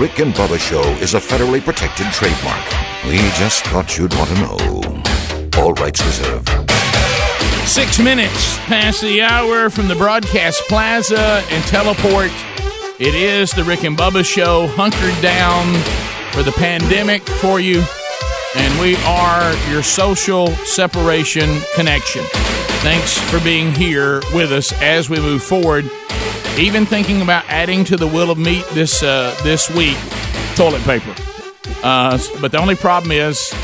Rick and Bubba Show is a federally protected trademark. We just thought you'd want to know. All rights reserved. Six minutes past the hour from the broadcast plaza and teleport. It is the Rick and Bubba Show, hunkered down for the pandemic for you. And we are your social separation connection. Thanks for being here with us as we move forward. Even thinking about adding to the Wheel of Meat this uh, this week, toilet paper. Uh, but the only problem is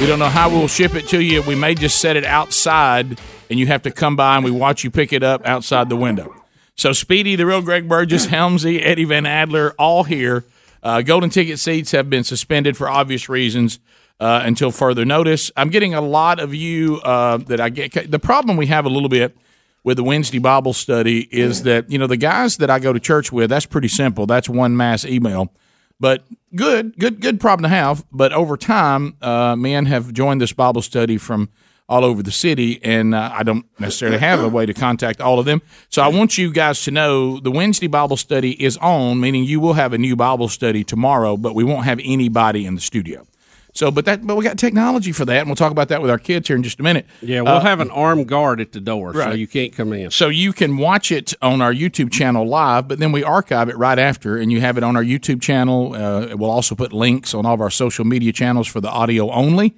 we don't know how we'll ship it to you. We may just set it outside, and you have to come by and we watch you pick it up outside the window. So Speedy, the real Greg Burgess, Helmsy, Eddie Van Adler, all here. Uh, golden ticket seats have been suspended for obvious reasons uh, until further notice. I'm getting a lot of you uh, that I get. The problem we have a little bit with the Wednesday Bible study is that you know the guys that I go to church with. That's pretty simple. That's one mass email. But good, good, good problem to have. But over time, uh, men have joined this Bible study from all over the city, and uh, I don't necessarily have a way to contact all of them. So I want you guys to know the Wednesday Bible study is on, meaning you will have a new Bible study tomorrow, but we won't have anybody in the studio. So, but that, but we got technology for that, and we'll talk about that with our kids here in just a minute. Yeah, we'll Uh, have an armed guard at the door, so you can't come in. So you can watch it on our YouTube channel live, but then we archive it right after, and you have it on our YouTube channel. Uh, we'll also put links on all of our social media channels for the audio only.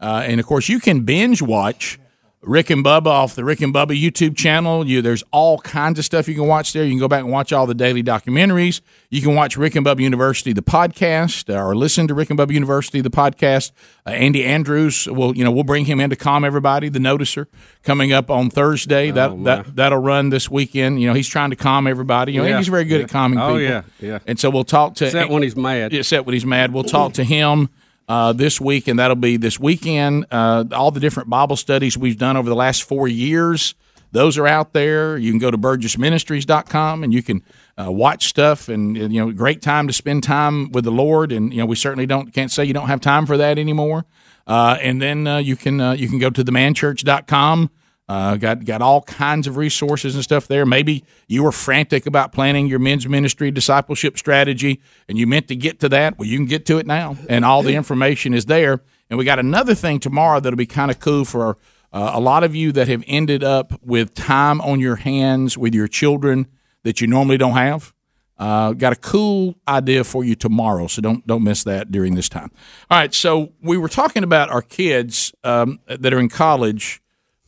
Uh, and of course, you can binge watch Rick and Bubba off the Rick and Bubba YouTube channel. You, there's all kinds of stuff you can watch there. You can go back and watch all the daily documentaries. You can watch Rick and Bubba University, the podcast, or listen to Rick and Bubba University, the podcast. Uh, Andy Andrews, will you know, we'll bring him in to calm everybody. The Noticer coming up on Thursday. that Oh, that that'll run this weekend. You know, he's trying to calm everybody. You know, Yeah, Andy's very good yeah. at calming Oh, people. yeah, yeah. And so we'll talk to Except when he's mad. Except when he's mad. We'll talk to him uh, this week, and that'll be this weekend. Uh, all the different Bible studies we've done over the last four years, those are out there. You can go to burgessministries.com and you can uh, watch stuff, and, and, you know, great time to spend time with the Lord. And you know, we certainly don't can't say you don't have time for that anymore. Uh, and then uh, you can uh, you can go to themanchurch.com. Uh, got got all kinds of resources and stuff there. Maybe you were frantic about planning your men's ministry discipleship strategy, and you meant to get to that. Well, you can get to it now, and all the information is there. And we got another thing tomorrow that'll be kind of cool for uh, a lot of you that have ended up with time on your hands with your children that you normally don't have. Uh, got a cool idea for you tomorrow, so don't don't miss that during this time. All right, so we were talking about our kids um, that are in college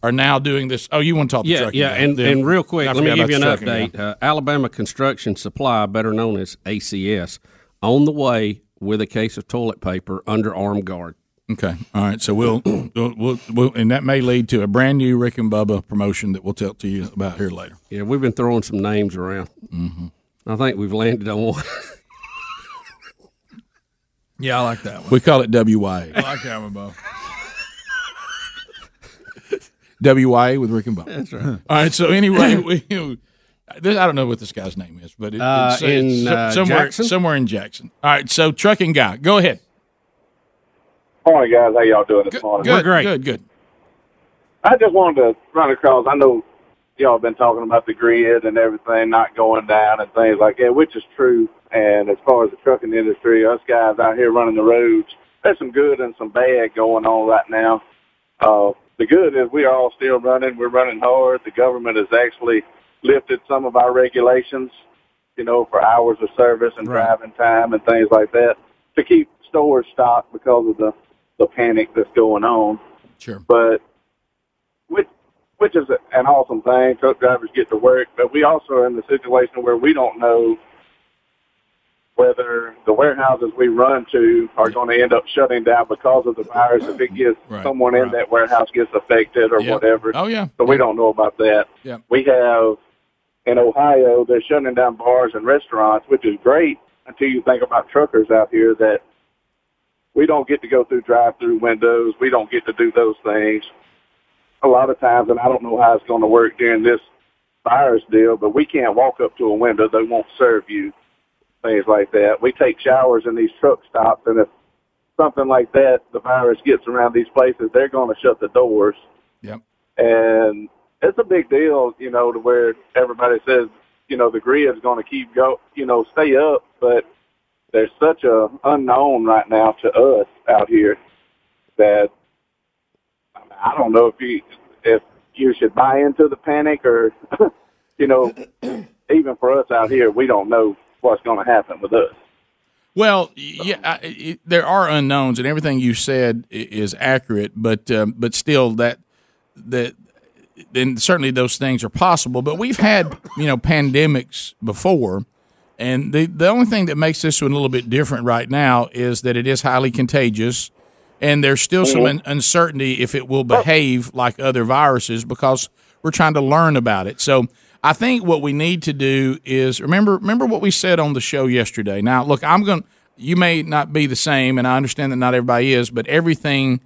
are now doing this. Oh, you want to talk? the Yeah, trucking yeah, guy. and, Yeah. and real quick, let me give you an about the trucking update. Uh, Alabama Construction Supply, better known as ACS, on the way with a case of toilet paper under armed guard. Okay, all right. So we'll, we'll, we'll, we'll, and that may lead to a brand new Rick and Bubba promotion that we'll tell to you about here later. Yeah, we've been throwing some names around. Mm-hmm. I think we've landed on one. Yeah, I like that one. We call it WYA. I like that one, Bo. WYA with Rick and Bubba. That's right. All right. So anyway, we, this, I don't know what this guy's name is, but it, Uh, it's, in, it's uh, somewhere Jackson? somewhere in Jackson. All right. So trucking guy, go ahead. Morning, guys. How y'all doing this morning? Good, great, good, good. I just wanted to run across. I know y'all have been talking about the grid and everything not going down and things like that, which is true. And as far as the trucking industry, us guys out here running the roads, there's some good and some bad going on right now. Uh, the good is we are all still running. We're running hard. The government has actually lifted some of our regulations, you know, for hours of service and driving time and things like that to keep stores stocked because of the the panic that's going on. Sure. But which which is an awesome thing. Truck drivers get to work, but we also are in the situation where we don't know whether the warehouses we run to are going to end up shutting down because of the virus. If it gets Right, someone in that warehouse gets affected or Yep. whatever. Oh yeah. So we don't know about that. Yeah. We have in Ohio, they're shutting down bars and restaurants, which is great until you think about truckers out here that we don't get to go through drive-through windows. We don't get to do those things. A lot of times, and I don't know how it's going to work during this virus deal, but we can't walk up to a window. They won't serve you. Things like that. We take showers in these truck stops, and if something like that, the virus gets around these places, they're going to shut the doors Yep. and it's a big deal, you know, to where everybody says, you know, the grid's going to keep go, you know, stay up, but there's such a unknown right now to us out here that I don't know if you if you should buy into the panic or, you know, even for us out here, we don't know what's going to happen with us. Well, yeah, I, it, there are unknowns, and everything you said is accurate. But um, but still, that that then certainly those things are possible. But we've had you know pandemics before, and the the only thing that makes this one a little bit different right now is that it is highly contagious, and there's still some un- uncertainty if it will behave like other viruses because we're trying to learn about it. So I think what we need to do is remember remember what we said on the show yesterday. Now, look, I'm going. You may not be the same, and I understand that not everybody is, but everything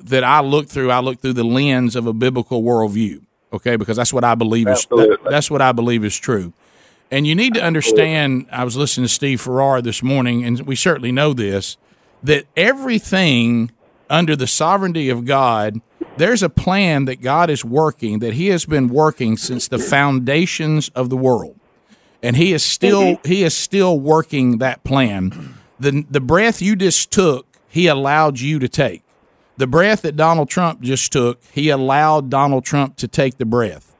that I look through, I look through the lens of a biblical worldview. Okay, because that's what I believe is that, that's what I believe is true. And you need to understand. I was listening to Steve Farrar this morning, and we certainly know this that everything under the sovereignty of God, there's a plan that God is working, that He has been working since the foundations of the world, and He is still He is still working that plan. the The breath you just took, He allowed you to take. The breath that Donald Trump just took, He allowed Donald Trump to take the breath.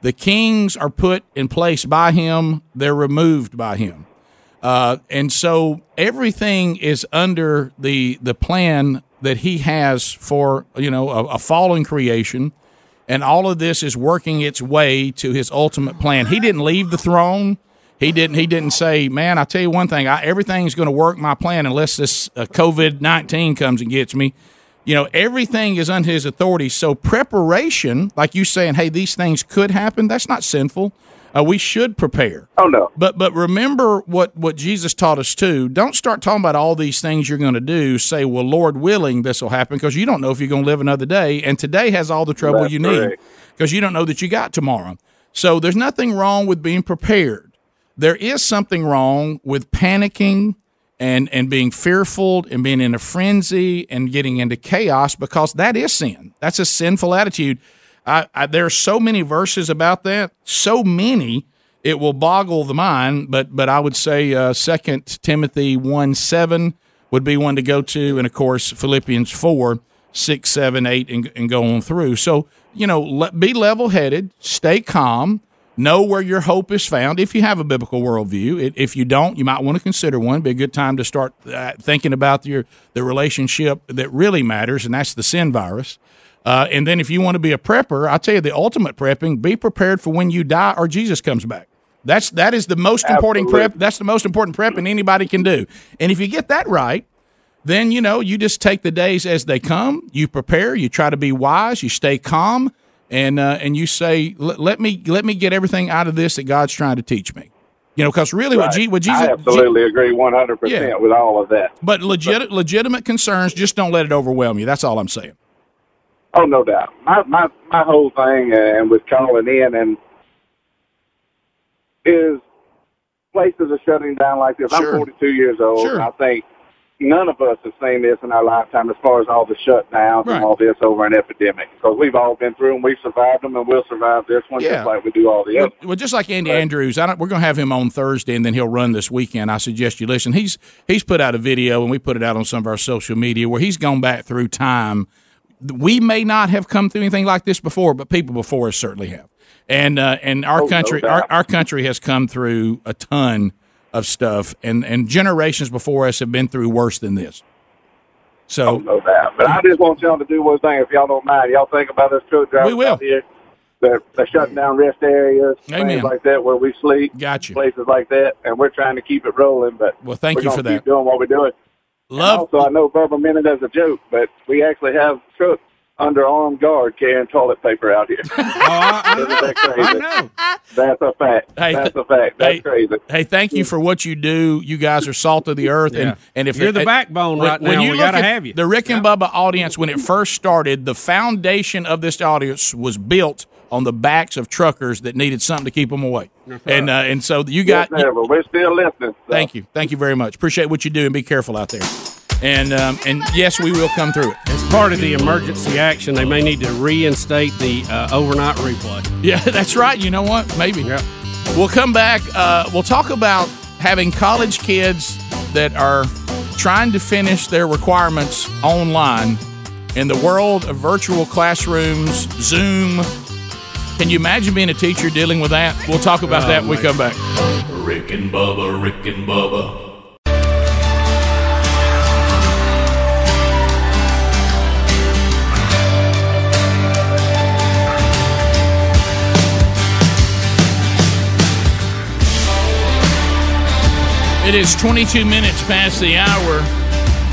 The kings are put in place by Him; they're removed by Him. Uh, and so everything is under the the plan that he has for you know a, a fallen creation, and all of this is working its way to his ultimate plan. He didn't leave the throne. He didn't. He didn't say, "Man, I tell you one thing. I, everything's going to work my plan unless this uh, COVID nineteen comes and gets me." You know, everything is under his authority. So preparation, like you saying, "Hey, these things could happen." That's not sinful. Uh, we should prepare. Oh no, But but remember what what Jesus taught us too. Don't start talking about all these things you're going to do. Say, well, Lord willing, this will happen because you don't know if you're going to live another day. And today has all the trouble That's you need because you don't know that you got tomorrow. So there's nothing wrong with being prepared. There is something wrong with panicking and and being fearful and being in a frenzy and getting into chaos because that is sin. That's a sinful attitude. I, I, there are so many verses about that, so many it will boggle the mind. But but I would say uh, Second Timothy one seven would be one to go to, and of course Philippians four six seven eight and, and go on through. So you know, be level headed, stay calm, know where your hope is found. If you have a biblical worldview, if you don't, you might want to consider one. Be a good time to start uh, thinking about your the relationship that really matters, and that's the sin virus. Uh, and then if you want to be a prepper, I tell you the ultimate prepping: be prepared for when you die or Jesus comes back. That's that is the most important prep. That's the most important prepping anybody can do. And if you get that right, then you know you just take the days as they come. You prepare. You try to be wise. You stay calm, and uh, and you say, "Let me let me get everything out of this that God's trying to teach me." You know, because really, what, Right. Je- what Jesus, I absolutely agree one hundred percent with all of that. but legit, legitimate concerns, just don't let it overwhelm you. That's all I'm saying. Oh, no doubt. My my my whole thing, uh, and with calling in, and is places are shutting down like this. Sure. I'm 42 years old. Sure. I think none of us have seen this in our lifetime, as far as all the shutdowns Right. and all this over an epidemic. Because we've all been through them, we've survived them, and we'll survive this one Yeah. just like we do all the Well, others. well, just like Andy Andrews, I don't, we're going to have him on Thursday, and then he'll run this weekend. I suggest you listen. He's he's put out a video, and we put it out on some of our social media where he's gone back through time. We may not have come through anything like this before, but people before us certainly have. And uh, and our Oh, country, doubt. our, our country has come through a ton of stuff, and and generations before us have been through worse than this. So Oh, no doubt. But I just want y'all to do one thing, if y'all don't mind. Y'all think about us truck drivers We will. out here. They're, they're shutting down rest areas, Amen. things like that, where we sleep. Got you. Places like that, and we're trying to keep it rolling. But Well, thank you for keep that. Doing what we're doing. love. Also, I know Bubba meant it as a joke, but we actually have trucks under armed guard carrying toilet paper out here. Oh, I, I know. that crazy? I know. That's a fact. Hey, That's a fact. That's hey, crazy. Hey, thank you for what you do. You guys are salt of the earth, and Yeah. and if You're the and- backbone right now. We look gotta have you. The Rick and Bubba audience, when it first started, the foundation of this audience was built on the backs of truckers that needed something to keep them away, and uh, and so you Yes, got. sir, but we're still listening. so. Thank you, thank you very much. Appreciate what you do, and be careful out there. And um, and yes, we will come through it. As part of the emergency action, they may need to reinstate the uh, overnight replay. Yeah, that's right. You know what? Maybe. Yep. We'll come back. Uh, we'll talk about having college kids that are trying to finish their requirements online in the world of virtual classrooms, Zoom. Can you imagine being a teacher dealing with that? We'll talk about that when we come back. Rick and Bubba, Rick and Bubba. It is 22 minutes past the hour.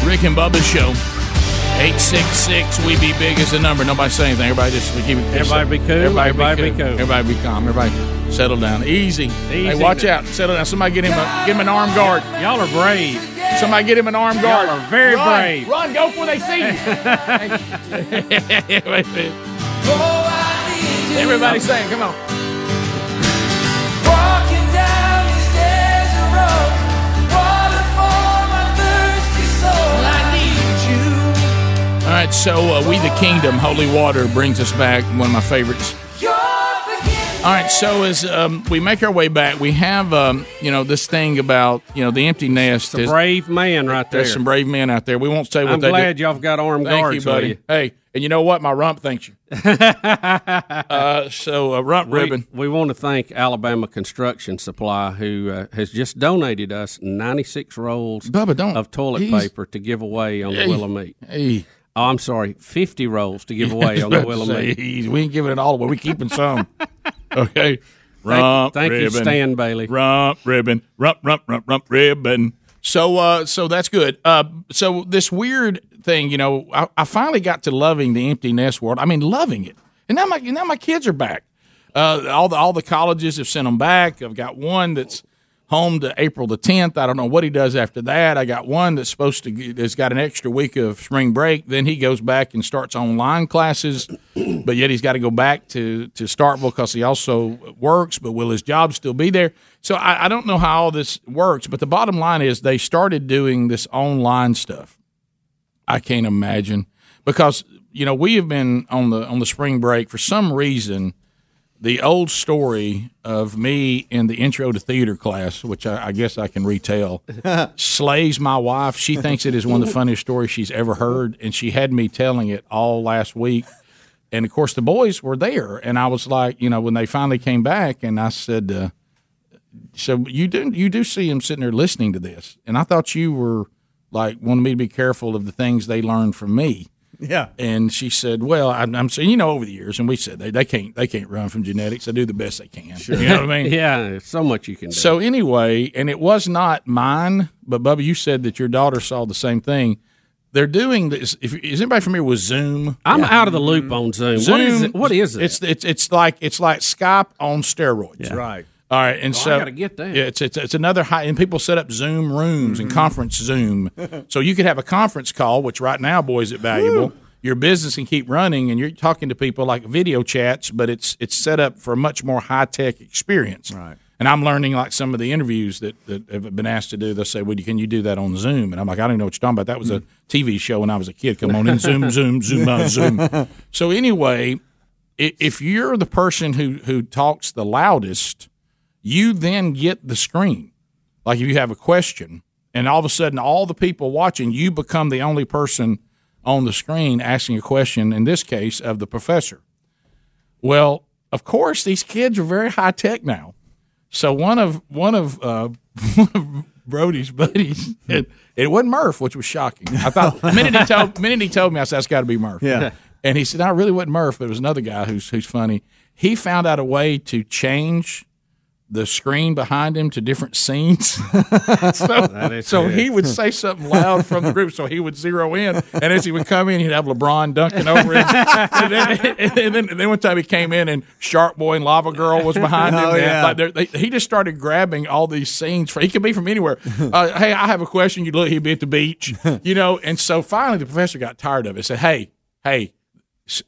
Rick and Bubba Show. 866 We Be Big is the number. Nobody say anything. Everybody just we keep it Everybody be cool. Everybody, Everybody be, be cool. cool. Everybody be calm. Everybody settle down. Easy. Hey, watch out. Settle down. Somebody get him a get him an arm guard. Y'all are brave. Somebody get him an arm guard. Y'all are very Run. brave. Run, go before they see you. Everybody saying, come on. Right, so uh, We the Kingdom, Holy Water, brings us back. One of my favorites. All right, so as um, we make our way back, we have um, you know this thing about you know the empty nest. It's a brave man right there. there's some brave men out there. We won't say what they I'm they glad do. y'all got armed Thank guards you, buddy. with Hey, and you know what? My rump thanks you. uh, so uh, rump We, ribbon. we want to thank Alabama Construction Supply, who uh, has just donated us 96 rolls Bubba, don't- of toilet paper to give away on Hey. the Wheel of Meat. Hey, Oh, I'm sorry, 50 rolls to give away on the Say, Meat. we ain't giving it all away. We keeping some. okay. Rump thank you, ribbon. Stan Bailey. Rump ribbon. Rump rump rump rump ribbon. So uh so that's good. Uh so this weird thing, you know, I, I finally got to loving the empty nest world. I mean loving it. And now my now my kids are back. Uh all the all the colleges have sent them back. I've got one that's home to April the 10th. I don't know what he does after that. I got one that's supposed to get- that's got an extra week of spring break. Then he goes back and starts online classes, but yet he's got to go back to to Starkville because he also works. But will his job still be there? So I, I don't know how all this works. But the bottom line is they started doing this online stuff. I can't imagine because you know we have been on the on the spring break for some reason. The old story of me in the intro to theater class, which I, I guess I can retell, slays my wife. She thinks it is one of the funniest stories she's ever heard, and she had me telling it all last week. And of course, the boys were there, and I was like, you know, when they finally came back, and I said, uh, "So you do you do see them sitting there listening to this?" And I thought you were like wanting me to be careful of the things they learned from me. Yeah. And she said, "Well, I'm, I'm saying, you know, over the years, and we said they, they can't they can't run from genetics. They do the best they can. Sure. You know what I mean? Yeah, so much you can do. So anyway, and it was not mine, but Bubba, you said that your daughter saw the same thing. They're doing this. If is anybody familiar with Zoom? I'm out of the loop on Zoom. Zoom. what is it? What is it? It's it's it's like it's like Skype on steroids. Right. All right, and so Oh, gotta get that. Yeah, it's, it's it's another high, and people set up Zoom rooms Mm-hmm. and conference Zoom, so you could have a conference call, which right now, boys, is valuable. Your business can keep running, and you're talking to people like video chats, but it's it's set up for a much more high tech experience. Right. And I'm learning like some of the interviews that, that have been asked to do. They'll say, "Well, can you do that on Zoom?" And I'm like, "I don't even know what you're talking about. That was a TV show when I was a kid. Come on in, Zoom, Zoom, Zoom, on Zoom." So anyway, if you're the person who who talks the loudest, you then get the screen. Like if you have a question, and all of a sudden, all the people watching, you become the only person on the screen asking a question. In this case, of the professor. Well, of course, these kids are very high tech now. So one of one of uh, one of Brody's buddies, it, it wasn't Murph, which was shocking. I thought the minute he told minute he told me, I said that's got to be Murph. Yeah. And he said, I really wasn't Murph. But it was another guy who's who's funny. He found out a way to change the screen behind him to different scenes. so so he would say something loud from the group, so he would zero in, and as he would come in, he'd have LeBron dunking over him. and, then, and, then, and then one time he came in, and Shark Boy and Lava Girl was behind him. Oh, and yeah. like they're- he just started grabbing all these scenes. For, he could be from anywhere. Uh, hey, I have a question. You'd look, he'd be at the beach, you know. And so finally, the professor got tired of it. Said, "Hey, hey."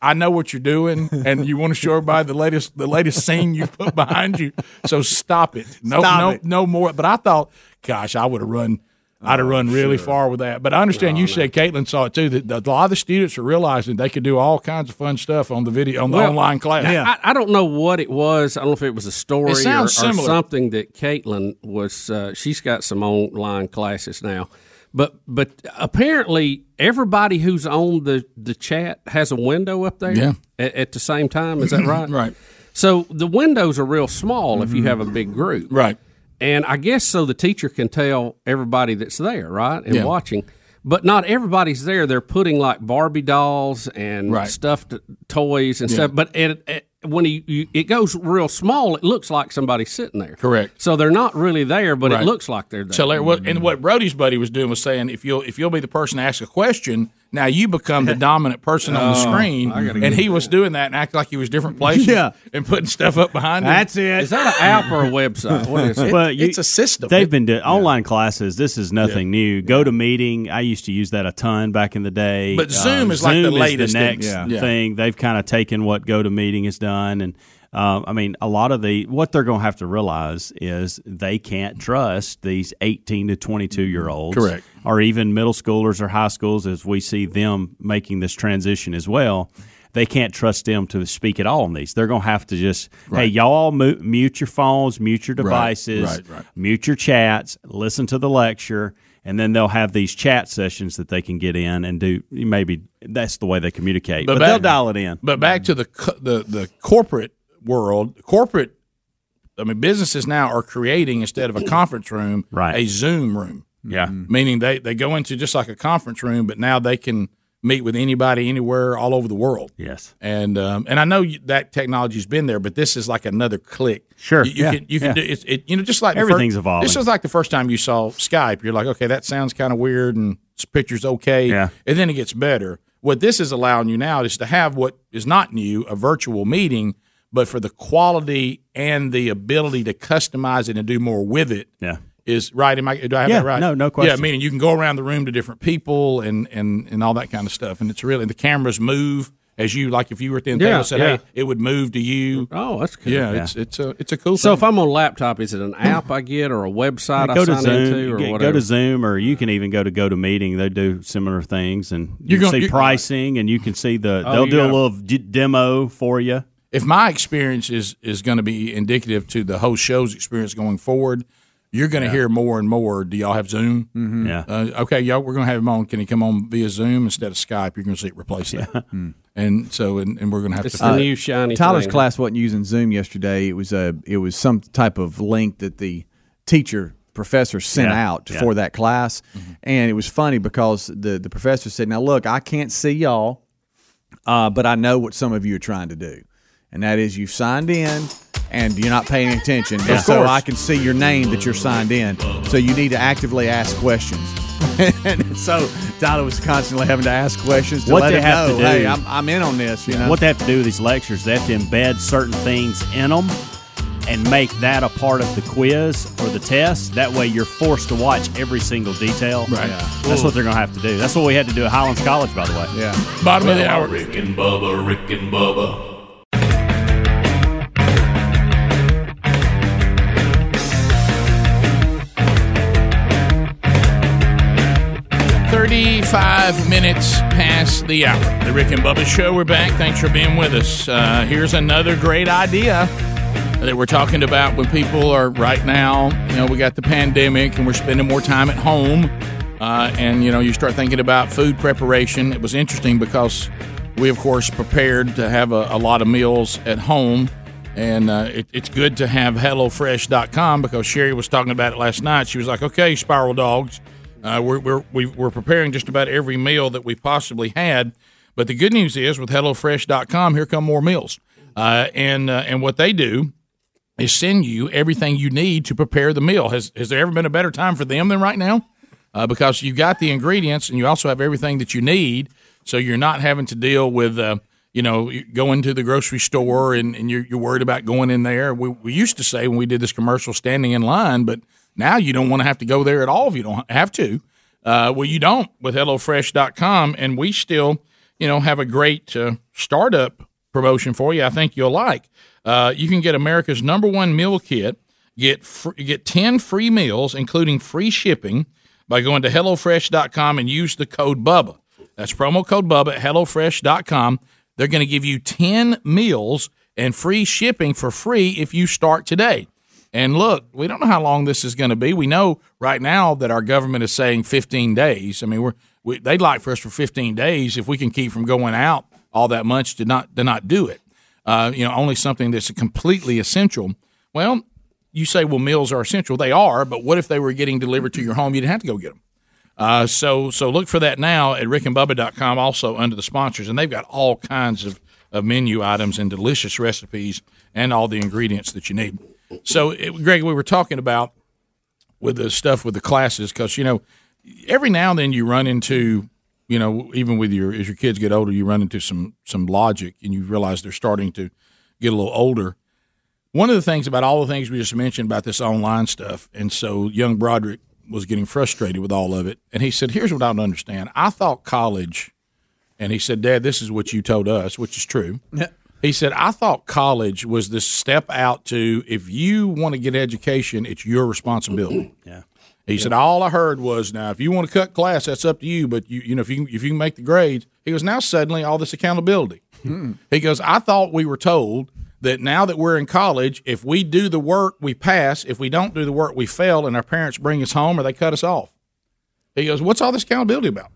I know what you're doing, and you want to show everybody the latest the latest scene you put behind you. So stop it. No, Stop no, it. no more. But I thought, gosh, I would have run. I'd have run really far with that. But I understand Oh, you said Caitlin saw it too. That that a lot of the students are realizing they could do all kinds of fun stuff on the video on the Well, online class. I, I don't know what it was. I don't know if it was a story or, or something that Caitlin was. Uh, she's got some online classes now, but but apparently everybody who's on the the chat has a window up there. Yeah. At, at the same time, is that right? Right. So the windows are real small if you mm-hmm. have a big group. Right. And I guess so the teacher can tell everybody that's there, right? And Yeah. watching. But not everybody's there. They're putting like Barbie dolls and Right. stuffed toys and stuff. But it, it, when you, you, it goes real small, it looks like somebody's sitting there. Correct. So they're not really there, but Right. it looks like they're there. So Larry, and mm-hmm. what Brody's buddy was doing was saying, if you'll if you'll be the person to ask a question, now you become the dominant person on the oh, screen. And he was doing that and acting like he was different places, Yeah. and putting stuff up behind him. That's it. Is that an app or a website? What is it? But you- it's a system. They've been doing online classes. This is nothing new. Go to meeting. I used to use that a ton back in the day. But Zoom um, is like the Zoom latest thing. next Yeah. Yeah. thing. They've kind of taken what Go to meeting has done, and um, I mean, a lot of the what they're going to have to realize is they can't trust these eighteen to twenty two year olds, Correct. or even middle schoolers or high schools, as we see them making this transition as well. They can't trust them to speak at all on these. They're going to have to just, hey, y'all all mu- mute your phones, mute your devices, right, right. mute your chats, listen to the lecture, and then they'll have these chat sessions that they can get in and do. Maybe that's the way they communicate, but, But they'll dial it in. But back to the the the corporate world, corporate. I mean, businesses now are creating instead of a conference room, Right. a Zoom room. Yeah, Meaning they they go into just like a conference room, but now they can meet with anybody anywhere all over the world. yes, And um, and I know you, that technology's been there, but this is like another click. Sure, you, you yeah, can you can yeah. do it's, it. You know, just like Everything's first, evolving. This is like the first time you saw Skype. You're like, okay, that sounds kind of weird, and this picture's okay. Yeah. and then it gets better. What this is allowing you now is to have what is not new, a virtual meeting, but for the quality and the ability to customize it and do more with it yeah. is right. Am I? Do I have Yeah, that right? no, no question. Yeah, meaning you can go around the room to different people and and and all that kind of stuff, and it's really the cameras move as you like. If you were at the end Yeah, table, said, yeah. "Hey," it would move to you. Oh, that's cool. Yeah, it's it's a it's a cool. So thing. if I'm on a laptop, is it an app I get or a website go I to sign Zoom, into or whatever? go to Zoom, or you can even go to Go to Meeting. They do similar things, and you You're can gonna- see pricing, and you can see the. Oh, they'll do a gotta- little d- demo for you. If my experience is is going to be indicative to the whole show's experience going forward, you're going to hear more and more. Do y'all have Zoom? Mm-hmm. Yeah, Uh, okay, y'all, we're going to have him on. Can he come on via Zoom instead of Skype? You're going to see it replace that. and so, and, and we're going to have it's to. the new shiny Tyler's thing. class wasn't using Zoom yesterday. It was a it was some type of link that the teacher professor sent Yeah, out yeah. for that class, and it was funny because the the professor said, "Now look, I can't see y'all, uh, but I know what some of you are trying to do, and that is you've signed in." And you're not paying attention, and so I can see your name that you're signed in. So you need to actively ask questions. and so Tyler was constantly having to ask questions to What let they him have to know, do- hey, I'm, I'm in on this. You know? what they have to do with these lectures, they have to embed certain things in them and make that a part of the quiz or the test. That way, you're forced to watch every single detail. Right. That's what they're going to have to do. That's what we had to do at Highlands College, by the way. yeah. Bottom of the hour. Rick and Bubba, Rick and Bubba. 35 minutes past the hour. The Rick and Bubba Show. We're back. Thanks for being with us. Uh, here's another great idea that we're talking about when people are right now. You know, we got the pandemic and we're spending more time at home. Uh, and, you know, you start thinking about food preparation. It was interesting because we, of course, prepared to have a, a lot of meals at home. And uh, it, it's good to have HelloFresh.com because Sherry was talking about it last night. She was like, okay, Spiral Dogs. Uh, we're, we're, we- we're preparing just about every meal that we possibly had. But the good news is with HelloFresh.com, here come more meals. Uh, and, uh, and what they do is send you everything you need to prepare the meal. Has, has there ever been a better time for them than right now? Uh, because you've got the ingredients and you also have everything that you need. So you're not having to deal with, uh, you know, going to the grocery store and, and you're, you're worried about going in there. We, we used to say when we did this commercial, standing in line, but now you don't want to have to go there at all if you don't have to. Uh, well, you don't with HelloFresh.com, and we still, you know, have a great uh, startup promotion for you. I think you'll like. Uh, you can get America's number one meal kit. Get fr- get ten free meals, including free shipping. by going to HelloFresh.com and use the code BUBBA. That's promo code BUBBA at HelloFresh.com. They're going to give you 10 meals and free shipping for free if you start today. And look, we don't know how long this is going to be. We know right now that our government is saying 15 days. I mean, we're we, they'd like for us for 15 days if we can keep from going out all that much to not to not do it. Uh, you know, only something that's completely essential. Well, you say, well, meals are essential. They are, but what if they were getting delivered to your home? You didn't have to go get them. Uh, so so look for that now at rickandbubba.com, also under the sponsors, and they've got all kinds of, of menu items and delicious recipes and all the ingredients that you need. So, it, Greg, we were talking about with the stuff with the classes because you know every now and then you run into you know even with your as your kids get older you run into some some logic and you realize they're starting to get a little older. One of the things about all the things we just mentioned about this online stuff and so young broderick was getting frustrated with all of it and he said here's what i don't understand. I thought college and he said dad this is what you told us which is true he said i thought college was this step out to if you want to get education it's your responsibility Yeah. he said, "All I heard was now, if you want to cut class, that's up to you. But you, you know, if you can, if you can make the grades." He goes, "Now suddenly all this accountability." Hmm. He goes, "I thought we were told that now that we're in college, if we do the work, we pass. If we don't do the work, we fail, and our parents bring us home or they cut us off." He goes, "What's all this accountability about?"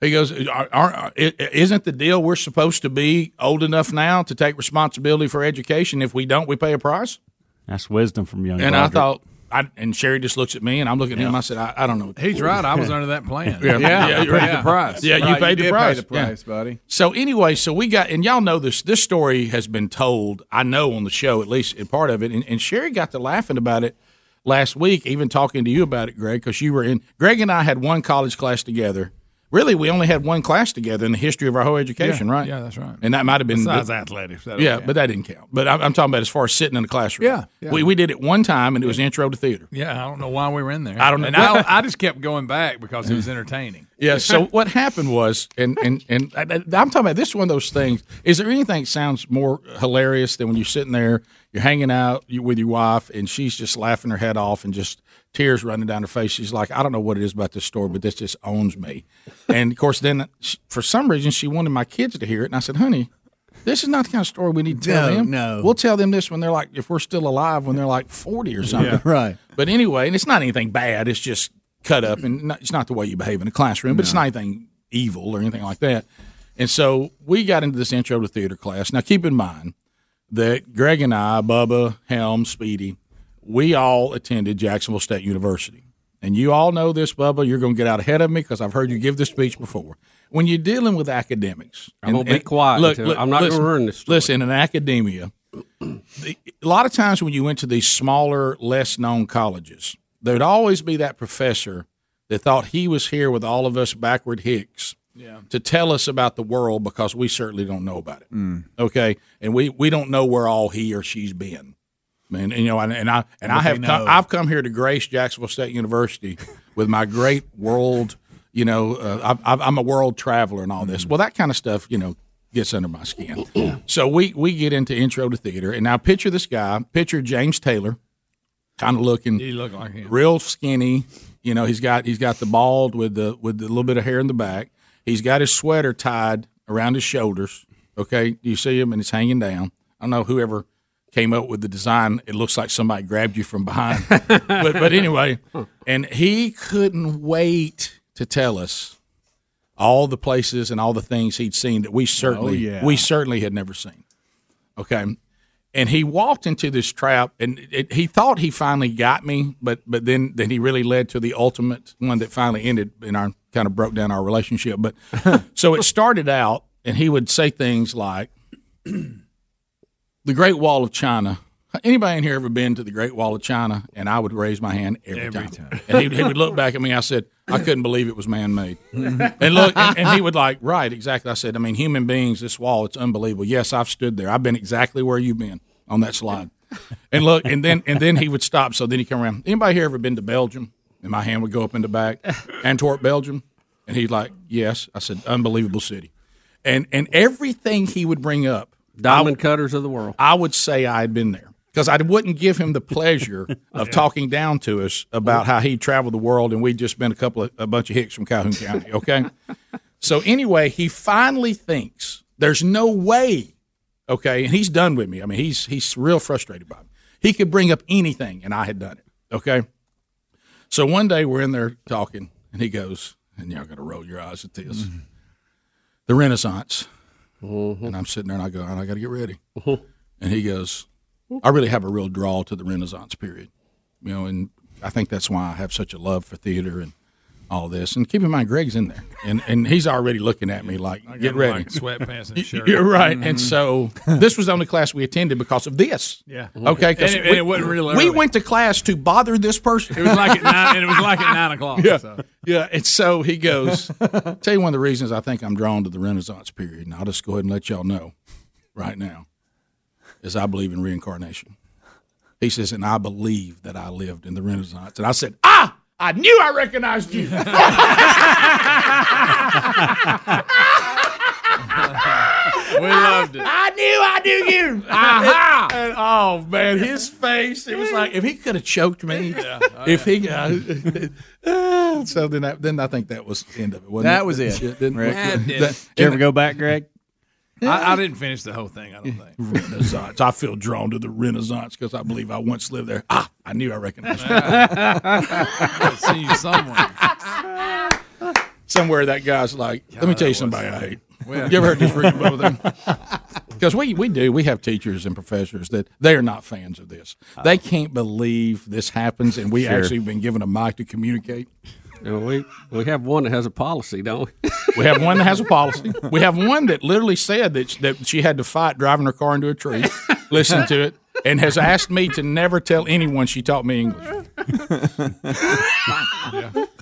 He goes, are, are, "Isn't the deal we're supposed to be old enough now to take responsibility for education? If we don't, we pay a price." That's wisdom from young. And I thought, I, and Sherry just looks at me, and I'm looking at him. I said, I, I don't know. He's right. I was under that plan. Yeah. Yeah, you you're paid right. the price. Yeah, you Right, paid the did price. Pay the Yeah. price, buddy. So anyway, so we got, and y'all know this. This story has been told. I know on the show, at least in part of it, and, and Sherry got to laughing about it last week, even talking to you about it, Greg, because you were in. Greg and I had one college class together. Really, we only had one class together in the history of our whole education, Yeah, right? yeah, that's right. And that might have been Besides athletics. that yeah, don't but that didn't count. But I'm, I'm talking about as far as sitting in the classroom. Yeah, yeah. We, we did it one time, and it was intro to theater. Yeah, I don't know why we were in there. I don't know. And I, I just kept going back because it was entertaining. Yeah. So what happened was, and and and I, am talking about this is one of those things. Is there anything that sounds more hilarious than when you're sitting there, you're hanging out with your wife, and she's just laughing her head off and just tears running down her face. She's like, I don't know what it is about this story, but this just owns me. And of course, then she, for some reason, she wanted my kids to hear it, and I said, Honey. This is not the kind of story we need to tell No, them. no. We'll tell them this when they're like, if we're still alive, when they're like 40 or something. Right. But anyway, and it's not anything bad. It's just cut up, and not, it's not the way you behave in a classroom. But it's not anything evil or anything like that. And so we got into this intro to theater class. Now, keep in mind that Greg and I, Bubba, Helm, Speedy, we all attended Jacksonville State University. And you all know this, Bubba. You're going to get out ahead of me because I've heard you give this speech before. When you're dealing with academics, I'm gonna be quiet Look, I'm not gonna listen, ruin this story. Listen, in academia, the, a lot of times when you went to these smaller, less known colleges, there'd always be that professor that thought he was here with all of us backward hicks to tell us about the world because we certainly don't know about it. Mm. Okay, and we we don't know where all he or she's been. Man, and, you know, and, and I and I have come, I've come here to grace Jacksonville State University with my great world. You know, uh, I, I'm a world traveler and all this. Well, that kind of stuff, you know, gets under my skin. so we we get into intro to theater, and now picture this guy. Picture James Taylor, kind of looking He looked like him. real skinny. You know, he's got he's got the bald with the with the little bit of hair in the back. He's got his sweater tied around his shoulders. Okay, you see him and it's hanging down. I don't know whoever came up with the design. It looks like somebody grabbed you from behind. but but anyway, and he couldn't wait to tell us all the places and all the things he'd seen that we oh, certainly yeah. we certainly had never seen. Okay. And he walked into this trap, and it, he thought he finally got me, but but then then he really led to the ultimate one that finally ended in our kind of broke down our relationship. But so it started out, and he would say things like, "The Great Wall of China." Anybody in here ever been to the Great Wall of China? And I would raise my hand every, time. And he, he would look back at me. I said, I couldn't believe it was man made. and look, and, and he would like, right, exactly. I said, I mean, human beings, this wall, it's unbelievable. Yes, I've stood there. I've been exactly where you've been on that slide. And look, and then and then he would stop. So then he come around. Anybody here ever been to Belgium? And my hand would go up in the back. Antwerp, Belgium. And he's like, yes. I said, unbelievable city. And and everything he would bring up, Diamond cutters of the world. I would say I had been there because I wouldn't give him the pleasure of talking down to us about how he traveled the world and we'd just been a couple of a bunch of hicks from Calhoun County. Okay, so anyway, he finally thinks there's no way. Okay, and he's done with me. I mean, he's he's real frustrated by me. He could bring up anything, and I had done it. Okay, so one day we're in there talking, and he goes, and y'all got to roll your eyes at this. Mm-hmm. The Renaissance. Mm-hmm. And I'm sitting there and I go, and I got to get ready. Mm-hmm. And he goes, I really have a real draw to the Renaissance period. You know, and I think that's why I have such a love for theater and all this. And keep in mind, Greg's in there. And and he's already looking at me like, I get ready. Like sweatpants and shirt. You're right. Mhm. And so this was the only class we attended because of this. Yeah. Okay. 'cause And it- and it wasn't real We went to class to bother this person. It was like at nine, and it was like at nine o'clock. Yeah. so. Yeah. And so he goes, tell you one of the reasons I think I'm drawn to the Renaissance period, and I'll just go ahead and let y'all know right now, is I believe in reincarnation. He says, and I believe that I lived in the Renaissance. And I said, ah, I knew I recognized you. We loved it. I knew I knew you. Aha! And, oh man, his face. It was like if he could have choked me. if he uh, so then that, then I think that was the end of it. Wasn't That it? was it, Then- Rick. That did that- it. Did you ever go back, Greg? I, I didn't finish the whole thing. I don't think. Renaissance. I feel drawn to the Renaissance because I believe I once lived there. Ah, I knew I recognized you. I've seen you somewhere. Somewhere that guy's like, let me tell you that somebody was I hate. Well- You ever heard this Rick and Bubba thing? Because we, we do. We have teachers and professors that they are not fans of this. They can't believe this happens, and we Sure. actually been given a mic to communicate. You know, we we have one that has a policy, don't we? We have one that has a policy. We have one that literally said that that she had to fight driving her car into a tree. Listen to it, and has asked me to never tell anyone she taught me English.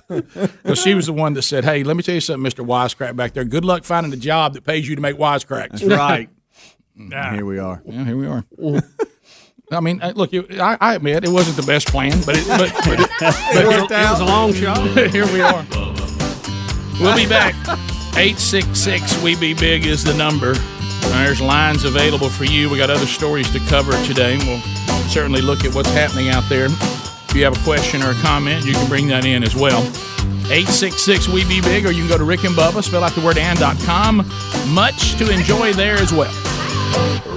Because she was the one that said, "Hey, let me tell you something, Mister Wisecrack back there. Good luck finding a job that pays you to make wisecracks." right. Ah. Here we are. Yeah, here we are. I mean, uh, look, it, I, I admit it wasn't the best plan, but it, but, but it, but It was, it was a long shot. here we are. We'll be back. 866 We Be Big is the number. There's lines available for you. We got other stories to cover today. We'll certainly look at what's happening out there. If you have a question or a comment, you can bring that in as well. 866 We Be Big, or you can go to Rick and Bubba, spell out the word and.com. Much to enjoy there as well.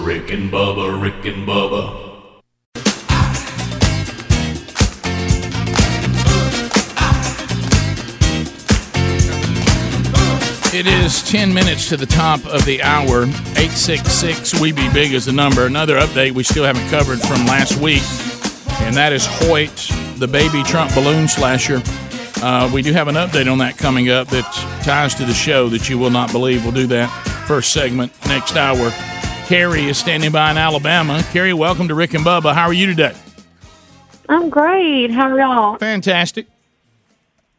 Rick and Bubba, Rick and Bubba. It is 10 minutes to the top of the hour. 866 We Be Big is the number. Another update we still haven't covered from last week, and that is Hoyt, the baby Trump balloon slasher. Uh, we do have an update on that coming up that ties to the show that you will not believe. We'll do that first segment next hour. Carrie is standing by in Alabama. Carrie, welcome to Rick and Bubba. How are you today? I'm great. How are y'all? Fantastic.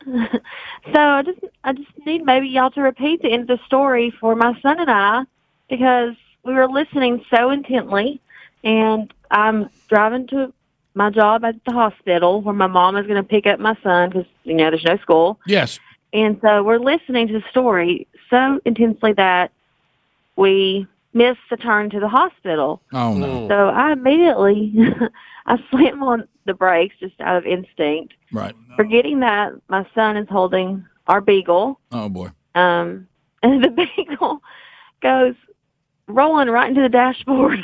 So I just I just need maybe y'all to repeat the end of the story for my son and I because we were listening so intently and I'm driving to my job at the hospital where my mom is going to pick up my son because you know there's no school Yes. and so we're listening to the story so intensely that we missed the turn to the hospital. Oh, no. So I immediately I slammed on the brakes just out of instinct Right. forgetting that my son is holding our beagle, Oh, boy. um, and the beagle goes rolling right into the dashboard.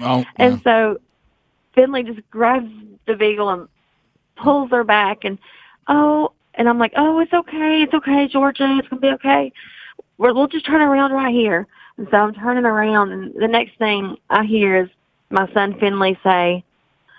Oh, and so Finley just grabs the beagle and pulls her back, and oh, and I'm like, oh, it's okay, it's okay, Georgia, it's gonna be okay. We're, we'll just turn around right here. And so I'm turning around, and the next thing I hear is my son Finley say,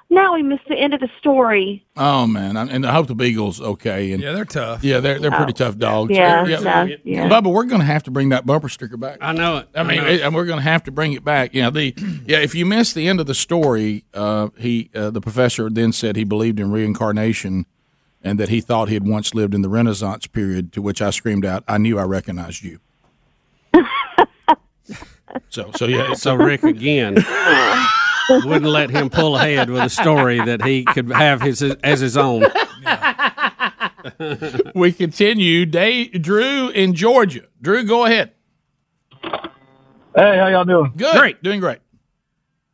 "Now we missed the end of the story." Oh man, I- and I hope the Beagles okay. And Yeah, they're tough. yeah, they're they're pretty tough dogs. Yeah, no, yeah. Bubba, we're going to have to bring that bumper sticker back. I know it. I mean, know it. it- and we're going to have to bring it back. Yeah, the yeah. If you missed the end of the story, uh, he uh, the professor then said he believed in reincarnation, and that he thought he had once lived in the Renaissance period. To which I screamed out, "I knew I recognized you." so so yeah. So Rick again wouldn't let him pull ahead with a story that he could have his as his own. we continue. Dave, Drew in Georgia. Drew, go ahead. Hey, how y'all doing? Good. Great. Doing great.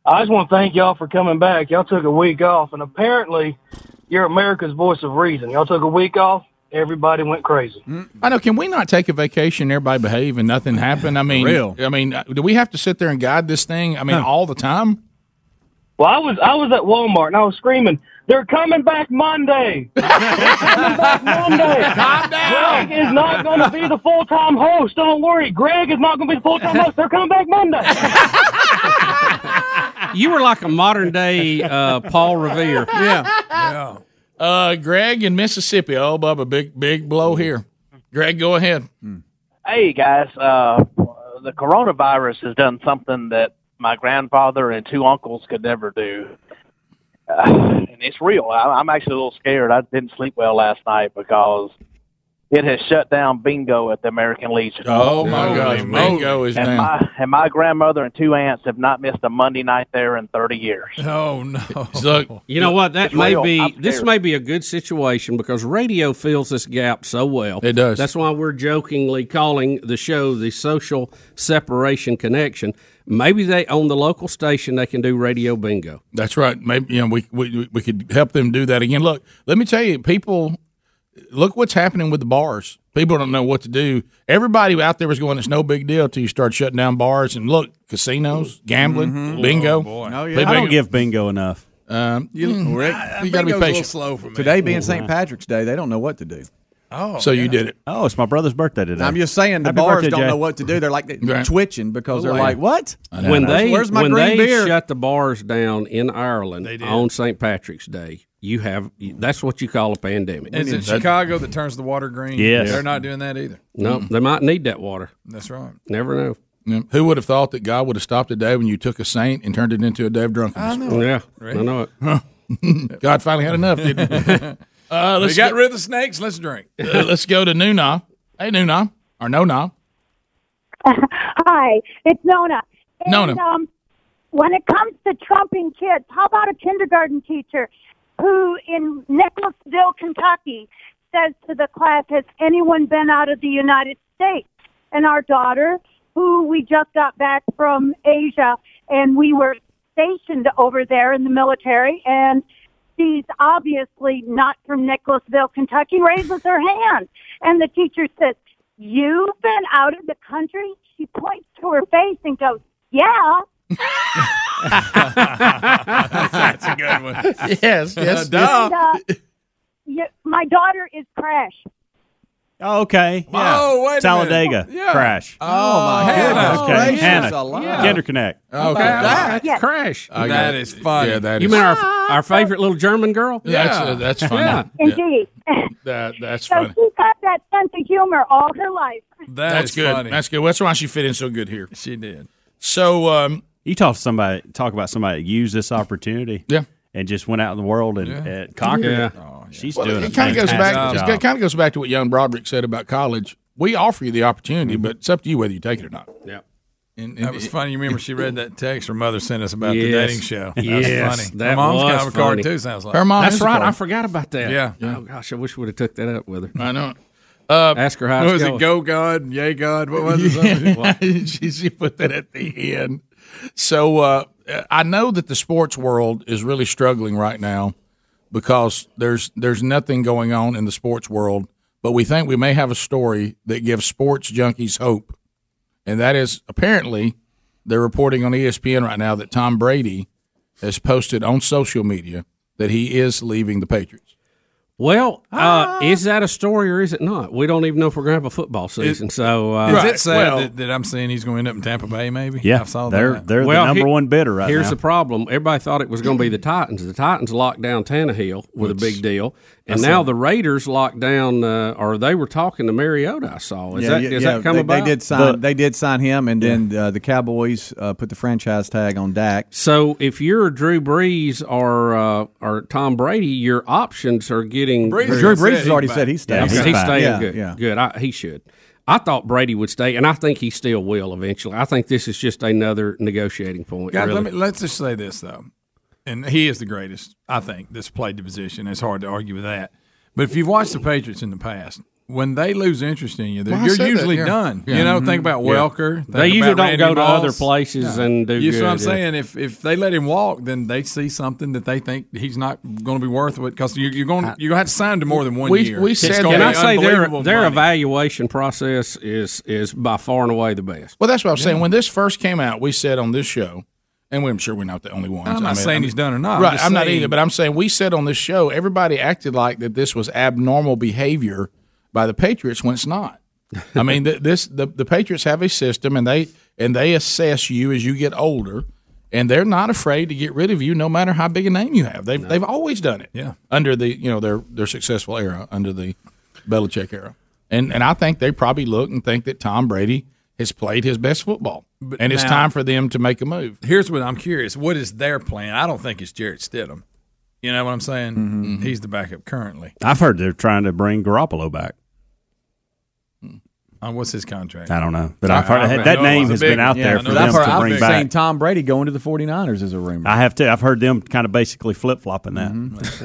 I just want to thank y'all for coming back. Y'all took a week off, and apparently, you're America's voice of reason. Y'all took a week off. Everybody went crazy. I know. Can we not take a vacation? Everybody behave and nothing happened. I mean, real. I mean, uh, do we have to sit there and guide this thing? I mean, all the time. Well, I was I was at Walmart and I was screaming, "They're coming back Monday! They're coming back Monday! Calm down. Greg is not going to be the full time host. Don't worry, Greg is not going to be the full time host. They're coming back Monday." You were like a modern day uh, Paul Revere. Yeah. Uh, Greg in Mississippi. Oh, Bubba, big big blow here. Greg, go ahead. Hey guys, uh, the coronavirus has done something that my grandfather and two uncles could never do, uh, and it's real. I, I'm actually a little scared. I didn't sleep well last night because it has shut down bingo at the American Legion. Oh, my gosh, bingo is and down. My, and my grandmother and two aunts have not missed a Monday night there in 30 years. Oh no! Look, You know what? That It's may real. be this may be a good situation because radio fills this gap so well. It does. That's why we're jokingly calling the show the social separation connection. Maybe they on the local station they can do radio bingo. That's right. Maybe you know we we we could help them do that again. Look, let me tell you, people. Look what's happening with the bars. People don't know what to do. Everybody out there was going, "It's no big deal." Till you start shutting down bars and look, casinos, gambling, bingo. Oh, yeah. I don't give bingo enough. Um, you, Mm. Rick, you got to be patient. Slow Today being St. Patrick's Day, they don't know what to do. Oh, So you did it. Oh, it's my brother's birthday today. I'm just saying the Happy bars birthday, don't Jay. know what to do. They're like Right. twitching because they're Oh, like, "What? When they Where's my when green they beer?" shut the bars down in Ireland on St. Patrick's Day, you have that's what you call a pandemic. Is it Chicago that turns the water green? Yes. They're not doing that either. No, they might need that water. That's right. Never know. Yeah. Who would have thought that God would have stopped a day when you took a saint and turned it into a day of drunkenness? I know. Yeah, Right. I know it. God finally had enough, didn't he? uh, we let's got go, rid of the snakes. Let's drink. uh, let's go to Nuna. Hey, Nuna. Or Nona. Hi, it's Nona. And, Nona. Um, when it comes to trumping kids, how about a kindergarten teacher who in Nicholasville, Kentucky, says to the class, "Has anyone been out of the United States?" And our daughter, who we just got back from Asia, and we were stationed over there in the military, and she's obviously not from Nicholasville, Kentucky, raises her hand, and the teacher says, "You've been out of the country?" She points to her face and goes, "Yeah." That's a good one. yes, yes. And, uh, yeah, my daughter is Crash. Oh, okay. Yeah. Oh, wait a Talladega minute. Yeah. crash. Oh, my goodness Okay, gracious Hannah. alive. Kinder Connect. Okay. That's Yes. crash. I got That it. is funny. Yeah, that You is- mean our our favorite little German girl? That's, Yeah. uh, that's funny. Yeah. Yeah, Indeed. that, that's so funny. she's got that sense of humor all her life. That That's is good. funny. That's good. That's why she fit in so good here. she did. So, um, You talk to somebody, talk about somebody that used this opportunity. Yeah. And just went out in the world and Yeah. uh, conquered Yeah. it. Oh, yeah. She's well, doing it kind of goes back. fantastic It kind of goes back to what young Broderick said about college. We offer you the opportunity, but it's up to you whether you take it or not. Yeah. And, That was funny. You remember she read that text her mother sent us about the dating show. That Yes, was funny. that Her mom's was got a card too. Sounds like Her mom That's right. I forgot about that. Yeah. Oh gosh, I wish we'd have took that up with her. I know. Uh, Ask her how What it's was going. it? Go God, yay God. What was it? she, she put that at the end. So uh, I know that the sports world is really struggling right now because there's there's nothing going on in the sports world, but we think we may have a story that gives sports junkies hope, and that is apparently they're reporting on ESPN right now that Tom Brady has posted on social media that he is leaving the Patriots. Well, uh, is that a story or is it not? We don't even know if we're going to have a football season. so, uh, Is it sad Well- that, that I'm saying he's going to end up in Tampa Bay? Maybe. Yeah, I saw they're that. they're Well, the number he- one bidder right here's now. Here's the problem. Everybody thought it was going to be the Titans. The Titans locked down Tannehill with a big deal, and now the Raiders locked down, uh, or they were talking to Mariota. I saw. Is yeah, that yeah, does yeah, that come they, about? They did sign. they did sign him, and then uh, the Cowboys uh, put the franchise tag on Dak. So if you're Drew Brees or uh, or Tom Brady, your options are getting Brees very- Drew Brees has already back. said he's staying. Yeah, He's, He's staying Yeah, good. yeah. Good. I, he should. I thought Brady would stay, and I think he still will eventually. I think this is just another negotiating point. God, really. let me let's just say this though, and he is the greatest. I think that's played the position. It's hard to argue with that. But if you've watched the Patriots in the past, when they lose interest in you, they're- Well, you're said that, usually yeah. done. Yeah. You know, Mhm. think about Yeah. Welker. think They usually don't Randy go to Moss. other places and do You see what I'm yeah. saying? If if they let him walk, then they see something that they think he's not going to be worth it because you're, you're going you're going to have to sign to more than one We- year. we It's said gonna Can I say their their money. evaluation process is is by far and away the best. Well, that's what I was saying. When this first came out, we said on this show, and I'm sure we're not the only ones. I'm not I mean, saying I'm- he's done or not. I'm Right, I'm, not either. But I'm saying we said on this show, everybody acted like that this was abnormal behavior by the Patriots when it's not. I mean, th- this the, the Patriots have a system, and they and they assess you as you get older, and they're not afraid to get rid of you, no matter how big a name you have. They've they've always done it. Yeah. under the you know their their successful era, under the Belichick era, and and I think they probably look and think that Tom Brady has played his best football, and it's time for them to make a move. Here's what I'm curious: what is their plan? I don't think it's Jarrett Stidham. You know what I'm saying? Mm-hmm. He's the backup currently. I've heard they're trying to bring Garoppolo back. Uh, what's his contract? I don't know, but I- I've heard I- I that know name has big been out one. there Yeah, I for know them I've, to heard, I've bring seen. Tom Brady going to the 49ers as a rumor. I have to. I've heard them kind of basically flip flopping that.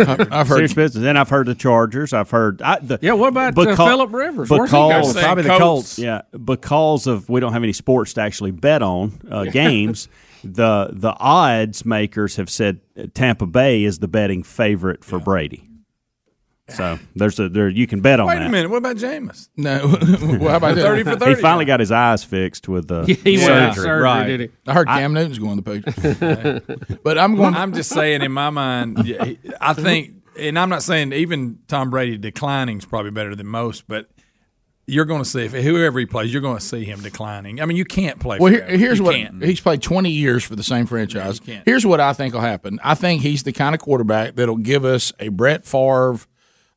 I've- I've heard- Serious business. Then I've heard the Chargers. I've heard. I, the, Yeah, what about uh, Philip Rivers? Where's he Because? Probably the Colts. Yeah, because of we don't have any sports to actually bet on uh, games. The the odds makers have said Tampa Bay is the betting favorite for Brady. So there's a there you can bet on Wait that. a minute. What about Jameis? No, well, how about? Thirty for thirty? He finally got his eyes fixed with uh, he went surgery. to surgery, right. did he? I heard Cam Newton's going to the Patriots, but I'm going. I'm just saying, in my mind, I think, and I'm not saying even Tom Brady declining is probably better than most, but you're going to see if whoever he plays, you're going to see him declining. I mean, you can't play. Well, forever. here's You what can't. he's played 20 years for the same franchise. you can't. Here's what I think will happen. I think he's the kind of quarterback that'll give us a Brett Favre.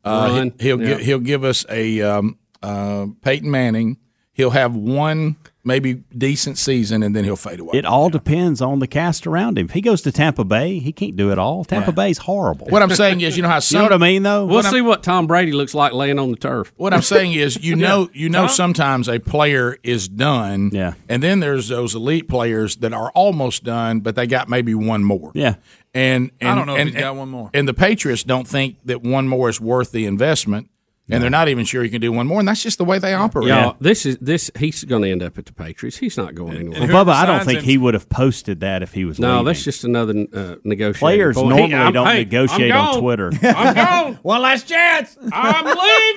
Uh, he, will Yeah. gi- he'll give us a um, uh, Peyton Manning. He'll have one maybe decent season, and then he'll fade away. It all depends on the cast around him. If he goes to Tampa Bay, he can't do it all. Tampa Bay's horrible. what I'm saying is, you know how you know what I mean, though. We'll see what Tom Brady looks like laying on the turf. What I'm saying is, you know, you know, sometimes a player is done, Yeah. and then there's those elite players that are almost done, but they got maybe one more, Yeah. And, and I don't know if and, he's got one more. And the Patriots don't think that one more is worth the investment, and they're not even sure you can do one more, and that's just the way they operate. Y'all, this is this. He's going to end up at the Patriots. He's not going anywhere. Well, Bubba, I don't think him- he would have posted that if he was. No, leaving. that's just another uh, negotiating. Players point. normally I'm- don't hey, negotiate on. Twitter. I'm gone. One last chance. I'm leaving.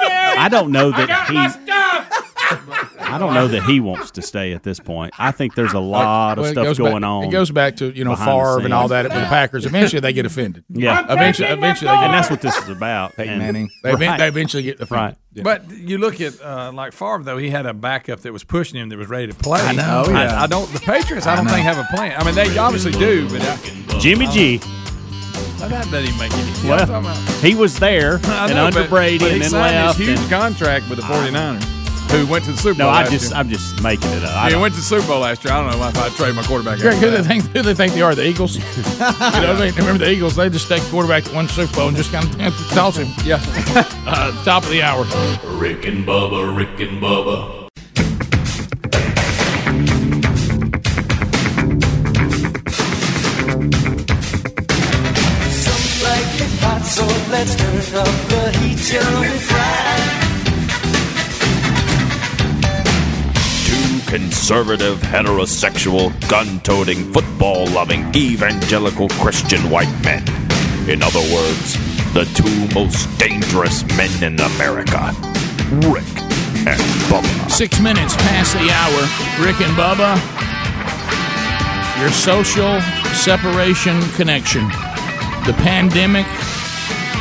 I don't know that got he. My stuff. I don't know that he wants to stay at this point. I think there's a lot Well, of it stuff goes going back, on. It goes back to you know behind Favre and all that with the Packers. Eventually, they get offended. Yeah. eventually, eventually, they get and that's what this is about. Peyton And- Manning. They, Right. they eventually get offended. Right. Yeah. But you look at uh, like Favre though; he had a backup that was pushing him that was ready to play. I know, yeah. I don't. The Patriots, I don't think have a plan. I mean, they obviously do, but I, Jimmy G. that doesn't make any sense. Well, I'm talking about- he was there I and under but- Brady but and he then signed left. His huge and- contract with the 49ers, who went to the Super no, Bowl. I just year. I'm just making it up. I he don't- went to the Super Bowl last year. I don't know if I'd trade my quarterback. Greg, who they think who they think they are? The Eagles. you know, they, remember the Eagles? They just take quarterback to one Super Bowl and just kind of toss him. Yeah. uh, top of the hour. Rick and Bubba, Rick and Bubba. Some like it hot, so let's turn up the heat till we fry. Conservative, heterosexual, gun toting, football loving, evangelical Christian white men. In other words, the two most dangerous men in America Rick and Bubba. Six minutes past the hour. Rick and Bubba, your social separation connection. The pandemic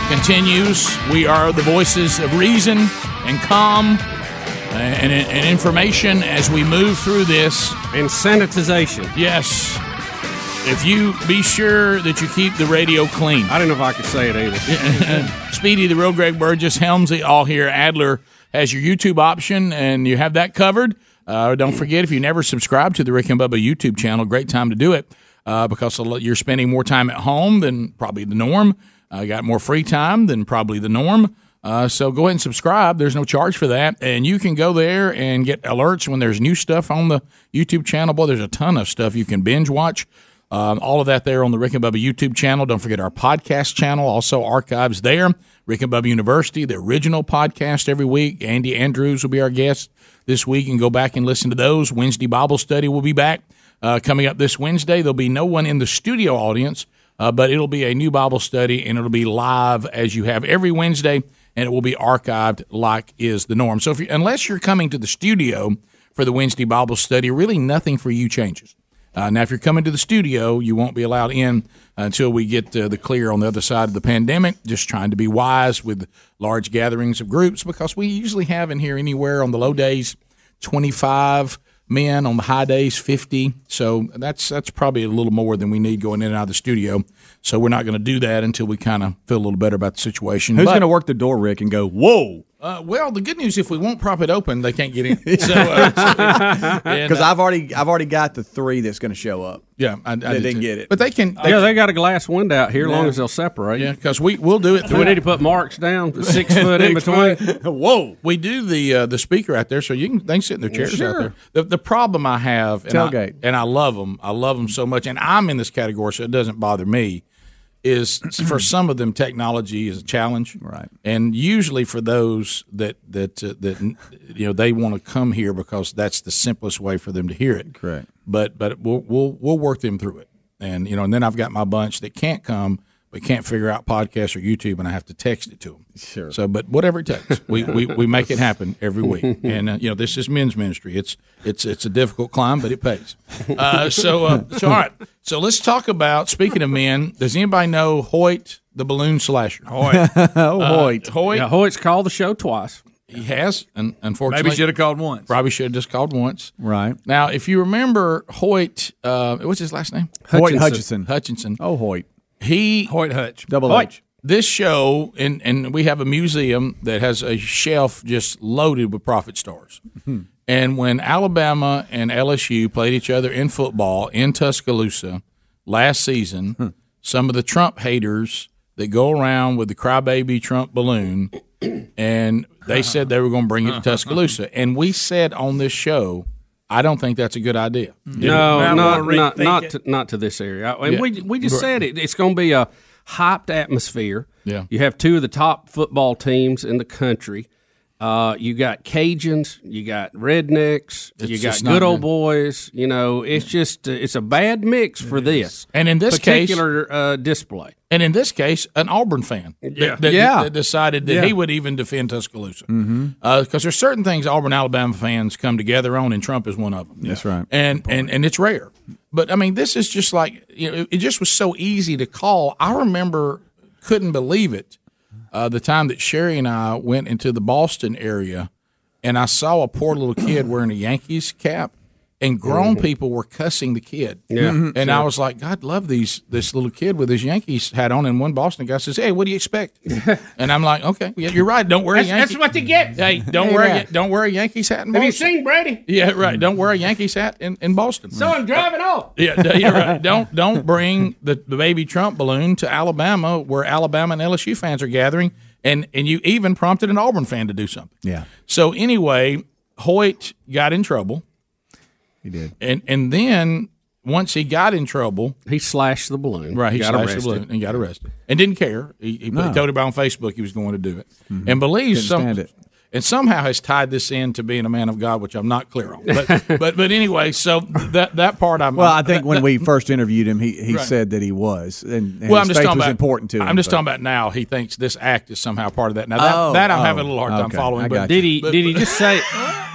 continues. We are the voices of reason and calm and, and information as we move through this. And sanitization. Yes. If you be sure that you keep the radio clean. I don't know if I could say it either. Speedy, the real Greg Burgess, Helmsy, all here. Adler has your YouTube option, and you have that covered. Uh, don't forget, if you never subscribe to the Rick and Bubba YouTube channel, great time to do it uh, because you're spending more time at home than probably the norm. Uh, got more free time than probably the norm. Uh, so go ahead and subscribe. There's no charge for that, and you can go there and get alerts when there's new stuff on the YouTube channel. Boy, there's a ton of stuff you can binge watch. Um, all of that there on the Rick and Bubba YouTube channel. Don't forget our podcast channel, also archives there. Rick and Bubba University, the original podcast every week. Andy Andrews will be our guest this week, and go back and listen to those. Wednesday Bible study will be back uh, coming up this Wednesday. There'll be no one in the studio audience, uh, but it'll be a new Bible study, and it'll be live as you have every Wednesday, and it will be archived like is the norm. So if you, unless you're coming to the studio for the Wednesday Bible study, really nothing for you changes. Uh, now, if you're coming to the studio, you won't be allowed in until we get uh, the clear on the other side of the pandemic. Just trying to be wise with large gatherings of groups because we usually have in here anywhere on the low days 25 men, on the high days 50. So that's that's probably a little more than we need going in and out of the studio. So we're not going to do that until we kind of feel a little better about the situation. Who's going to work the door, Rick, and go, whoa? Uh, well, the good news if we won't prop it open, they can't get in. So, uh, and, Because uh, I've already I've already got the three that's going to show up. Yeah, I, I they did didn't too. get it, But they can. yeah, they got a glass window out here, as long as they'll separate. Yeah, because we we'll do it. Do we need to put marks down, six foot in between? foot. Whoa! We do the uh, the speaker out there, so you can they can sit in their chairs Sure. out there. The, the problem I have, and I, Tailgate. and I love them. I love them so much, and I'm in this category, so it doesn't bother me. Is for some of them, technology is a challenge, right? And usually for those that that uh, that you know they want to come here because that's the simplest way for them to hear it. Correct. But but we'll we'll we'll work them through it, and you know, and then I've got my bunch that can't come. But can't figure out podcast or YouTube, and I have to text it to them. Sure. So, but whatever it takes, we, we, we make it happen every week. And uh, you know, this is men's ministry. It's it's it's a difficult climb, but it pays. Uh, so uh, so all right. So let's talk about. Speaking of men, does anybody know Hoyt the balloon slasher? Hoyt. Oh, Hoyt. Hoyt. Yeah, Hoyt's called the show twice. He has, and unfortunately, Maybe should have called once. Probably should have just called once. Right. Now, if you remember Hoyt, uh, what's his last name? Hoyt Hutchinson. Hutchinson. Oh, Hoyt. He Hoyt Hutch. Double Hoyt. H. This show, and and we have a museum that has a shelf just loaded with profit stars. Hmm. And when Alabama and LSU played each other in football in Tuscaloosa last season, Hmm. some of the Trump haters that go around with the crybaby Trump balloon, and they said they were going to bring it to Tuscaloosa. And we said on this show, I don't think that's a good idea. No, not not not to, not to this area. And Yeah. we we just said it. It's going to be a hyped atmosphere. Yeah. You have two of the top football teams in the country. Uh, you got Cajuns, you got rednecks, It's you got good old good. boys. You know, it's just uh, it's a bad mix for this. And in this case- particular uh, display, And in this case, an Auburn fan that, Yeah. that, Yeah. that decided that Yeah. he would even defend Tuscaloosa. Because Mm-hmm. there's certain things Auburn, Alabama fans come together on, and Trump is one of them. That's right. And, and, and it's rare. But, I mean, this is just like, you know, it just was so easy to call. I remember, couldn't believe it, uh, the time that Sherry and I went into the Boston area, and I saw a poor little kid wearing a Yankees cap. And grown people were cussing the kid. Yeah. Mhm. And I was like, God love these this little kid with his Yankees hat on. And one Boston guy says, Hey, what do you expect? and I'm like, Okay, yeah, you're right. Don't wear a that's, Yankee. that's what they get. Hey, don't Hey, wear man. a, don't wear a Yankees hat in Have you seen Brady? yeah, right. Don't wear a Yankees hat in, in Boston. So I'm driving off. yeah, d- you're right. Don't don't bring the, the baby Trump balloon to Alabama where Alabama and LSU fans are gathering. And and you even prompted an Auburn fan to do something. Yeah, So anyway, Hoyt got in trouble. He did. And and then once he got in trouble, He slashed the balloon. Right, he got slashed arrested. the balloon and got arrested, and didn't care. He, he, No. he told about on Facebook he was going to do it, mm-hmm. and believes some, it. and somehow has tied this in to being a man of God, which I'm not clear on. But but but anyway, so that that part I'm Well, I think when that- we first interviewed him, he, he Right. said that he was, and, and well, I'm just faith talking was about important to him. I'm just but- talking about now. He thinks this act is somehow part of that. Now that, Oh, that I'm oh, having a little hard oh, time following. But got Did he? But- did he just say?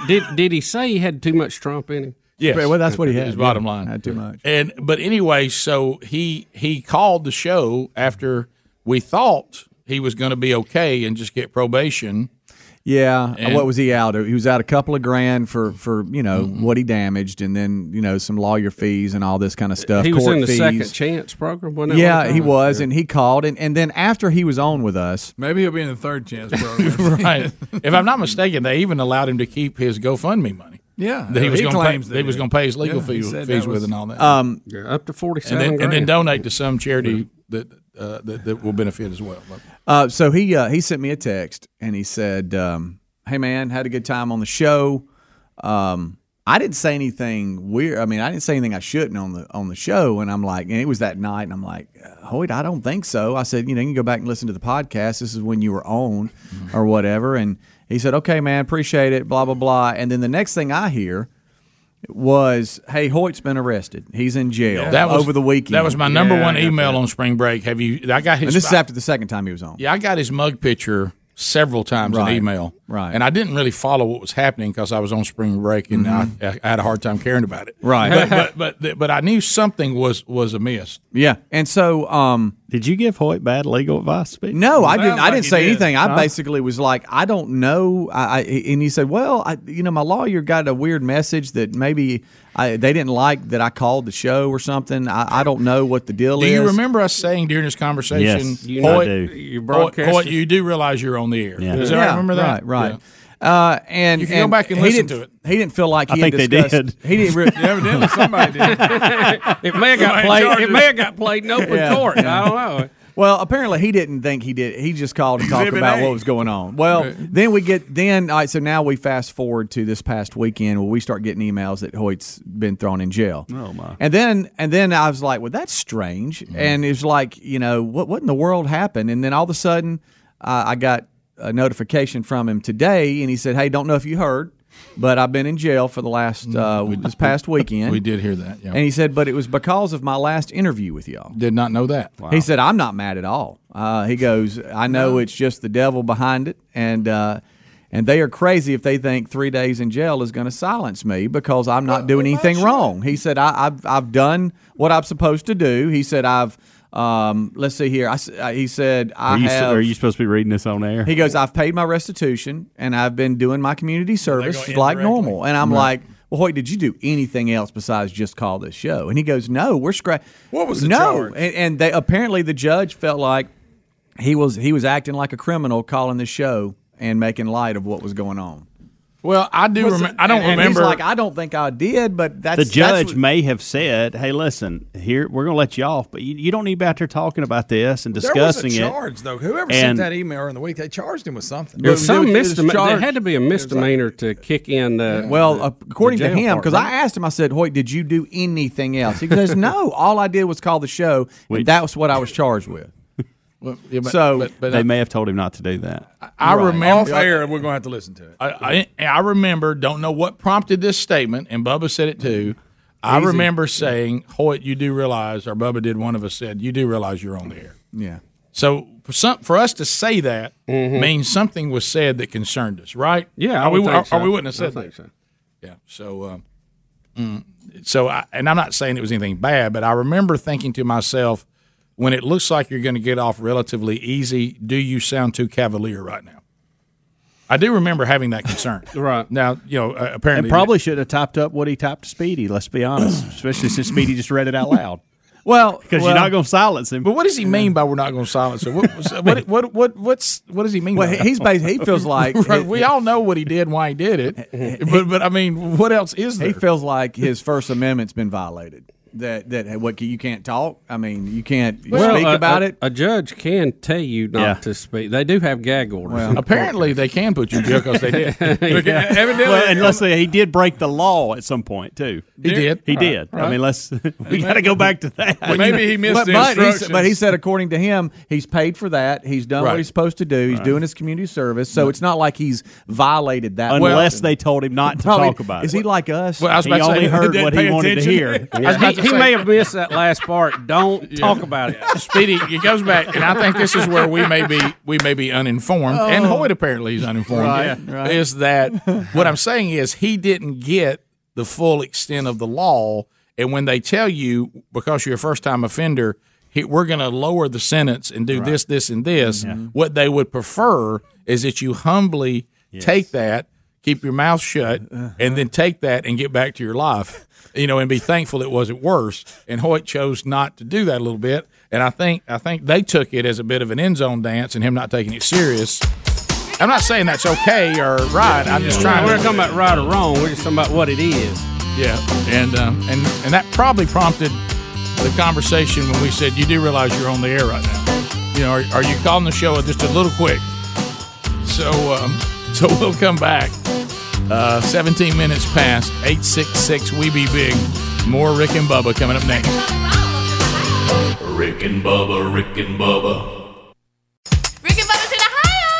Did Did he say he had too much Trump in him? Yes, Well, that's what he had. His bottom yeah. line Had too much. And but anyway, so he he called the show after we thought he was going to be okay and just get probation. Yeah, And- what was he out? He was out a couple of grand for for you know Mm-hmm. what he damaged, and then you know some lawyer fees and all this kind of stuff. He was court in the fees. second chance program. Wasn't Yeah, what he it was, and he called, and, and then after he was on with us, Maybe he'll be in the third chance program. right. If I'm not mistaken, they even allowed him to keep his GoFundMe money. Yeah, that he was going to pay, claims that they he was going to pay his legal Yeah, fees, fees that with and all that. um, Yeah, up to forty and then and then donate to some charity that uh, that, that will benefit as well. Uh, so he uh, he sent me a text and he said, um, "Hey man, had a good time on the show. Um, I didn't say anything weird. I mean, I didn't say anything I shouldn't on the on the show. And I'm like, and it was that night, and I'm like, Hoyt, I don't think so. I said, you know, you can go back and listen to the podcast. This is when you were on, or whatever. And he said, okay, man, appreciate it. Blah blah blah. And then the next thing I hear was, hey, Hoyt's been arrested. He's in jail That was over the weekend. That was my number one email on spring break. Have you? I got his. And this is after the second time he was on. Yeah, I got his mug picture several times Right. in email. Right. And I didn't really follow what was happening because I was on spring break and I, I had a hard time caring about it. Mm-hmm. Right. But but, but but I knew something was was amiss. Yeah, and so um, did you give Hoyt bad legal advice? Speak? No, I didn't. Sounds I didn't say did. anything. I Huh? basically was like, I don't know. I, I and he said, well, I, you know, my lawyer got a weird message that maybe I, they didn't like that I called the show or something. I, I don't know what the deal Do is. Do you remember us saying during this conversation, Yes, you know I Hoyt, do. you, broadcasted- Hoyt, you do realize you're on the air. Does everybody Yeah, remember that? Right, right. Uh, and You can go back and he listen didn't- to it. He didn't feel like I he had think they did. He didn't. Re- Evidently, somebody did. it may have got Somebody played. It may have got played in open Yeah, court. yeah. I don't know. Well, apparently he didn't think he did. He just called to talk about what was going on. Well, Right. then we get then. All right, so now we fast forward to this past weekend where we start getting emails that Hoyt's been thrown in jail. Oh my! And then and then I was like, well, that's strange. And it's like, you know, what what in the world happened? And then all of a sudden, uh, I got a notification from him today, and he said, hey, don't know if you heard. But I've been in jail for the last uh, this past weekend. We did hear that. Yeah. And he said, but it was because of my last interview with y'all. Did not know that. He said, I'm not mad at all. Uh, he goes, I know it's just the devil behind it. And, uh, and they are crazy if they think three days in jail is going to silence me because I'm not doing anything wrong. He said, I, I've, I've done what I'm supposed to do. He said, I've, um, let's see here. I, s- uh, he said, I Are you, have. are you supposed to be reading this on air? He goes, I've paid my restitution and I've been doing my community service like normal. And I'm Right. like, well, Hoyt, did you do anything else besides just call this show? And he goes, no, we're scratch. What was the no? charge? And, and they apparently the judge felt like he was he was acting like a criminal calling the show and making light of what was going on. Well, I do. Was Remember, it- I don't and- and remember. He's like, I don't think I did, but that's the judge That's, may have said, "Hey, listen, here we're going to let you off, but you, you don't need to be out there talking about this and discussing it. There discussing was a it." charge though. Whoever And- sent that email in the week, they charged him with something. There was some it was misdemeanor. There had to be a misdemeanor to kick in the. Well, the- according the to him, because right? I asked him, I said, "Hoyt, did you do anything else?" He goes, "No, all I did was call the show, and that was what I was charged with." Well, yeah, but- so but- but they I- may have told him not to do that. I remember Off air, we're going to have to listen to it. I, I, I remember, don't know what prompted this statement, and Bubba said it too. I remember saying, Hoyt, you do realize, or Bubba did, one of us said, you do realize you're on the air. Yeah. So for, some, for us to say that Mm-hmm. means something was said that concerned us, right? Yeah, I or we, would or, think so. or we wouldn't have said I think that. so. Yeah. So, um, mm, so I, and I'm not saying it was anything bad, but I remember thinking to myself, when it looks like you're going to get off relatively easy, do you sound too cavalier right now? I do remember having that concern. right now, you know, uh, apparently And probably should have typed up what he typed to Speedy. Let's be honest, especially since Speedy just read it out loud. Well, because well- you're not going to silence him. But what does he mean by we're not going to silence him? What, was- what, what, what, what's, what does he mean? Well, by he's bas- he feels like- Right, we all know what he did, and why he did it. But, but I mean, what else is there? He feels like his First Amendment's been violated. That that what you can't talk. I mean, you can't Well, speak a- about a- it. A judge can tell you not Yeah. to speak. They do have gag orders. Well, Apparently, they can put you in jail because they did. Yeah. well, and let's say he did break the law at some point too. He did. He Right, did. I right. mean, let's we got to go back to that. Maybe but, but, he, said- but he said, according to him, he's paid for that. He's done Right. what he's supposed to do. He's Right. doing his community service. So it's not like he's violated that. Unless they told him not to Probably- talk about Is it. he like us? Well, I was He about to only say, heard didn't what he pay wanted to hear. I was about he to he may have missed that last part. Don't talk about it. Speedy, it goes back, and I think this is where we may be we may be uninformed, and Oh. Hoyt apparently is uninformed. Right, right. Is that what I'm saying? Is he didn't get the full extent of the law, and when they tell you because you're a first time offender, he, we're going to lower the sentence and do this, this, and this. What they would prefer is that you humbly take that, keep your mouth shut, uh-huh. and then take that and get back to your life. You know, and be thankful it wasn't worse. And Hoyt chose not to do that a little bit. And I think I think they took it as a bit of an end zone dance and him not taking it serious. I'm not saying that's okay or right. I'm just trying. We're to, not talking about right or wrong. We're just talking about what it is. yeah, and um, and and that probably prompted the conversation when we said, "You do realize you're on the air right now. You know, are, are you calling the show just a little quick?" So, um, so we'll come back Uh, 17 minutes past 866 We Be Big. More Rick and Bubba coming up next. Rick and Bubba, Rick and Bubba. Rick and Bubba's in Ohio.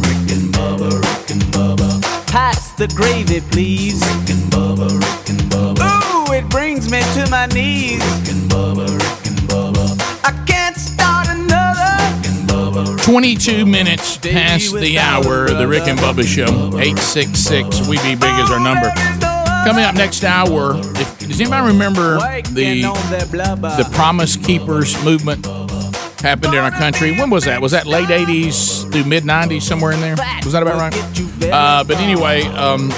Rick and Bubba, Rick and Bubba. Pass the gravy, please. Rick and Bubba, Rick and Bubba. Ooh, it brings me to my knees. Rick and Bubba, Rick and Bubba. I can't 22 minutes past the hour. The Rick and Bubba Show. 866 We Be Big is our number. Coming up next hour, if, does anybody remember the the Promise Keepers movement happened in our country? When was that? Was that late 80s through mid 90s, somewhere in there? Was that about right? Uh, but anyway, um,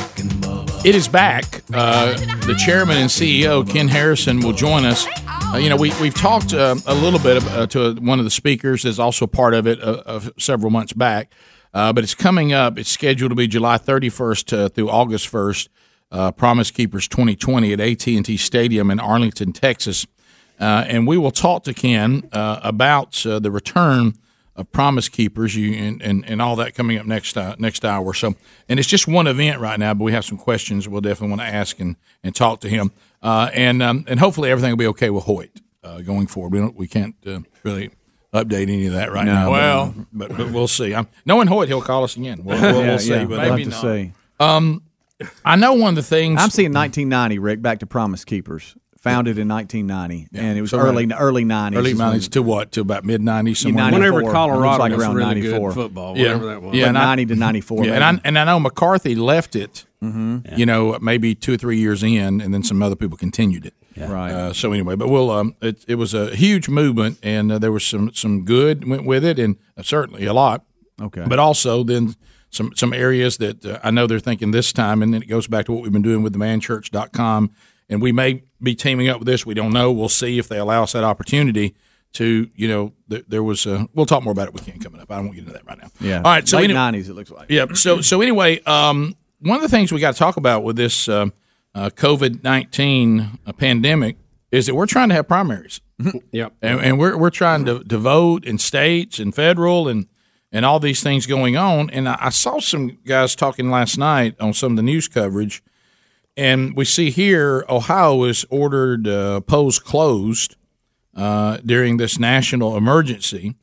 it is back. Uh, the chairman and CEO, Ken Harrison, will join us. Uh, you know, we, we've talked uh, a little bit uh, to one of the speakers, is also part of it uh, of several months back. Uh, but it's coming up. It's scheduled to be July 31st uh, through August 1st. Uh, Promise Keepers 2020 at AT&T Stadium in Arlington, Texas, and we will talk to Ken about the return Promise Keepers you, and, and, and all that coming up next uh, next hour. So, and it's just one event right now, but we have some questions we'll definitely want to ask and, and talk to him, uh, and um, and hopefully everything will be okay with Hoyt uh, going forward. We don't we can't uh, really update any of that right No, now. Well, but, but we'll see. I'm, knowing Hoyt, he'll call us again. We'll, we'll, Yeah, we'll see. yeah, but we'll uh, have to see. Um, I know one of the things I'm seeing 1990, Rick, back to Promise Keepers, founded in 1990, and it was So early right. early 90s. early nineties to what to about mid nineties Yeah, somewhere. 94. Whenever Colorado It looks like was around really good 94. football, yeah, whatever that was. yeah, But and I- 90 to 94. Yeah, and I, and I know McCartney left it. Mhm. You know, maybe two or three years in, and then some other people continued it. Right. Uh, so anyway, but we'll. Um, it, it was a huge movement, and uh, there was some some good went with it, and uh, certainly a lot. Okay. But also then some some areas that uh, I know they're thinking this time, and then it goes back to what we've been doing with themanchurch.com, and we may be teaming up with this. We don't know. We'll see if they allow us that opportunity to. You know, th- there was. Uh, we'll talk more about it. We can't coming up. I don't won't get into that right now. Yeah. All right. So Late any- 90s, it looks like. yeah. So so anyway, um, one of the things we got to talk about with this uh, uh, COVID nineteen uh, pandemic is that we're trying to have primaries. Yep. And, and we're we're trying to, to vote in states and federal and and all these things going on. And I, I saw some guys talking last night on some of the news coverage, and we see here Ohio has ordered uh, polls closed uh, during this national emergency,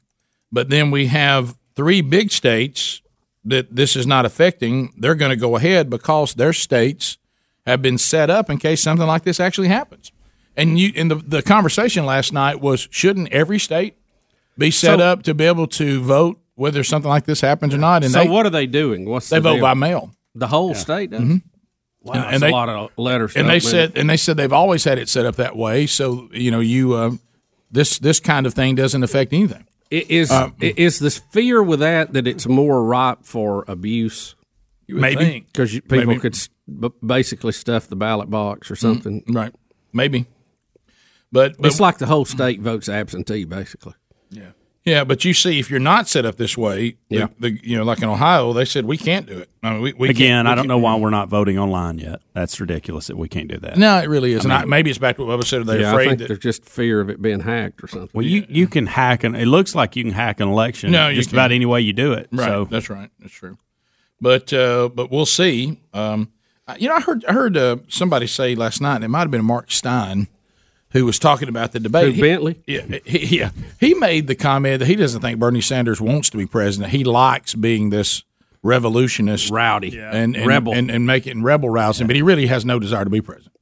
but then we have three big states that this is not affecting. They're going to go ahead because their states have been set up in case something like this actually happens. And you, and the the conversation last night was, shouldn't every state be set So- up to be able to vote whether something like this happens or not? And so they, what are they doing? What's they the vote deal? by mail. The whole state does. Mhm. Wow, And- and a lot of letters. and they said and they said they've always had it set up that way. So you know, you uh, this this kind of thing doesn't affect anything. is Uh, is this fear with that that it's more ripe for abuse? Maybe. because people Maybe. could basically stuff the ballot box or something. right? Maybe, but, but it's like the whole state votes absentee, basically. Yeah, but you see, if you're not set up this way, Yeah. the, you know, like in Ohio, they said we can't do it. I mean, we, we Again, we I don't know why we're not voting online yet. That's ridiculous that we can't do that. No, it really is. I and I, mean- maybe it's back to what Bubba said. Are they yeah, I afraid think that there's just fear of it being hacked or something. Well, you you can hack an. It looks like you can hack an election. No, just about can't. any way you do it. Right. So That's right. That's true. But uh, but we'll see. Um, I- you know, I heard I heard uh, somebody say last night. It might have been Mark Steyn who was talking about the debate. Who, He- Bentley? Yeah, he, yeah. He made the comment that he doesn't think Bernie Sanders wants to be president. He likes being this revolutionist, rowdy, and, and Rebel. and, and making rebel rousing. But he really has no desire to be president.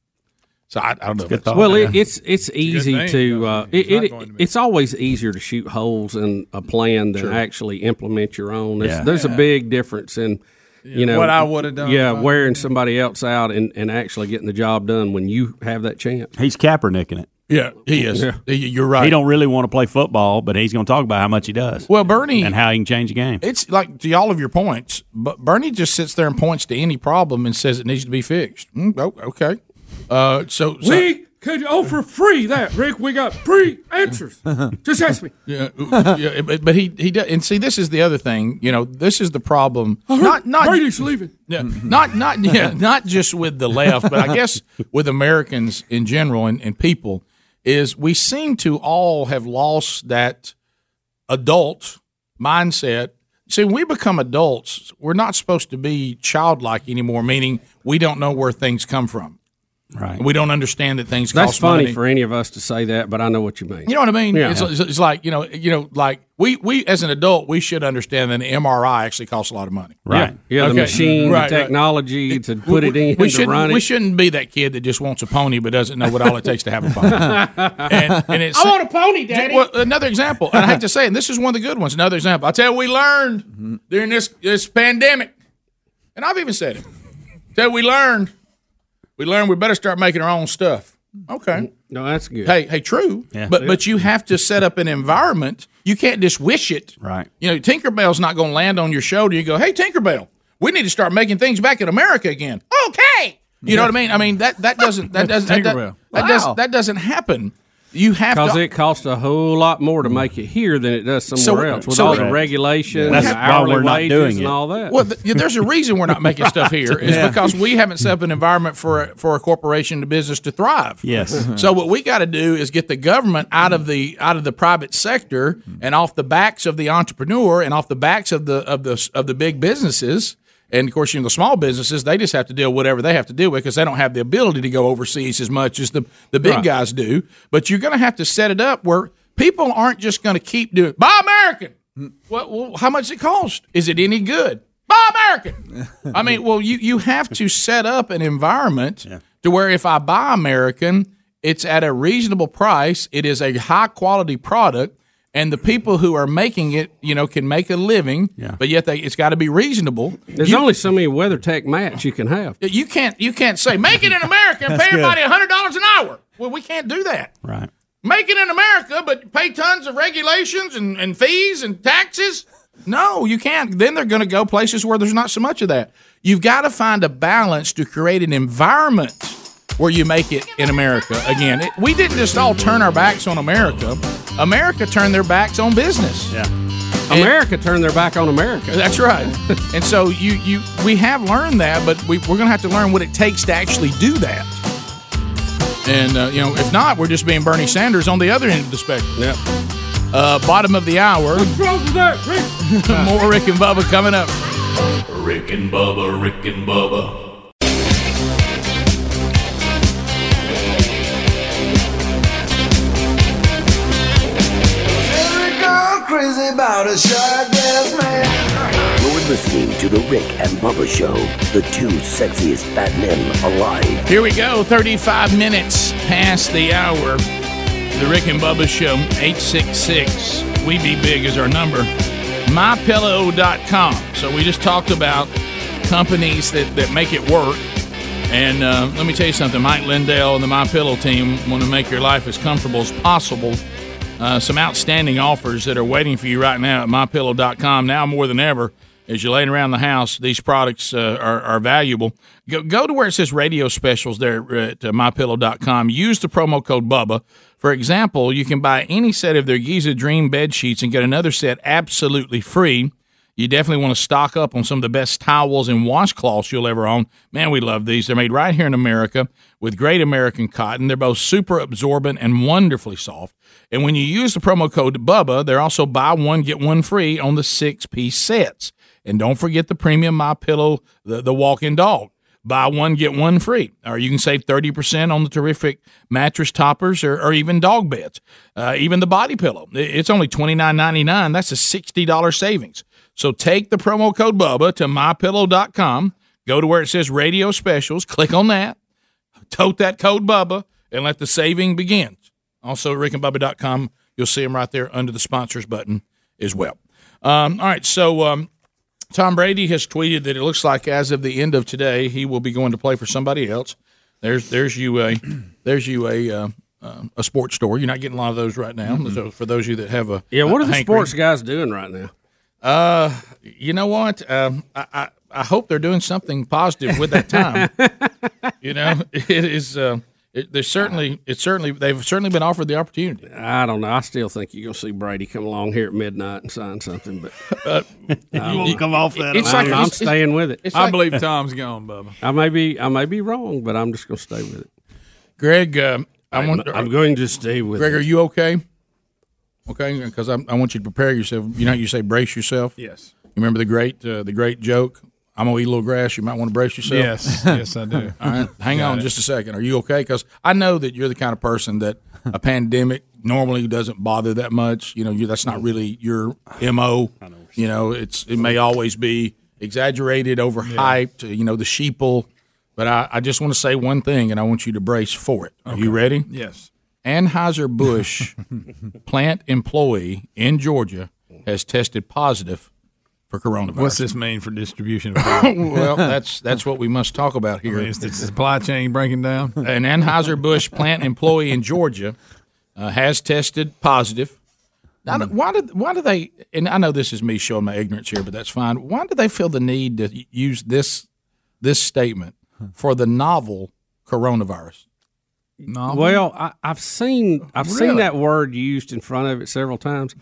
So I, I don't know. if that's- well, it, it's it's easy thing, to uh, it, it, to it's always easier to shoot holes in a plan than Sure. actually implement your own. There's, Yeah. there's a big difference in you know What I would've done Yeah, wearing somebody else out and, and actually getting the job done when you have that chance. he's Kaepernicking it. Yeah, he is. Yeah. You're right. He don't really want to play football, but he's going to talk about how much he does. Well, Bernie and how he can change the game. It's like to all of your points, but Bernie just sits there and points to any problem and says it needs to be fixed. Mm, oh, okay. Uh, so, so We could oh, for free that, Rick. We got free answers. Just ask me. yeah, yeah, but, but he he does, and see this is the other thing. You know, this is the problem. Not not Brady's leaving. Yeah, not not yeah, not just with the left, but I guess with Americans in general and, and people is we seem to all have lost that adult mindset See, when we become adults, we're not supposed to be childlike anymore. Meaning, we don't know where things come from. Right. We don't understand that things That's cost funny money. It's funny for any of us to say that, but I know what you mean. You know what I mean? Yeah. It's, it's, it's like you know, you know, like we we as an adult, we should understand that an MRI actually costs a lot of money. Right. Yeah, the Okay. machine, Right, the right. technology to put it in, We shouldn't. We shouldn't be that kid that just wants a pony but doesn't know what all it takes to have a pony. and, and it's, I want a pony, Daddy. Well, another example, and I hate to say, and this is one of the good ones. Another example. I tell you, we learned Mm-hmm. during this this pandemic, and I've even said it. Tell you, we learned. We learned we better start making our own stuff. Okay. No, that's good. Hey, hey, true. Yeah. But but you have to set up an environment. You can't just wish it. Right. You know, Tinkerbell's not going to land on your shoulder. You go, hey, Tinkerbell, we need to start making things back in America again. Okay. You know what I mean? I mean that that doesn't that doesn't that, that, Tinkerbell. that, Wow. does, that doesn't happen. You have Because it costs a whole lot more to make it here than it does somewhere So- else with so- all the Correct. regulations, That's the why hourly we're not wages, doing and all that. Well, th- yeah, there's a reason we're not making stuff here. Is Yeah. because we haven't set up an environment for a, for a corporation to business to thrive. Yes. Mm-hmm. So what we got to do is get the government out of the out of the private sector and off the backs of the entrepreneur and off the backs of the of the of the big businesses. And of course, you know the small businesses they just have to deal whatever they have to deal with because they don't have the ability to go overseas as much as the the big Right. guys do. But you're going to have to set it up where people aren't just going to keep doing buy American. What, well, how much it cost? Is it any good? Buy American. I mean, well, you you have to set up an environment to where if I buy American, it's at a reasonable price. It is a high quality product, and the people who are making it, you know, can make a living. Yeah. But yet, they it's got to be reasonable. There's only so many WeatherTech mats you can have. You can't you can't say make it in America and pay good. everybody hundred dollars an hour. Well, we can't do that. Right. Make it in America, but pay tons of regulations and, and fees and taxes. No, you can't. Then they're going to go places where there's not so much of that. You've got to find a balance to create an environment where you make it in America. Again, it, we didn't just all turn our backs on America. America turned their backs on business. Yeah. America turned their back on America. That's right. and so you you we have learned that, but we, we're going to have to learn what it takes to actually do that. And uh, you know, if not, we're just being Bernie Sanders on the other end of the spectrum. Yep. Uh, bottom of the hour. What's wrong with that, Rick? More Rick and Bubba coming up. Rick and Bubba, Rick and Bubba. Crazy about a shark gas man. You're listening to The Rick and Bubba Show, the two sexiest fat men alive. Here we go. 35 minutes past the hour. The Rick and Bubba Show, 866 We Be Big is our number. MyPillow.com. So we just talked about companies that, that make it work. And uh, let me tell you something Mike Lindell and the My Pillow team want to make your life as comfortable as possible. Uh, some outstanding offers that are waiting for you right now at mypillow.com. Now more than ever, as you're laying around the house, these products uh, are, are valuable. Go, go to where it says radio specials there at uh, mypillow.com. Use the promo code BUBBA. For example, you can buy any set of their Giza Dream bed sheets and get another set absolutely free. You definitely want to stock up on some of the best towels and washcloths you'll ever own. Man, we love these. They're made right here in America with great American cotton. They're both super absorbent and wonderfully soft. And when you use the promo code BUBBA, they're also buy one, get one free on the six piece sets. And don't forget the premium My Pillow, the, the walk-in dog. Buy one, get one free. Or you can save 30% on the terrific mattress toppers or, or even dog beds. Uh, even the body pillow. It's only $29.99. That's a $60 savings. So take the promo code BUBBA to mypillow.com. Go to where it says radio specials. Click on that. Tote that code BUBBA and let the saving begin. Also, rickandbubba.com. You'll see them right there under the sponsors button as well. Um, all right. So, um, Tom Brady has tweeted that it looks like as of the end of today, he will be going to play for somebody else. There's there's you a there's you a uh, uh, a sports store. You're not getting a lot of those right now. Mhm. So for those of you that have a Yeah, what a are the hankering- sports guys doing right now? Uh, you know what? Um, I, I I hope they're doing something positive with that time. you know, it is. Uh, it, there's certainly it's certainly they've certainly been offered the opportunity. I don't know. I still think you're going to see Brady come along here at midnight and sign something, but uh, I won't come off that. It's like, I'm staying with it. I believe Tom's gone, Bubba. I may be I may be wrong, but I'm just going to stay with it. Greg, um, I I'm- want, I'm going to stay with Greg, it. are you okay? Okay, because I want you to prepare yourself. You know, how you say brace yourself. Yes. You remember the great uh, the great joke? I'm gonna eat a little grass. You might want to brace yourself. Yes, yes, I do. All right, hang Got on it. just a second. Are you okay? Because I know that you're the kind of person that a pandemic normally doesn't bother that much. You know, you, that's not really your mo. You know, it's it may always be exaggerated, overhyped. You know, the sheeple. But I, I just want to say one thing, and I want you to brace for it. Are you ready? Yes. Anheuser Busch plant employee in Georgia has tested positive for coronavirus. What's this mean for distribution? well, that's that's what we must talk about here. I mean, is the supply chain breaking down? An Anheuser Busch plant employee in Georgia uh, has tested positive. Now, why did why do they? And I know this is me showing my ignorance here, but that's fine. Why do they feel the need to use this this statement for the novel coronavirus? Well, I, I've seen I've Really? seen that word used in front of it several times.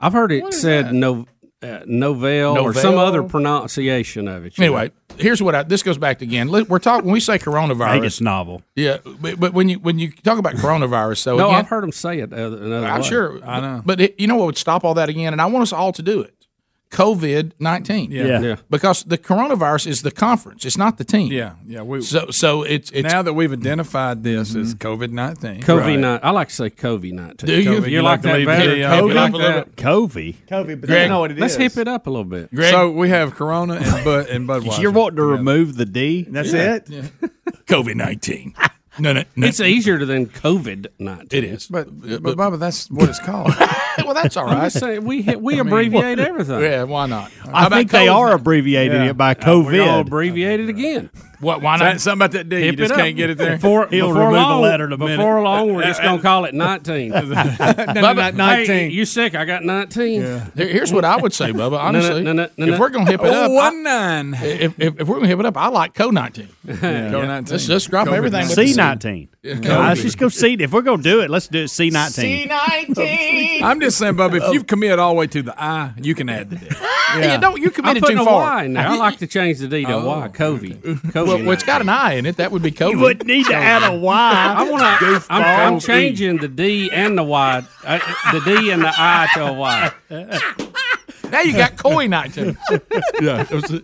I've heard it said no, uh, novel, or some other pronunciation of it. you Anyway, here's what I, this goes back to again. We're talking when we say coronavirus. Vegas novel. Yeah, but, but, when you when you talk about coronavirus, so no, again, I've heard them say it another I'm way. sure. I know. But it, you know what would stop all that again? And I want us all to do it. COVID nineteen. Yeah. Yeah. Yeah. Because the coronavirus is the conference. It's not the team. Yeah, yeah. We, So so it's it's now that we've identified this as mm-hmm. COVID nineteen. COVID nine. I like to say COVID nineteen. Do you? You, like that better? Yeah, You you like like that? Covid. COVID, but Greg, you know what it is. Let's hip it up a little bit. Greg, So we have Corona and Bud and Budweiser. You're wanting to remove the D. That's it. COVID nineteen. No, no, no. It's easier than COVID nineteen. It is. But but Bubba, that's what it's called. well, that's all right. I'm saying we hit, we abbreviate everything. Yeah, why not? I think they are abbreviating Yeah. it by Uh, we all COVID. abbreviated again. What? Why That- not? something about that D. You just can't get it there. Before, He'll before remove a long, letter in a minute. Before long, we're just gonna call it nineteen. Bubba, Hey, you sick? I got nineteen. Here- Here's what I would say, Bubba. Honestly, no, no, no, if we're gonna hip it up, one nine. if, if, if we're gonna hip it up, I like Co nineteen. COVID nineteen. Let's just drop COVID everything. C nineteen. Let's just go C. If we're gonna do it, let's do it C nineteen. C nineteen. I'm just saying, Bubba, if you've committed all the way to the I, you can add the D. You don't. You I'm committed putting too far. Y in there. I like to change the D to Oh. Y. COVID. COVID. Well, well, it's got an I in it. That would be COVID. You wouldn't need to add a Y. I want to. I'm, I'm changing the D and the Y, uh, the D and the I to a Y. Now you got Coy nineteen. yeah. it was-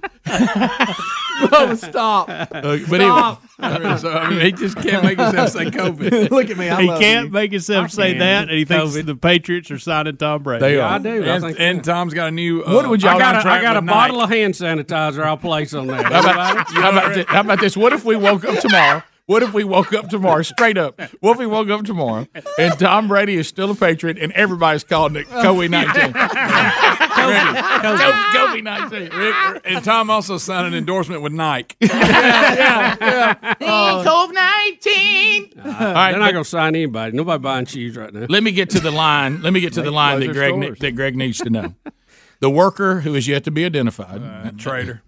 Bubba, stop. Uh, but anyway, so, I mean, he just can't make himself say COVID. Look at me. I he love can't you. make himself say can. that, and he thinks COVID. the Patriots are signing Tom Brady. They I are. do. I And, think. and Tom's got a new. Uh, What would y'all I got a, I got a bottle of hand sanitizer. I'll place on that. How about, how, about this, how about this? What if we woke up tomorrow? What if we woke up tomorrow, straight up? What if we woke up tomorrow and Tom Brady is still a Patriot and everybody's calling it COVID 19? COVID 19. And Tom also signed an endorsement with Nike. Oh. COVID 19. All right, They're not going to sign anybody. Nobody buying cheese right now. let me get to the line. Let me get to the line that Greg, ne- that Greg needs to know. The worker who is yet to be identified uh, Trader.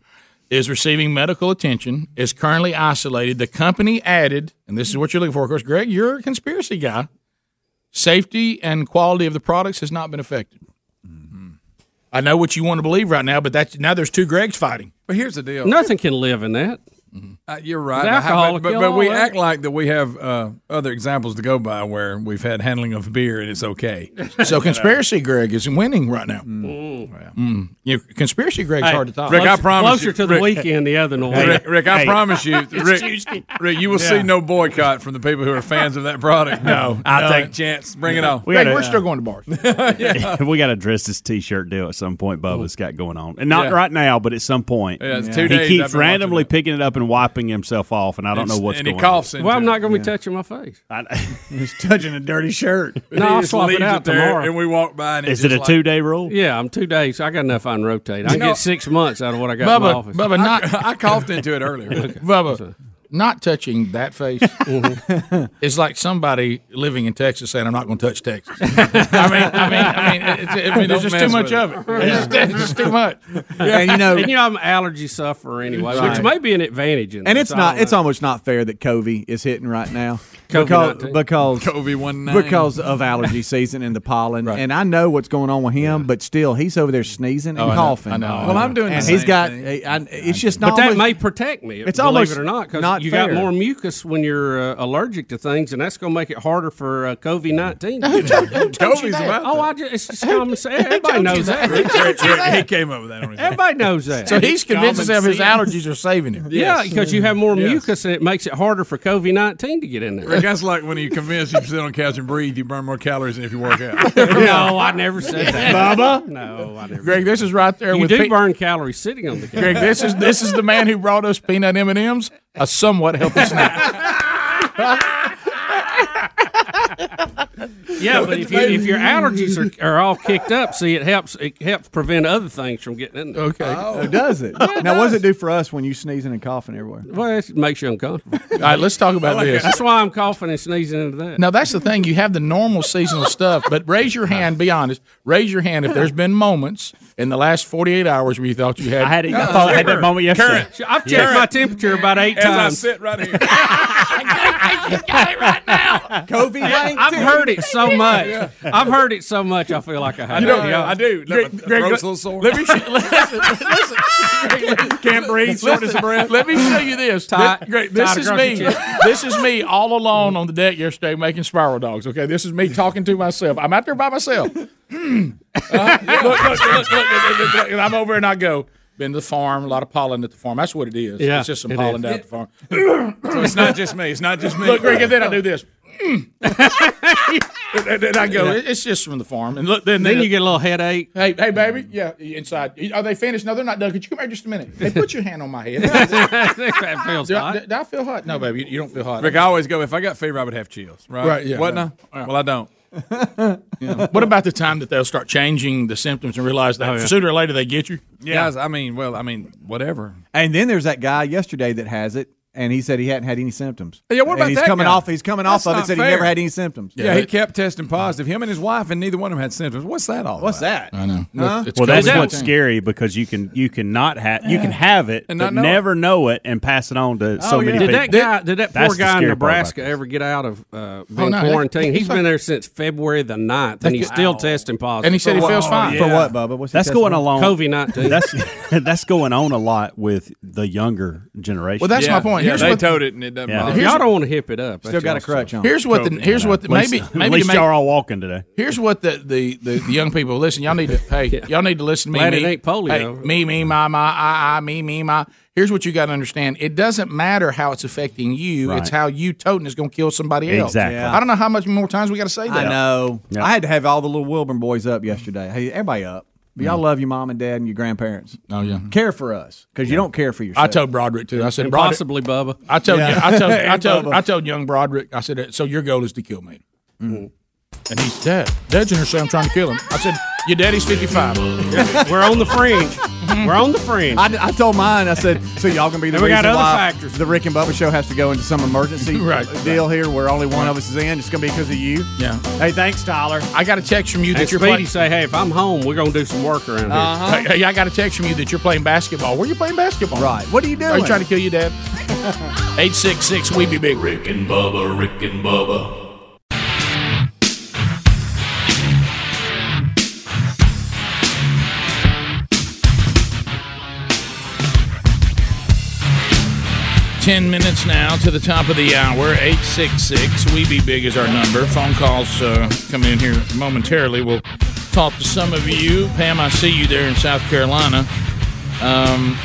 Is receiving medical attention, is currently isolated. The company added, and this is what you're looking for, of course, Greg, you're a conspiracy guy. Safety and quality of the products has not been affected. Mm-hmm. I know what you want to believe right now, but that's now there's two Gregs fighting. But here's the deal. Nothing can live in that. Uh, you're right. The have- alcohol but, but, but we that. act like that we have uh, other examples to go by where we've had handling of beer and it's okay. So conspiracy Greg is winning right now. Mm. You know, conspiracy Greg's Hey, hard to talk. Rick, I Closer- promise Closer you- to the Rick- weekend, the other one. Rick, Rick, I Hey. promise you, Rick, Rick, you will see no boycott from the people who are fans of that product. No, I no think- chance. Bring it on. We Greg, gotta- we're still going to bars. we got to address this T-shirt deal at some point. Bubba's got going on, and not Yeah. right now, but at some point. Yeah, it's two he days I've keeps been randomly picking it up and wiping himself off, and I don't know what's and going he coughs on. into well, I'm not going to be touching my face. I- He's touching a dirty shirt. No, I'll swap it leaves out there, tomorrow. And we walk by and Is it a like- two-day rule? Yeah, I'm two days. I got enough on rotate. I can know- get six months out of what I got in my Bubba, office. Bubba, not I coughed into it earlier. Bubba, not touching that face Mm-hmm. is like somebody living in Texas saying, "I'm not going to touch Texas." I mean, I mean, I mean, it's, I mean there's just too much with of it. It's, just, it's just too much. And you know, and you know I'm an allergy sufferer anyway, which may be an advantage. In and this. it's not. don't It's almost not fair that Covey is hitting right now because because COVID one nine. because of allergy season and the pollen. And I know what's going on with him, but still, he's over there sneezing and Oh, I know. coughing. I know. Well, I'm doing. And the he's same got. thing. I- it's just But not. that almost- may protect me. It's believe almost it or not, because not you fair. got more mucus when you're uh, allergic to things, and that's going to make it harder for uh, COVID nineteen. Who told- who told you that? Oh, I just, it's just common sense. Everybody told you knows that? that. Who told you that? He came up with that on his. Everybody knows that. So he's convinced himself his allergies are saving him. Yeah, because you have more Yes. mucus, and it makes it harder for COVID nineteen to get in there. Rick, that's like when you convince you sit on couch and breathe, you burn more calories than if you work out. no, I never said that, Bubba? No, I never. Greg, this is right there You with do Pete- burn calories sitting on the couch. Greg, this is this is the man who brought us peanut M and M's, a somewhat healthy snack. Yeah, but if, you, if your allergies are, are all kicked up, see, it helps it helps prevent other things from getting in there. Okay. Oh, does it? now, what does it do for us when you sneezing and coughing everywhere? Well, it makes you uncomfortable. All right, let's talk about this. That's why I'm coughing and sneezing into that. Now that's the thing. You have the normal seasonal stuff, but raise your hand. Be honest. Raise your hand if there's been moments in the last 48 hours where you thought you had. I had it- I uh, thought I had that moment yesterday. Current. I've checked my temperature about eight As I times. sit right here. COVID I- I've heard it so much. I've heard it so much. I feel like I have. You to know, be I do. Greg- my Greg, throat's let- little sore. Let me show, listen, listen. Can't breathe, shortness of breath. Let me show you this. Tie- This, Greg, this tie it is across me. This is me all alone on the deck yesterday making spiral dogs. Okay, this is me talking to myself. I'm out there by myself. Hmm. Uh, look, look, look, look, look, look, look, and I'm over and I go. Been to the farm, a lot of pollen at the farm. That's what it is. Yeah, it's just some it pollen is. down at the farm. So it's not just me. It's not just me. Look, Greg, and then I do this. And then I go. It's just from the farm. And look, then Then you get a little headache. Hey, hey, baby. Yeah, inside. Are they finished? No, they're not done. Could you come here just a minute? Hey, put your hand on my head. that feels do, I, hot. do I feel hot? No, baby, you, you don't feel hot. Rick, I always go. If I got fever, I would have chills. Right? Right, yeah, What right. now? Well, I don't. What about the time that they'll start changing the symptoms and realize that Oh, yeah. sooner or later they get you? Guys, I mean, well, I mean, whatever. And then there's that guy yesterday that has it, and he said he hadn't had any symptoms. Yeah, what And about he's that coming guy? off? He's coming That's off of it. Said fair. he never had any symptoms. Yeah, he kept testing positive. Him and his wife, and neither one of them had symptoms. What's that all? What's about? that? I know. Huh? It's Well, that's COVID-19. what's scary because you can you can not have you can have it And but not know it. never know it and pass it on to so Oh, many. Did people. that guy? Did that poor the guy in scary part about Nebraska ever get out of uh, being Oh, no, quarantined? he- He's been there since February the 9th, and he's still testing positive. And he said he feels fine. For what, Bubba? What's he That's going along. COVID nineteen. That's that's going on a lot with the younger generation. Well, that's my point. Yeah, Here's they what- told it, and it doesn't Yeah. bother. Y'all don't want to hip it up. Still got a crutch on. Here's what the here's what the, At least- maybe at maybe least make, y'all are all walking today. Here's what the, the, the, the young people listen. Y'all need to hey, y'all need to listen to me. Glad me, it ain't polio. Hey, me, me, my, my, I, I, me, me, my. Here's what you got to understand. It doesn't matter how it's affecting you. It's how you toting is going to kill somebody else. Exactly. Yeah. I don't know how much more times we got to say that. I know. Yeah. I had to have all the little Wilburn boys up yesterday. Hey, everybody up. But y'all mm. love your mom and dad and your grandparents. Oh yeah. Care for us because you don't care for yourself. I told Broderick too. I said, Broderick, Possibly Bubba. I told, Yeah. I told, I And told, Bubba. I told young Broderick. I said, so your goal is to kill me. Mm. And he's dad. Dad's in here saying I'm trying to kill him. I said, your daddy's 55. We're on the fringe. We're on the fringe. I, I told mine. I said, so y'all gonna be the And we reason got other why factors. the Rick and Bubba show has to go into some emergency Right, deal here where only one of us is in. It's gonna be because of you. Yeah. Hey, thanks, Tyler. I got a text from you and that you're Speedy playing. say, "Hey, if I'm home, we're gonna do some work around here." Uh-huh. Hey, hey, I got a text from you that you're playing basketball. Where you playing basketball? Right. What are you doing? Are you trying to kill your dad? 866 We Be Big. Rick and Bubba, Rick and Bubba. Ten minutes now to the top of the hour. 866 We Be Big is our number. Phone calls uh, coming in here momentarily. We'll talk to some of you. Pam, I see you there in South Carolina. Um,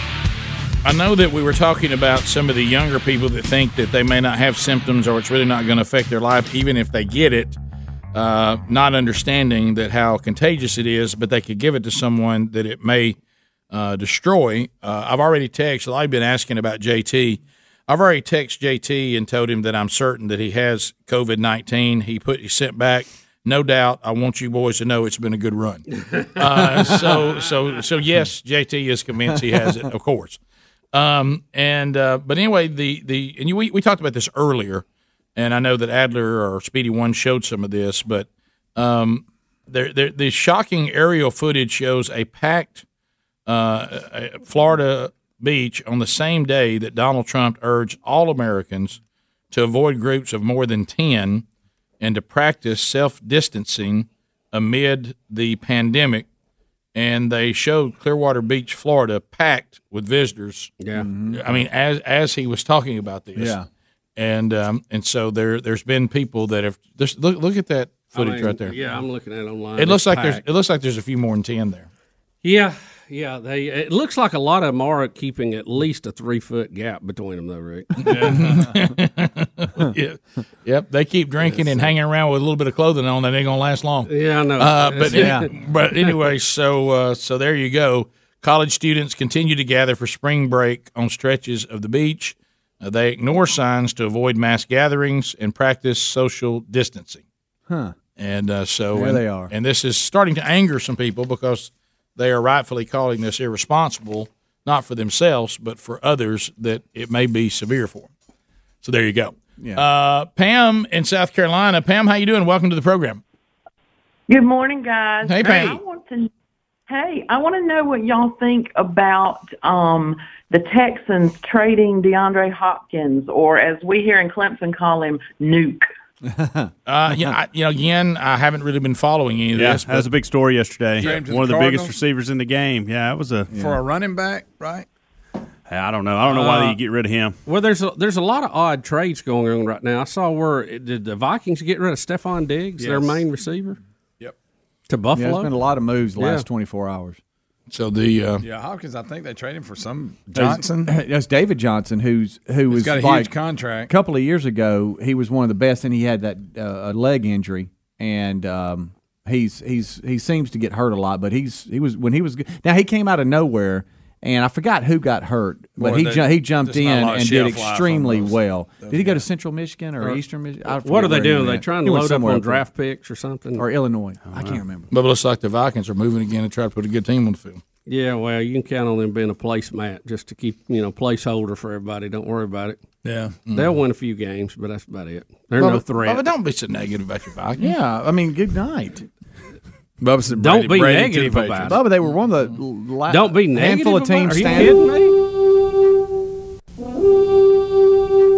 I know that we were talking about some of the younger people that think that they may not have symptoms or it's really not going to affect their life, even if they get it, uh, not understanding that how contagious it is, but they could give it to someone that it may uh, destroy. Uh, I've already texted. I've been asking about JT. I've already texted JT and told him that I'm certain that he has COVID nineteen. He put he sent back. No doubt. I want you boys to know it's been a good run. Uh, so so so yes, JT is convinced he has it. Of course. Um, and uh, but anyway, the the and you, we we talked about this earlier, and I know that Adler or Speedy One showed some of this, but um, there, there the shocking aerial footage shows a packed uh, Florida beach on the same day that Donald Trump urged all Americans to avoid groups of more than 10 and to practice self distancing amid the pandemic. and they showed Clearwater Beach, Florida, packed with visitors. Yeah, I mean, as as he was talking about this, Yeah. and um, and so there there's been people that have just look look at that footage I mean, right there. Yeah, I'm looking at it online. It looks It's like there's it looks like there's a few more than ten there. Yeah, yeah. They. It looks like a lot of them are keeping at least a three foot gap between them, though, Rick. yeah. Yep, they keep drinking and hanging around with a little bit of clothing on. That ain't gonna last long. Yeah, I know. Uh, but Yeah. but anyway, so uh, so there you go. College students continue to gather for spring break on stretches of the beach. Uh, they ignore signs to avoid mass gatherings and practice social distancing. Huh. And uh, so There and, they are. And this is starting to anger some people because they are rightfully calling this irresponsible, not for themselves, but for others that it may be severe for. So there you go. Yeah. Uh, Pam in South Carolina. Pam, how you doing? Welcome to the program. Good morning, guys. Hey, Pam. I want to, hey, I want to know what y'all think about um, the Texans trading DeAndre Hopkins, or as we here in Clemson call him, Nuke. Uh, yeah, I, you know, again, I haven't really been following any of Yeah, this. that was a big story yesterday. James and One of the the biggest receivers in the game. Yeah, it was a for a running back, right? I don't know. I don't know why Uh, you get rid of him. Well, there's a, there's a lot of odd trades going on right now. I saw where did the Vikings get rid of Stefon Diggs, their main receiver? Yep. To Yeah, Buffalo. there's been a lot of moves the Yeah. last 24 hours. So the uh, Yeah, Hopkins. I think they traded him for some Johnson. That's David Johnson, who's who He's was got a like, huge contract. A couple of years ago, he was one of the best, and he had that uh, a leg injury, and um, he's he's he seems to get hurt a lot. But he's he was when he was now he came out of nowhere, and I forgot who got hurt, but Boy, he they- ju- he jumped in not a lot of and did shelf life extremely those- well. Did he go to Central Michigan or Or- Eastern Michigan? What forget are they where doing? Are they went. trying to went load up somewhere on draft picks or something? or Illinois? Oh, I can't remember. but it looks like the Vikings are moving again and try to put a good team on the field. Yeah, well, you can count on them being a placemat just to keep you know placeholder for everybody. Don't worry about it. Yeah, they'll mm. win a few games, but that's about it. They're Bubba, no threat. Bubba, don't be so negative about your Vikings. Yeah, I mean, good night. Bubba said, Don't Brady- be Brady to negative the about Patriots. Bubba, they were one of the la- Don't be negative. handful of about it. teams Are you standing. kidding me?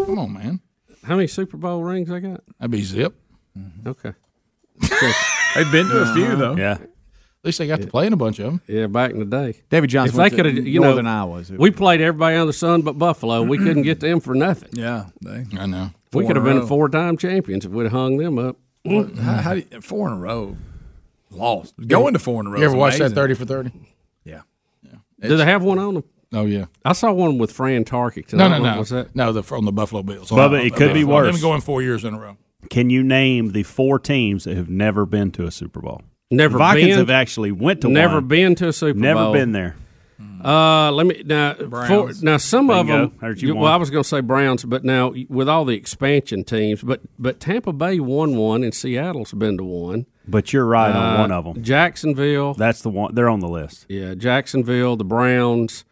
Come on, man. How many Super Bowl rings I got? That'd be zip. Mm-hmm. Okay. They've been to a few though. Yeah. At least they got to play in a bunch of them. Yeah, back in the day. David Johnson If they could have, you know, Northern Iowa. we played everybody under the sun but Buffalo. We couldn't get them for nothing. Yeah, they. I know. We could have been four-time champions if we'd have hung them up. Well, how, how do you, four in a row? Lost. Going to four in a row. You ever is watch that thirty for thirty? Yeah. Do they have one on them? Oh yeah. I saw one with Fran Tarkenton. No, I no, no. Was that? No, the from the Buffalo Bills. Bubba, it could be Buffalo. worse. Them going four years in a row. Can you name the four teams that have never been to a Super Bowl? Never the Vikings been? have actually went to one Never one. been to a Super Never Bowl. Never been there. Uh, let me now. For, now some of them. Heard you you- well, won. I was going to say Browns, but now with all the expansion teams, but but Tampa Bay won one, and Seattle's been to one. But you're right Uh, on one of them. Jacksonville. That's the one. They're on the list. Yeah, Jacksonville, the Browns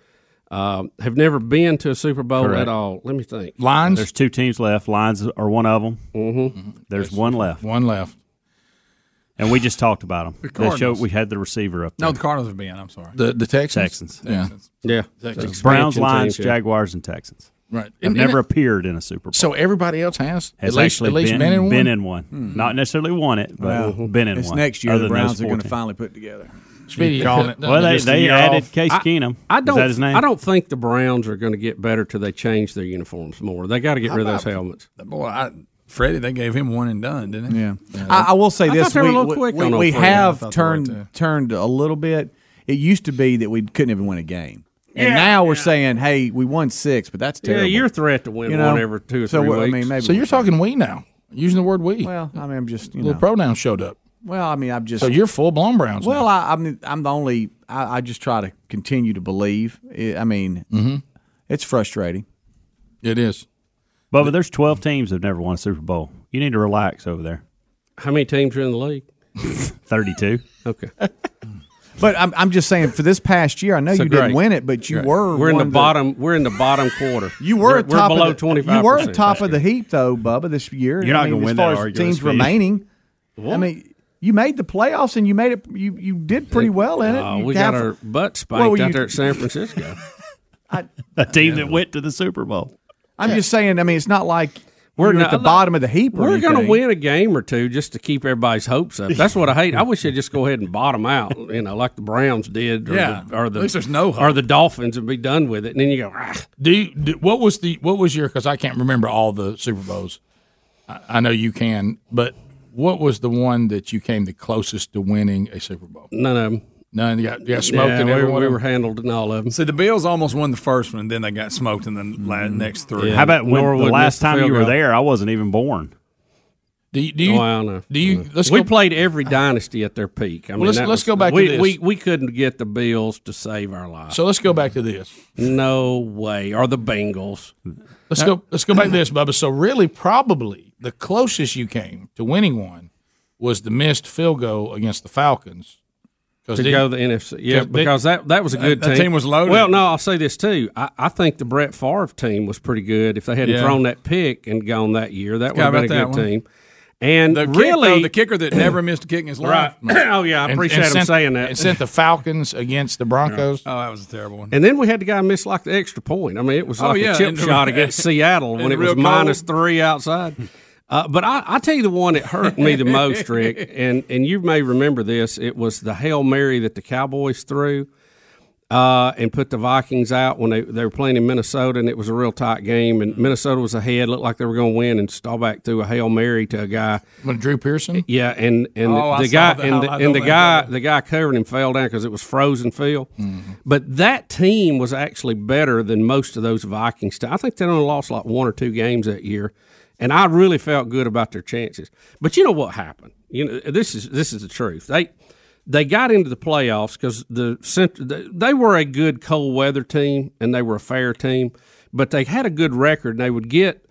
uh, have never been to a Super Bowl Correct. at all. Let me think. Lions. There's two teams left. Lions are one of them. Mm-hmm. There's one left, One left. And we just talked about them. The They showed Cardinals. we had the receiver up there. No, the Cardinals have been. I'm sorry. The the Texans. Texans. Yeah. Yeah, Texans. Browns, Lions, teams, yeah. Jaguars, and Texans. Right. Have And- never and- appeared in a Super Bowl. So everybody else has has at least, actually at least been, been, in one. one. Hmm. Not necessarily won it, but Well, been in This one. next year, the Browns are going to finally put together. Speedy, Well, they, they added off. Case I- Keenum. I Is don't. that his name? I don't think the Browns are going to get better till they change their uniforms more. They got to get rid of those helmets. Boy, I, Freddie, they gave him one and done, didn't they? Yeah, I, I will say I this: thought they were we, a little we- quick we- we old Freddie. I have thought they were turned too. turned a little bit. It used to be that we couldn't even win a game, and Yeah, now we're saying, "Hey, we won six, but that's terrible." Yeah, your threat to win You know? one every two or so three weeks. I mean, maybe So you're talking we now, using the word we. Well, I mean, I'm just you Little know. pronouns showed up. Well, I mean, I'm just So you're full blown Browns. Well, now. I, I'm I'm the only. I, I just try to continue to believe. I I mean, Mm-hmm. it's frustrating. it is. Bubba, there's 12 teams that have never won a Super Bowl. You need to relax over there. How many teams are in the league? 32. Okay, But I'm I'm just saying for this past year, I know So you great. didn't win it, but you were. we're in one the of bottom. We're in the bottom quarter. You were We're, at we're top below of the, twenty five. You were at top of the heap though, Bubba, this year. You're I not mean, gonna win far that as far argument, teams Speedy. remaining. I mean, you made the playoffs and you made it. You you did pretty well in it. Uh, You we have- got our butt spanked Well, you- out there at San Francisco. I, A team that went to the Super Bowl. I'm just saying. I mean, it's not like We're not- at the bottom of the heap. or We're going to win a game or two just to keep everybody's hopes up. That's what I hate. I wish they'd just go ahead and bottom out, you know, like the Browns did, or Yeah, the, or the at least there's no hope. or the Dolphins, and be done with it. And then you go, ah, Do, you, do what was the what was your? Because I can't remember all the Super Bowls. I, I know you can, but what was the one that you came the closest to winning a Super Bowl? none of them. None. You got, you got smoked Yeah, in we, every were- one we were handled in all of them. See, the Bills almost won the first one, and then they got smoked in the la- mm-hmm. next three. How about when Norwood the last missed the time you were goal. there? I wasn't even born. Do you, do you, oh, I don't know. do you let's we go, played every dynasty at their peak. I mean, let's- let's was- go back to we, this. We, we couldn't get the Bills to save our lives. So let's go back to this. no way. Or the Bengals. Let's go. Let's go back to this, Bubba. So really, probably the closest you came to winning one was the missed field goal against the Falcons. To go to the NFC. Yeah, 'cause they- because that that was a good That- that team. team was loaded. Well, no, I'll say this too. I, I think the Brett Favre team was pretty good. If they hadn't Yeah. thrown that pick and gone that year, that would have been a good one. team. And The kick, really, though, the kicker that never missed a kick in his right? life. oh yeah, I and- appreciate and him sent- saying that. And sent the Falcons against the Broncos. Oh, that was a terrible one. And then we had the guy miss like the extra point. I mean, it was Oh, like yeah, a chip and- shot against Seattle when it was minus three outside. Uh, but I, I tell you the one that hurt me the most, Rick, and, and you may remember this. It was the hail mary that the Cowboys threw uh, and put the Vikings out when they, they were playing in Minnesota, and it was a real tight game. And Minnesota was ahead, looked like they were going to win, and Staubach threw a hail mary to a guy. What, Drew Pearson? Yeah, and and Oh, I the guy that. and the, and the guy the guy covering him fell down because it was frozen field. Mm-hmm. But that team was actually better than most of those Vikings. te- I think they only lost like one or two games that year, and I really felt good about their chances. But you know what happened? You know this is this is the truth. They they got into the playoffs because the they- they were a good cold weather team and they were a fair team, but they had a good record. and They would get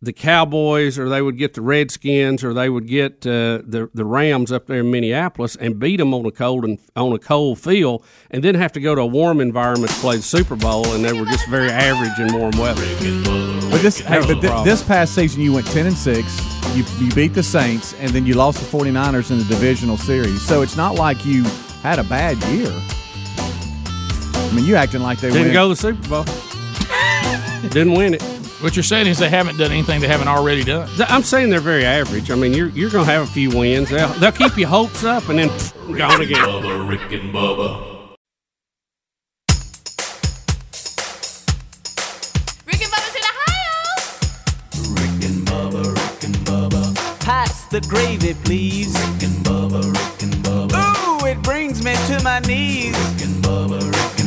the Cowboys or they would get the Redskins or they would get uh, the the Rams up there in Minneapolis and beat them on a cold and on a cold field, and then have to go to a warm environment to play the Super Bowl, and they were just very average in warm weather. But this, hey, but problem. this past season you went ten and six. You you beat the Saints, and then you lost the 49ers in the divisional series. So it's not like you had a bad year. I mean, you acting like they Didn't win. go to the Super Bowl. Didn't win it. What you're saying is they haven't done anything they haven't already done. I'm saying they're very average. I mean, you're you're going to have a few wins. They'll, they'll keep your hopes up and then gone again. Bubba, Rick and Bubba. Rick and Bubba's in Ohio. Rick and Bubba, Rick and Bubba. Pass the gravy, please. Rick and Bubba, Rick and Bubba. Ooh, it brings me to my knees. Rick and Bubba, Rick and Bubba.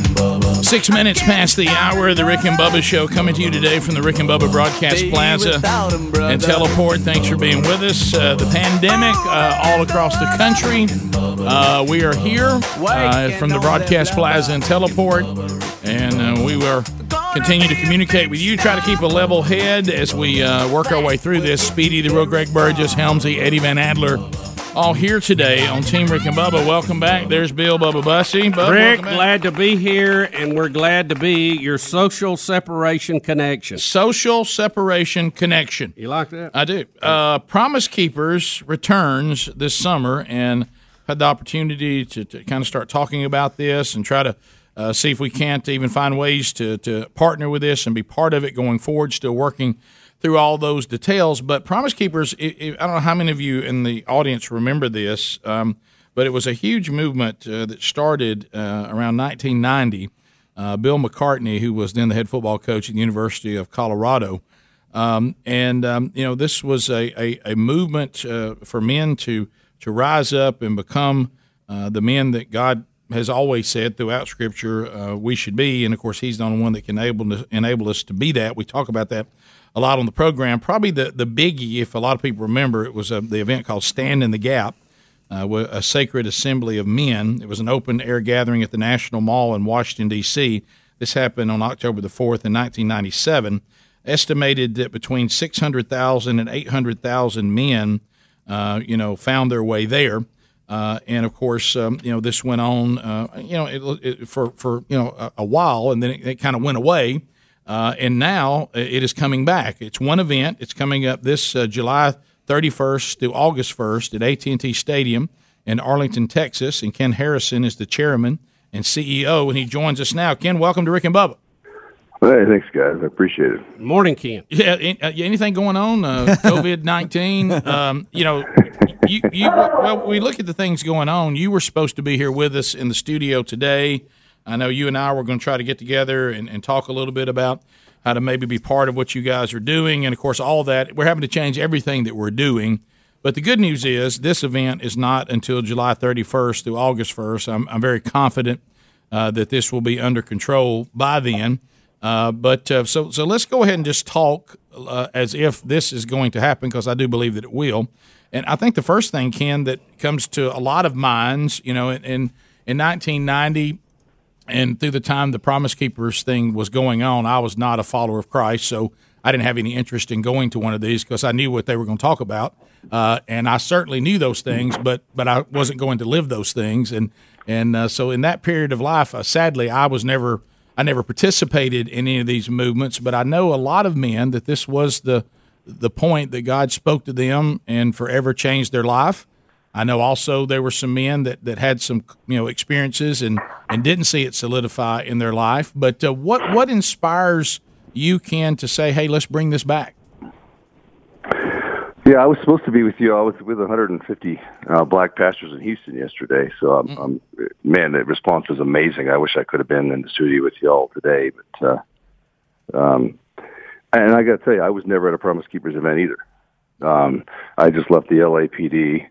Six minutes past the hour of the Rick and Bubba show coming to you today from the Rick and Bubba Broadcast Plaza without 'em, brother. and Teleport. Thanks for being with us. Uh, the pandemic uh, all across the country. Uh, we are here uh, from the Broadcast Plaza and Teleport, and uh, we will continue to communicate with you. Try to keep a level head as we uh, work our way through this. Speedy, the real Greg Burgess, Helmsy, Eddie Van Adler. All here today on Team Rick and Bubba. Welcome back. There's Bill Bubba Bussey. Bub, Rick, glad to be here, and we're glad to be your social separation connection. Social separation connection. You like that? I do. Uh, Promise Keepers returns this summer, and had the opportunity to, to kind of start talking about this and try to uh, see if we can't even find ways to, to partner with this and be part of it going forward. Still working through all those details, but Promise Keepers. i i I don't know how many of you in the audience remember this, um, but it was a huge movement uh, that started uh, around 1990. Uh, Bill McCartney, who was then the head football coach at the University of Colorado, um, and um, you know this was a a, a movement uh, for men to to rise up and become uh, the men that God has always said throughout Scripture uh, we should be, and of course He's the only one that can enable enable us to be that. We talk about that a lot on the program. Probably the the biggie, if a lot of people remember, it was uh the event called Stand in the Gap. Uh, a sacred assembly of men. It was an open air gathering at the National Mall in Washington, D.C. This happened on October the 4th in 1997 estimated that between 600,000 and 800,000 men, uh, you know, found their way there. Uh, and of course, um, you know, this went on, uh, you know, it, it, for for you know a, a while, and then it, it kind of went away. Uh, and now it is coming back. It's one event. It's coming up this uh, July 31st through August 1st at AT&T Stadium in Arlington, Texas. And Ken Harrison is the chairman and CEO, and he joins us now. Ken, welcome to Rick and Bubba. Hey, thanks, guys. I appreciate it. Morning, Ken. Yeah, uh, anything going on? Uh, COVID nineteen. Um, you know, you, you well, we look at the things going on. You were supposed to be here with us in the studio today. I know you and I were going to try to get together and, and talk a little bit about how to maybe be part of what you guys are doing, and of course, all that we're having to change everything that we're doing. But the good news is this event is not until July 31st through August 1st. I'm, I'm very confident uh, that this will be under control by then. Uh, but uh, so so let's go ahead and just talk uh, as if this is going to happen because I do believe that it will. And I think the first thing, Ken, that comes to a lot of minds, you know, in in, in 1990 and through the time the Promise Keepers thing was going on, I was not a follower of Christ, so I didn't have any interest in going to one of these because I knew what they were going to talk about, uh, and I certainly knew those things, but but I wasn't going to live those things, and and uh, so in that period of life, uh, sadly, I was never I never participated in any of these movements, but I know a lot of men that this was the the point that God spoke to them and forever changed their life. I know also there were some men that, that had some you know experiences and, and didn't see it solidify in their life. But uh, what what inspires you, Ken, to say, "Hey, let's bring this back"? Yeah, I was supposed to be with you. I was with 150 uh, black pastors in Houston yesterday. So, I'm, I'm, man, the response was amazing. I wish I could have been in the studio with you all today. But, uh, um, and I got to tell you, I was never at a Promise Keepers event either. Um, I just left the LAPD,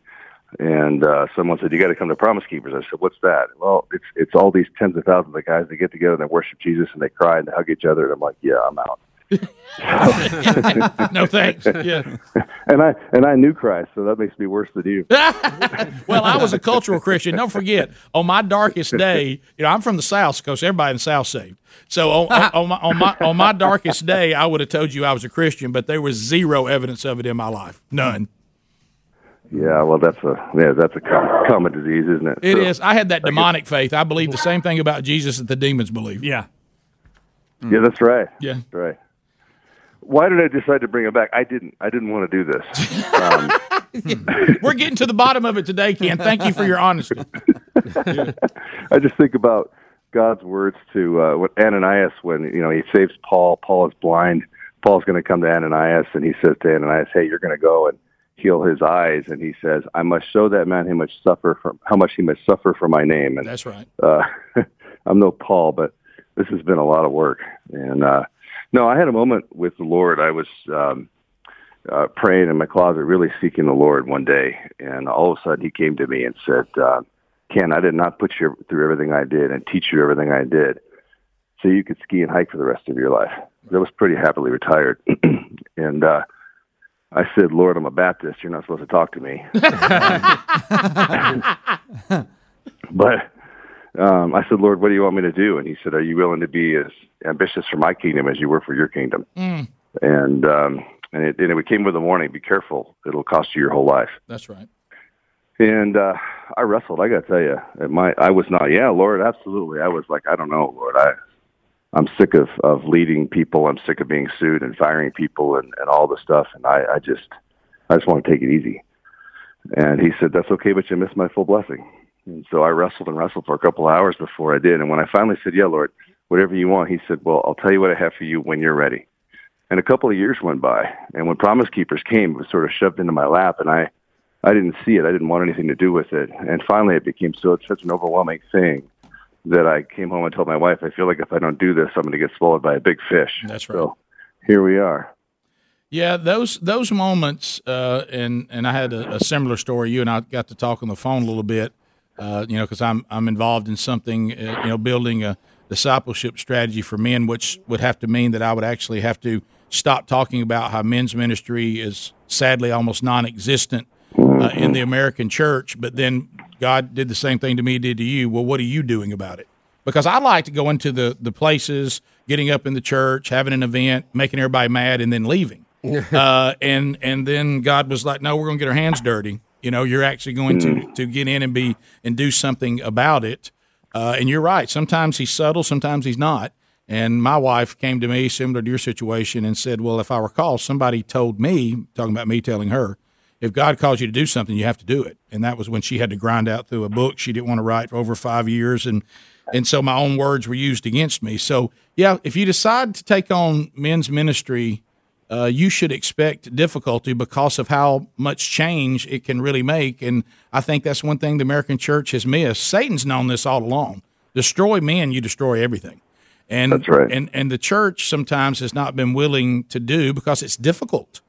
and uh, someone said, "You got to come to Promise Keepers." I said, "What's that?" Well, it's it's all these tens of thousands of guys that get together and they worship Jesus and they cry and they hug each other. And I'm like, "Yeah, I'm out." no thanks. Yeah. and I and I knew Christ, so that makes me worse than you. well, I was a cultural Christian. Don't forget, on my darkest day, you know, I'm from the South, because everybody in the South saved. So on, on, on my on my on my darkest day, I would have told you I was a Christian, but there was zero evidence of it in my life, none. Yeah, well, that's a yeah, that's a common, common disease, isn't it? It So- is. I had that demonic faith. I believe the same thing about Jesus that the demons believe. Yeah. Yeah, that's right. Yeah. that's right. Why did I decide to bring it back? I didn't. I didn't want to do this. Um, We're getting to the bottom of it today, Ken. Thank you for your honesty. I just think about God's words to uh, what Ananias when you know he saves Paul. Paul is blind. Paul's going to come to Ananias, and he says to Ananias, "Hey, you're going to go and heal his eyes." And he says, "I must show that man how much suffer from how much he must suffer for my name." And That's right. uh, I'm no Paul, but this has been a lot of work. And uh, no, I had a moment with the Lord. I was um, uh, praying in my closet, really seeking the Lord one day, and all of a sudden He came to me and said, uh, "Ken, I did not put you through everything I did and teach you everything I did, so you could ski and hike for the rest of your life." I was pretty happily retired, and uh, I said, "Lord, I'm a Baptist. You're not supposed to talk to me." but um, I said, Lord, what do you want me to do? And he said, Are you willing to be as ambitious for my kingdom as you were for your kingdom? Mm, And um, and it, and it came with a warning: Be careful; it'll cost you your whole life. that's right. And uh, I wrestled. I got to tell you, at my I was not. Yeah, Lord, absolutely. I was like, I don't know, Lord. I I'm sick of of leading people. I'm sick of being sued and firing people and and all the stuff. And I I just I just want to take it easy. And he said, That's okay, but you missed my full blessing. And so I wrestled and wrestled for a couple of hours before I did. And when I finally said, Yeah, Lord, whatever you want, he said, Well, I'll tell you what I have for you when you're ready. And a couple of years went by. And when Promise Keepers came, it was sort of shoved into my lap and I I didn't see it. I didn't want anything to do with it. And finally it became so such an overwhelming thing that I came home and told my wife, I feel like if I don't do this, I'm going to get swallowed by a big fish. That's right. So here we are. Yeah, those those moments, uh, and and I had a, a similar story. You and I got to talk on the phone a little bit, uh, you know, because I'm I'm involved in something, uh, you know, building a discipleship strategy for men, which would have to mean that I would actually have to stop talking about how men's ministry is sadly almost non-existent uh, in the American church. But then God did the same thing to me, did to you. Well, what are you doing about it? Because I like to go into the the places, getting up in the church, having an event, making everybody mad, and then leaving. uh, and and then God was like, "No, we're going to get our hands dirty. You know, you're actually going to to get in and be and do something about it." Uh, and you're right. Sometimes he's subtle, sometimes he's not. And my wife came to me, similar to your situation, and said, "Well, if I recall, somebody told me, talking about me telling her, if God calls you to do something, you have to do it." And that was when she had to grind out through a book she didn't want to write for over five years, and and so my own words were used against me. So yeah, if you decide to take on men's ministry, uh, you should expect difficulty because of how much change it can really make. And I think that's one thing the American church has missed. Satan's known this all along. Destroy men, you destroy everything. And That's right. And and the church sometimes has not been willing to do because it's difficult.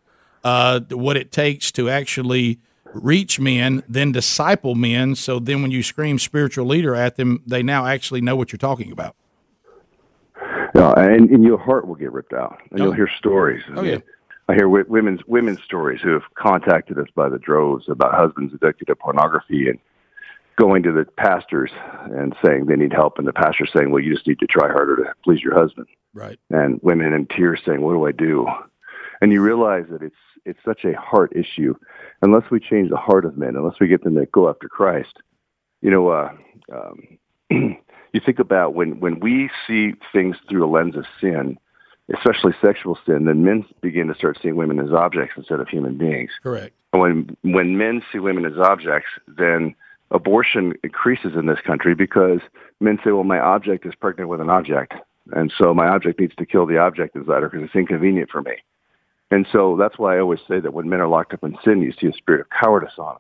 Uh, what it takes to actually reach men, then disciple men. So then, when you scream spiritual leader at them, they now actually know what you're talking about. Yeah, and, and your heart will get ripped out, and Oh. you'll hear stories. Oh, yeah. I hear women's women's stories who have contacted us by the droves about husbands addicted to pornography and going to the pastors and saying they need help, and the pastor saying, "Well, you just need to try harder to please your husband." Right. And women in tears saying, "What do I do?" And you realize that it's it's such a heart issue. Unless we change the heart of men, unless we get them to go after Christ, you know, uh, um, you think about when when we see things through a lens of sin, especially sexual sin, then men begin to start seeing women as objects instead of human beings. Correct. And when when men see women as objects, then abortion increases in this country because men say, "Well, my object is pregnant with an object, and so my object needs to kill the object inside her because it's inconvenient for me." And so that's why I always say that when men are locked up in sin, you see a spirit of cowardice on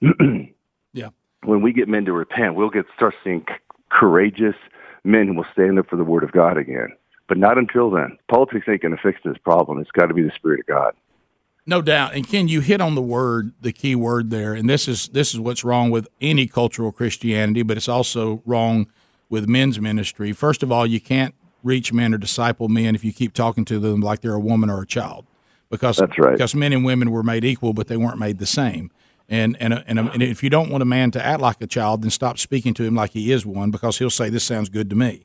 them. Yeah. When we get men to repent, we'll get start seeing c- courageous men who will stand up for the word of God again. But not until then. Politics ain't going to fix this problem. It's got to be the spirit of God. No doubt. And Ken, you hit on the word, the key word there, and this is this is what's wrong with any cultural Christianity, but it's also wrong with men's ministry. First of all, you can't reach men or disciple men if you keep talking to them like they're a woman or a child, because That's right. Because men and women were made equal, but they weren't made the same. And and and, and if you don't want a man to act like a child, then stop speaking to him like he is one, because he'll say this sounds good to me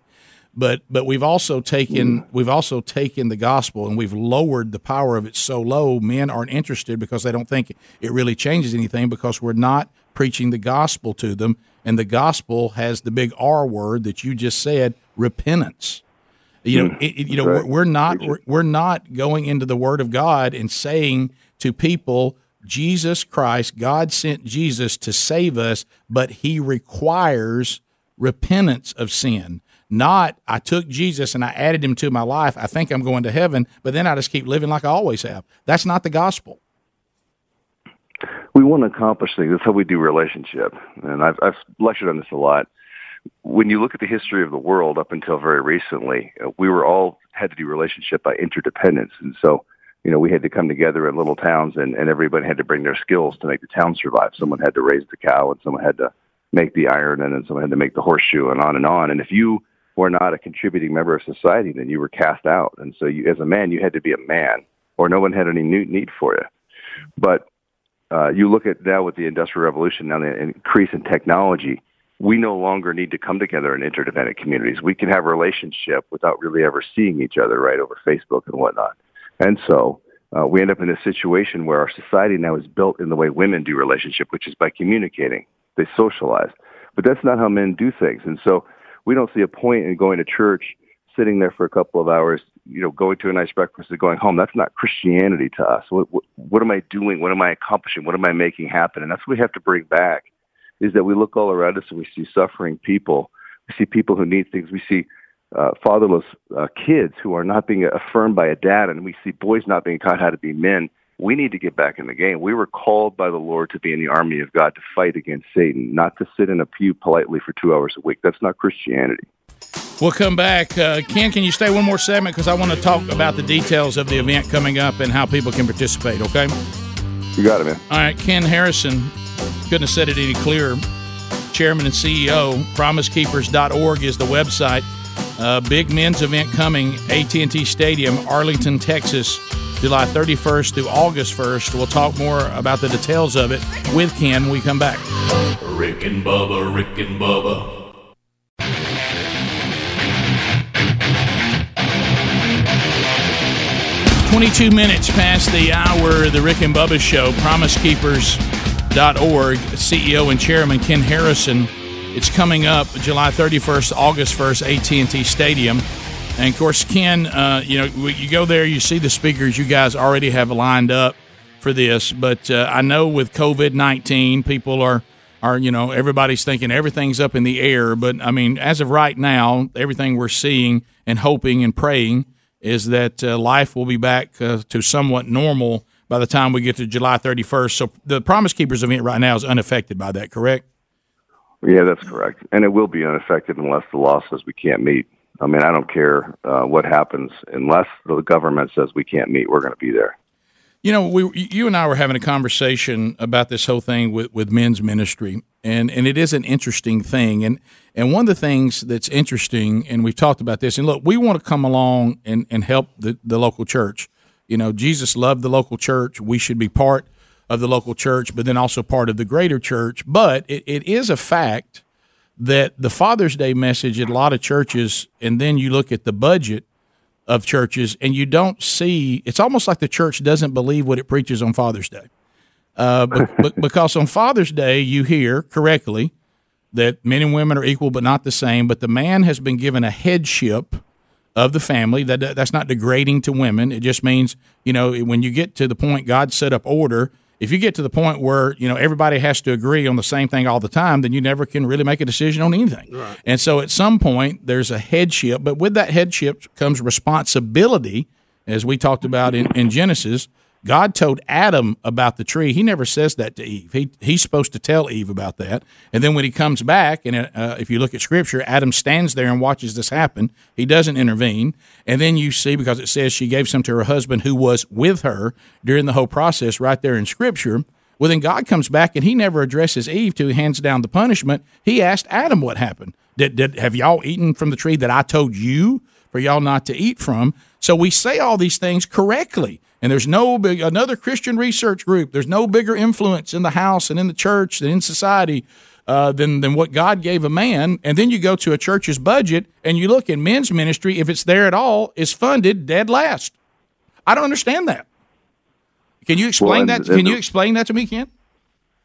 but but we've also taken hmm. we've also taken the gospel and we've lowered the power of it so low men aren't interested because they don't think it really changes anything because we're not preaching the gospel to them and the gospel has the big R word that you just said repentance you know Mm, it, you know we're, we're not we're, we're not going into the word of God and saying to people Jesus Christ God sent Jesus to save us but he requires repentance of sin not I took Jesus and I added him to my life. I think I'm going to heaven, but then I just keep living like I always have. That's not the gospel. we want to accomplish things. That's how we do relationship. And I've, I've lectured on this a lot. When you look at the history of the world up until very recently, uh, we were all had to do relationship by interdependence. And so, you know, we had to come together in little towns and, and everybody had to bring their skills to make the town survive. Someone had to raise the cow and someone had to make the iron and then someone had to make the horseshoe and on and on. And if you were not a contributing member of society, then you were cast out. And so you, as a man, you had to be a man or no one had any new need for you. But uh, you look at now with the industrial revolution, now the increase in technology, we no longer need to come together in interdependent communities. We can have a relationship without really ever seeing each other, right, over Facebook and whatnot. And so uh, we end up in a situation where our society now is built in the way women do relationship, which is by communicating. They socialize. But that's not how men do things. And so we don't see a point in going to church, sitting there for a couple of hours, you know, going to a nice breakfast and going home. That's not Christianity to us. What, what, what am I doing? What am I accomplishing? What am I making happen? And that's what we have to bring back is that we look all around us and we see suffering people. We see people who need things. We see uh, fatherless uh, kids who are not being affirmed by a dad, and we see boys not being taught how to be men. We need to get back in the game. We were called by the Lord to be in the army of God to fight against Satan, not to sit in a pew politely for two hours a week. That's not Christianity. We'll come back. Uh, Ken, can you stay one more segment? Because I want to talk about the details of the event coming up and how people can participate, okay? You got it, man. All right, Ken Harrison, couldn't have said it any clearer. Chairman and CEO, promisekeepers.org is the website. Uh, big men's event coming, AT&T Stadium, Arlington, Texas, July 31st through August 1st. We'll talk more about the details of it with Ken when we come back. Rick and Bubba, Rick and Bubba. 22 minutes past the hour, the Rick and Bubba Show, promisekeepers.org, CEO and Chairman Ken Harrison. It's coming up July 31st, August 1st, AT&T Stadium. And of course, Ken, uh, you know, you go there, you see the speakers you guys already have lined up for this. But uh, I know with COVID 19, people are, are you know everybody's thinking everything's up in the air, but I mean, as of right now, everything we're seeing and hoping and praying is that uh, life will be back uh, to somewhat normal by the time we get to July 31st. So the Promise Keepers event right now is unaffected by that, correct? Yeah, that's correct. And it will be unaffected unless the law says we can't meet. I mean, I don't care uh, what happens unless the government says we can't meet. We're going to be there. You know, we you and I were having a conversation about this whole thing with, with men's ministry, and, and it is an interesting thing. And and one of the things that's interesting, and we've talked about this, and look, we want to come along and, and help the, the local church. You know, Jesus loved the local church. We should be part of the local church, but then also part of the greater church. But it, it is a fact that the Father's Day message at a lot of churches, and then you look at the budget of churches, and you don't see. It's almost like the church doesn't believe what it preaches on Father's Day, uh, be- be- because on Father's Day you hear correctly that men and women are equal but not the same. But the man has been given a headship of the family. That that's not degrading to women. It just means you know when you get to the point God set up order. If you get to the point where you know everybody has to agree on the same thing all the time, then you never can really make a decision on anything. Right. And so at some point there's a headship, but with that headship comes responsibility, as we talked about in, in Genesis. God told Adam about the tree. He never says that to Eve. He he's supposed to tell Eve about that. And then when he comes back, and uh, if you look at Scripture, Adam stands there and watches this happen. He doesn't intervene. And then you see because it says she gave some to her husband who was with her during the whole process, right there in Scripture. Well, then God comes back and he never addresses Eve to hands down the punishment. He asked Adam what happened. Did, did have y'all eaten from the tree that I told you for y'all not to eat from? So we say all these things correctly. And there's no big another Christian research group. There's no bigger influence in the house and in the church and in society uh, than than what God gave a man. And then you go to a church's budget and you look in men's ministry, if it's there at all, is funded dead last. I don't understand that. Can you explain Well, and- that? and Can you explain that to me, Ken?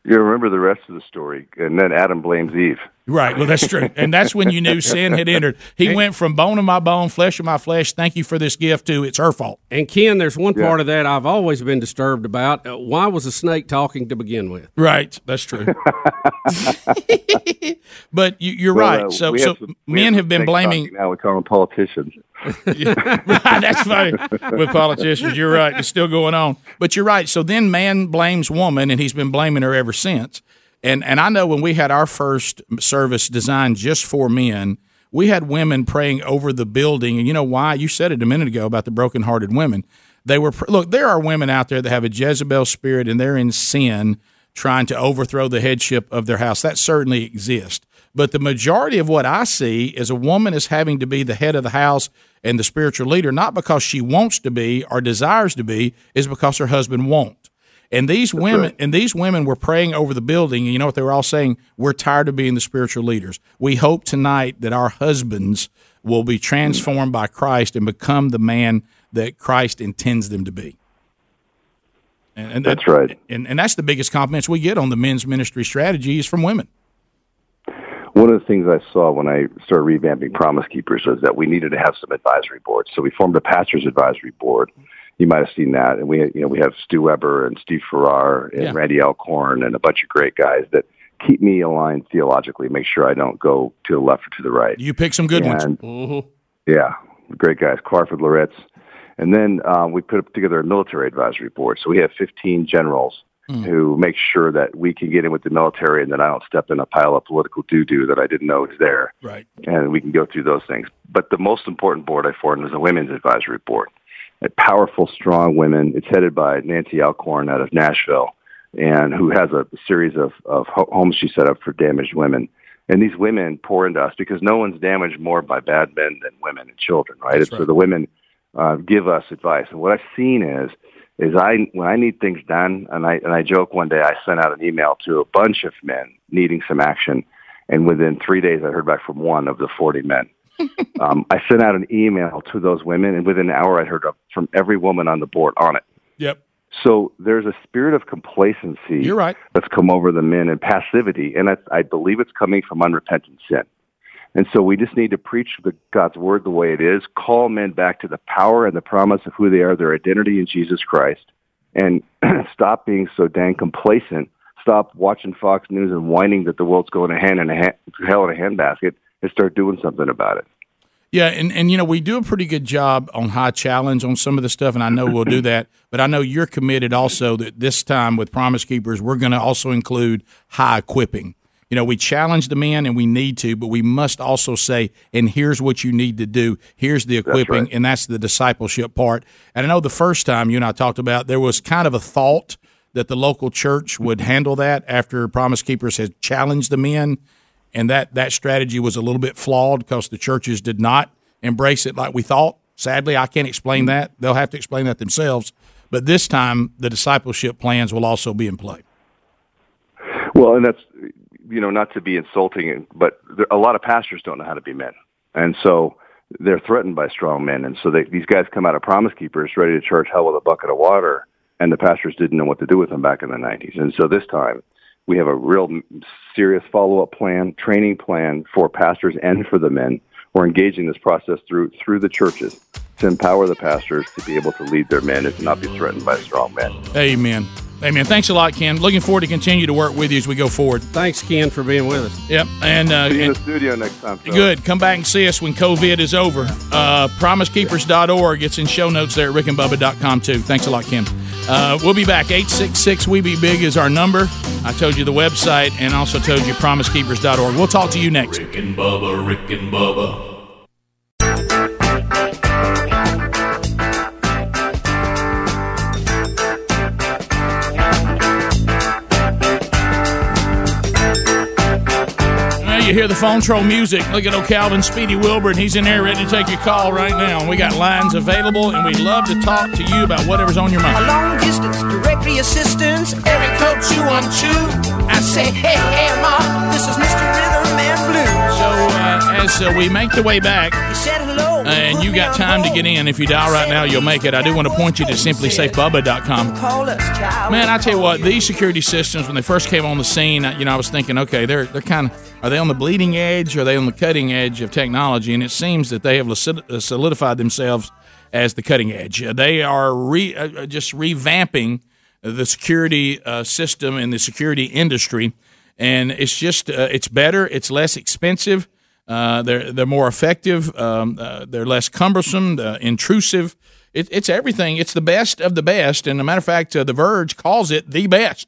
You remember the rest of the story, and then Adam blames Eve. Right. Well, that's true. And that's when you knew sin had entered. He went from bone of my bone, flesh of my flesh. Thank you for this gift. To it's her fault. And Ken, there's one Yeah. part of that I've always been disturbed about. Uh, why was the snake talking to begin with? Right. That's true. but you, you're Well, right. uh, so so some- men some have been blaming. Now we call them politicians. right, that's funny with politicians. You're right. It's still going on. But you're right. So then man blames woman, and he's been blaming her ever since. And and I know when we had our first service designed just for men, we had women praying over the building. And you know why? You said it a minute ago about the brokenhearted women. They were look. There are women out there that have a Jezebel spirit, and they're in sin, trying to overthrow the headship of their house. That certainly exists. But the majority of what I see is a woman is having to be the head of the house and the spiritual leader, not because she wants to be or desires to be, is because her husband won't. And these women and these women were praying over the building, and you know what they were all saying? We're tired of being the spiritual leaders. We hope tonight that our husbands will be transformed by Christ and become the man that Christ intends them to be. And, and That's right. And, and that's the biggest compliments we get on the men's ministry strategy is from women. One of the things I saw when I started revamping Promise Keepers was that we needed to have some advisory boards. So we formed a pastors advisory board. You might have seen that, and we you know we have Stu Weber and Steve Farrar and Yeah. Randy Alcorn and a bunch of great guys that keep me aligned theologically, make sure I don't go to the left or to the right. You pick some good And- ones. Yeah, great guys, Clarford Loretz. And then um, we put together a military advisory board. So we have 15 generals who make sure that we can get in with the military and that I don't step in a pile of political doo-doo that I didn't know was there. Right. And we can go through those things. But the most important board I formed was a women's advisory board. A powerful, strong women. It's headed by Nancy Alcorn out of Nashville and who has a series of, of ho- homes she set up for damaged women. And these women pour into us because no one's damaged more by bad men than women and children, right? That's And So the women uh, give us advice. And what I've seen is, is I when I need things done, and I and I joke one day I sent out an email to a bunch of men needing some action, and within three days I heard back from one of the forty men. um, I sent out an email to those women, and within an hour I heard from every woman on the board on it. Yep. So there's a spirit of complacency You're right. that's come over the men and passivity, and I, I believe it's coming from unrepentant sin. And so we just need to preach the, God's word the way it is, call men back to the power and the promise of who they are, their identity in Jesus Christ, and stop being so dang complacent stop watching Fox News and whining that the world's going to hand in a hand, hell in a handbasket and start doing something about it. Yeah, and, and you know we do a pretty good job on high challenge on some of the stuff, and I know we'll do that. But I know you're committed also that this time with Promise Keepers, we're going to also include high equipping. You know, we challenge the men, and we need to, but we must also say, and here's what you need to do. Here's the equipping, and that's the discipleship part. And I know the first time you and I talked about, there was kind of a thought that the local church would handle that after Promise Keepers had challenged the men and that that strategy was a little bit flawed because the churches did not embrace it like we thought. Sadly, I can't explain that. They'll have to explain that themselves. But this time, the discipleship plans will also be in play. Well, and that's you know not to be insulting, but there, a lot of pastors don't know how to be men, and so they're threatened by strong men, and so they, these guys come out of Promise Keepers ready to charge hell with a bucket of water, and the pastors didn't know what to do with them back in the '90s, and so this time we have a real serious follow-up plan, training plan for pastors and for the men. We're engaging this process through through the churches to empower the pastors to be able to lead their men and to not be threatened by strong men. Amen. Amen. Thanks a lot, Ken. Looking forward to continue to work with you as we go forward. Thanks, Ken, for being with us. Yep. And, uh, See you in and- the studio next time. fellas. Good. Come back and see us when COVID is over. Uh, PromiseKeepers.org. It's in show notes there at rickandbubba.com, too. Thanks a lot, Ken. Uh, we'll be back. 866 We Be Big is our number. I told you the website and also told you PromiseKeepers.org. We'll talk to you next. Rick and Bubba, Rick and Bubba. You hear the phone troll music. Look at old Calvin Speedy Wilburn. He's in there ready to take your call right now. And we got lines available, and we'd love to talk to you about whatever's on your mind. A Long distance directory assistance, every code 212. I say, hey, hey, Ma, this is Mr. Rhythm and Blues. So, uh, as uh, we make the way back, He said hello. And you got time to get in. If you dial right now, you'll make it. I do want to point you to simplisafebubba.com. Man, I tell you what, these security systems when they first came on the scene, you know, I was thinking, okay, they're they're kind of are they on the bleeding edge? Or are they on the cutting edge of technology? And it seems that they have uh, solidified themselves as the cutting edge. Uh, They are re, uh, just revamping the security uh, system and the security industry, and it's just uh, it's better, it's less expensive. Uh, they're they're more effective. Um, uh, they're less cumbersome, uh, intrusive. It, it's everything. It's the best of the best. And a matter of fact, uh, The Verge calls it the best.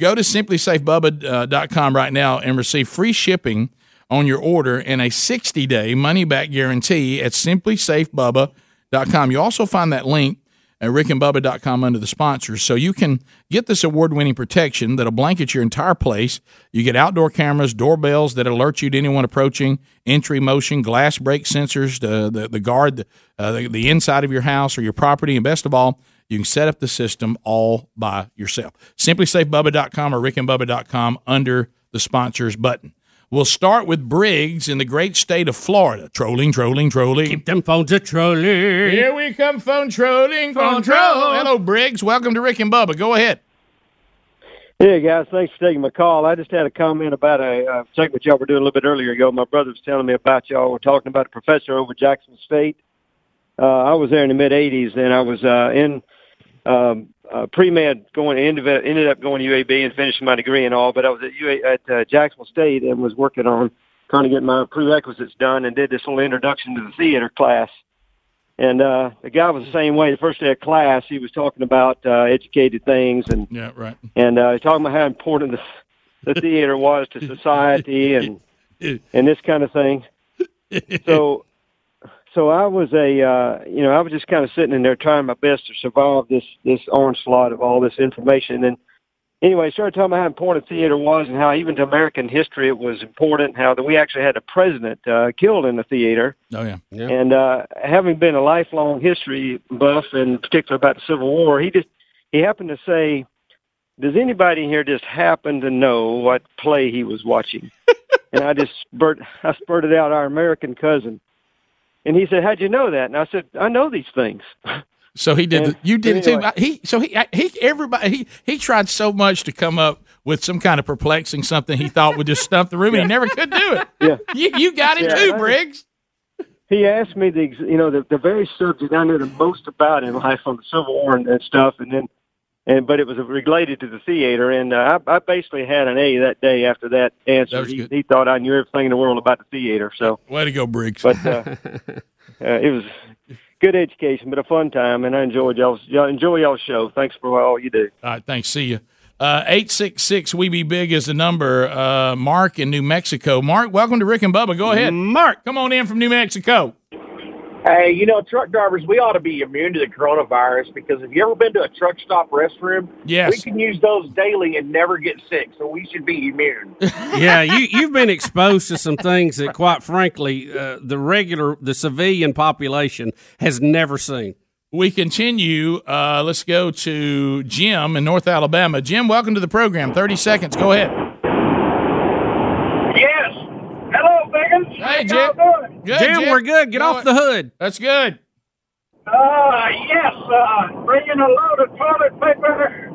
Go to simplisafebubba.com right now and receive free shipping on your order and a 60 day money back guarantee at simplisafebubba.com. You also find that link at rickandbubba.com under the sponsors. So you can get this award winning protection that'll blanket your entire place. You get outdoor cameras, doorbells that alert you to anyone approaching, entry motion, glass break sensors to the, the guard the, uh, the, the inside of your house or your property. And best of all, you can set up the system all by yourself. SimpliSafeBubba.com or rickandbubba.com under the sponsors button. We'll start with Briggs in the great state of Florida. Trolling, trolling, trolling. Keep them phones a trolling. Here we come, phone trolling. Phone troll. Hello, Briggs. Welcome to Rick and Bubba. Go ahead. Hey guys, thanks for taking my call. I just had a comment about a uh, segment y'all were doing a little bit earlier ago. My brother was telling me about y'all were talking about a professor over Jackson State. Uh, I was there in the mid '80s, and I was uh, in um, uh, pre med going ended up, ended up going to UAB and finishing my degree and all. But I was at UA, at uh, Jacksonville State and was working on trying to get my prerequisites done and did this little introduction to the theater class. And uh, the guy was the same way. The first day of class, he was talking about uh, educated things and Yeah, right. and uh, he talking about how important the, the theater was to society and and this kind of thing. So, so I was a uh, you know I was just kind of sitting in there trying my best to survive this this onslaught of all this information. And anyway, he started talking about how important theater was and how even to American history it was important. How that we actually had a president uh, killed in the theater. Oh, yeah. And uh, having been a lifelong history buff, and particularly about the Civil War, he just he happened to say, "Does anybody here just happen to know what play he was watching?" and I just spurt I spurted out our American cousin, and he said, "How'd you know that?" And I said, "I know these things." So he did. And- the, you did it too. He so he he everybody he he tried so much to come up with some kind of perplexing something he thought would just stump the room. and He never could do it. Yeah, you, you got it Yeah, too, I- Briggs. he asked me the you know the the very subject I knew the most about in life on the Civil War and, and stuff, and then and but it was related to the theater, and uh, I, I basically had an A that day after that answer. That he, he thought I knew everything in the world about the theater, so Way to go, Briggs. but uh, uh, it was good education, but a fun time, and I enjoyed y'all's y'all enjoy y'all's show. Thanks for all you do. All right, thanks. See you. Uh, Eight six six. We be big is the number. Uh, Mark in New Mexico. Mark, welcome to Rick and Bubba. Go ahead, Mark. Come on in from New Mexico. Hey, you know, truck drivers, we ought to be immune to the coronavirus because have you ever been to a truck stop restroom? Yes. We can use those daily and never get sick, so we should be immune. yeah, you you've been exposed to some things that, quite frankly, uh, the regular the civilian population has never seen. We continue. Uh, let's go to Jim in North Alabama. Jim, welcome to the program. Thirty seconds. Go ahead. yes. Hello, Biggins. Hey, How y'all doing? Good, Jim, we're good. Get Go off the hood. That's good. Uh, yes, uh, bringing a load of toilet paper,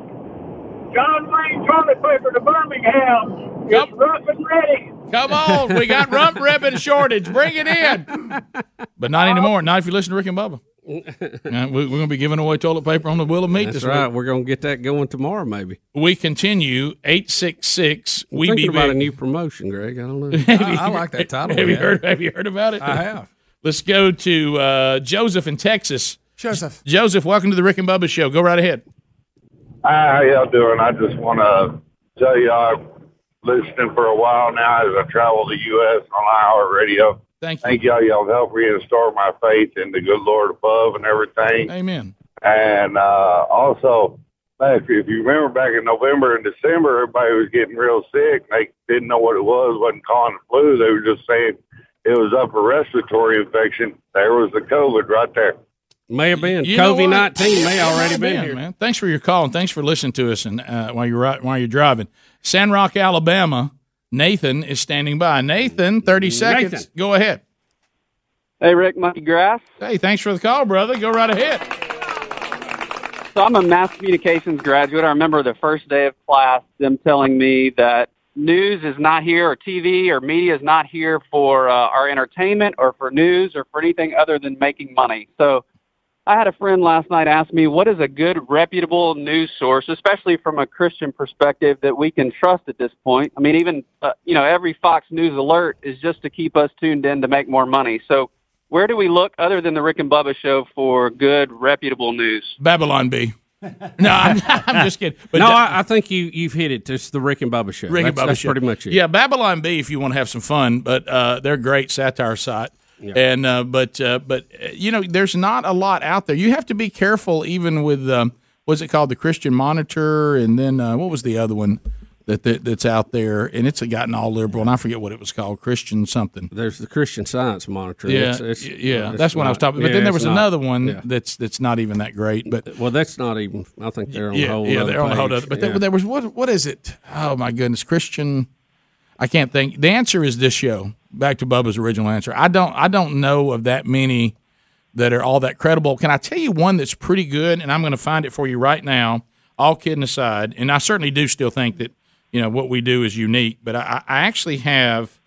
John Wayne toilet paper to Birmingham. It's rough and ready. Come on, we got rump ribbon shortage. Bring it in. But not anymore. Not if you listen to Rick and Bubba. Uh, we- We're going to be giving away toilet paper on the Wheel of Meat That's this right. week. We're going to get that going tomorrow, maybe. We continue. Eight six six. We thinking be about big. a new promotion, Greg. I don't know. I, I like that title. Have you heard? Have you heard about it? I have. Let's go to uh, Joseph in Texas. Joseph. Joseph, welcome to the Rick and Bubba Show. Go right ahead. Hi, how y'all doing? I just want to tell you I've listening for a while now as I travel the U.S. on iHeartRadio. Thank you. Thank y'all. Y'all help restore my faith in the good Lord above and everything. Amen. And uh, also, if you remember back in November and December, everybody was getting real sick. They didn't know what it was. wasn't calling it flu. They were just saying it was upper respiratory infection. There was the COVID right there. May have been. You COVID what? 19 may already It been here. man. Thanks for your call and thanks for listening to us and uh, while you're while you're driving. Sand Rock, Alabama. Nathan is standing by. Nathan, thirty seconds. Nathan. Go ahead. Hey, Rick, Monkey Grass. Hey, thanks for the call, brother. Go right ahead. So I'm a mass communications graduate. I remember the first day of class, them telling me that news is not here, or TV or media is not here for uh, our entertainment or for news or for anything other than making money. So I had a friend last night ask me, what is a good, reputable news source, especially from a Christian perspective, that we can trust at this point? I mean, even, uh, you know, every Fox News alert is just to keep us tuned in to make more money. So where do we look other than the Rick and Bubba show for good, reputable news? Babylon Bee. No, I'm, I'm just kidding. But no, that- I, I think you you've hit it. It's the Rick and Bubba show. Rick and that's, Bubba that's show. pretty much it. Yeah, Babylon Bee. If you want to have some fun, but uh, they're a great satire site. And uh, but uh, but uh, you know, there's not a lot out there. You have to be careful, even with um, what's it called, the Christian Monitor, and then uh, what was the other one that, that that's out there, and it's gotten all liberal, and I forget what it was called, Christian something. There's the Christian Science Monitor. Yeah, It's- it's- yeah, it's that's what I was talking. But yeah, then there was not. another one Yeah. that's that's not even that great. But well, that's not even. I think they're on yeah, whole. yeah, they're on a whole other. But Yeah. there, there was what? What is it? Oh my goodness, Christian. I can't think. The answer is this show. Back to Bubba's original answer. I don't. I don't know of that many that are all that credible. Can I tell you one that's pretty good? And I'm going to find it for you right now. All kidding aside, and I certainly do still think that you know what we do is unique. But I, I actually have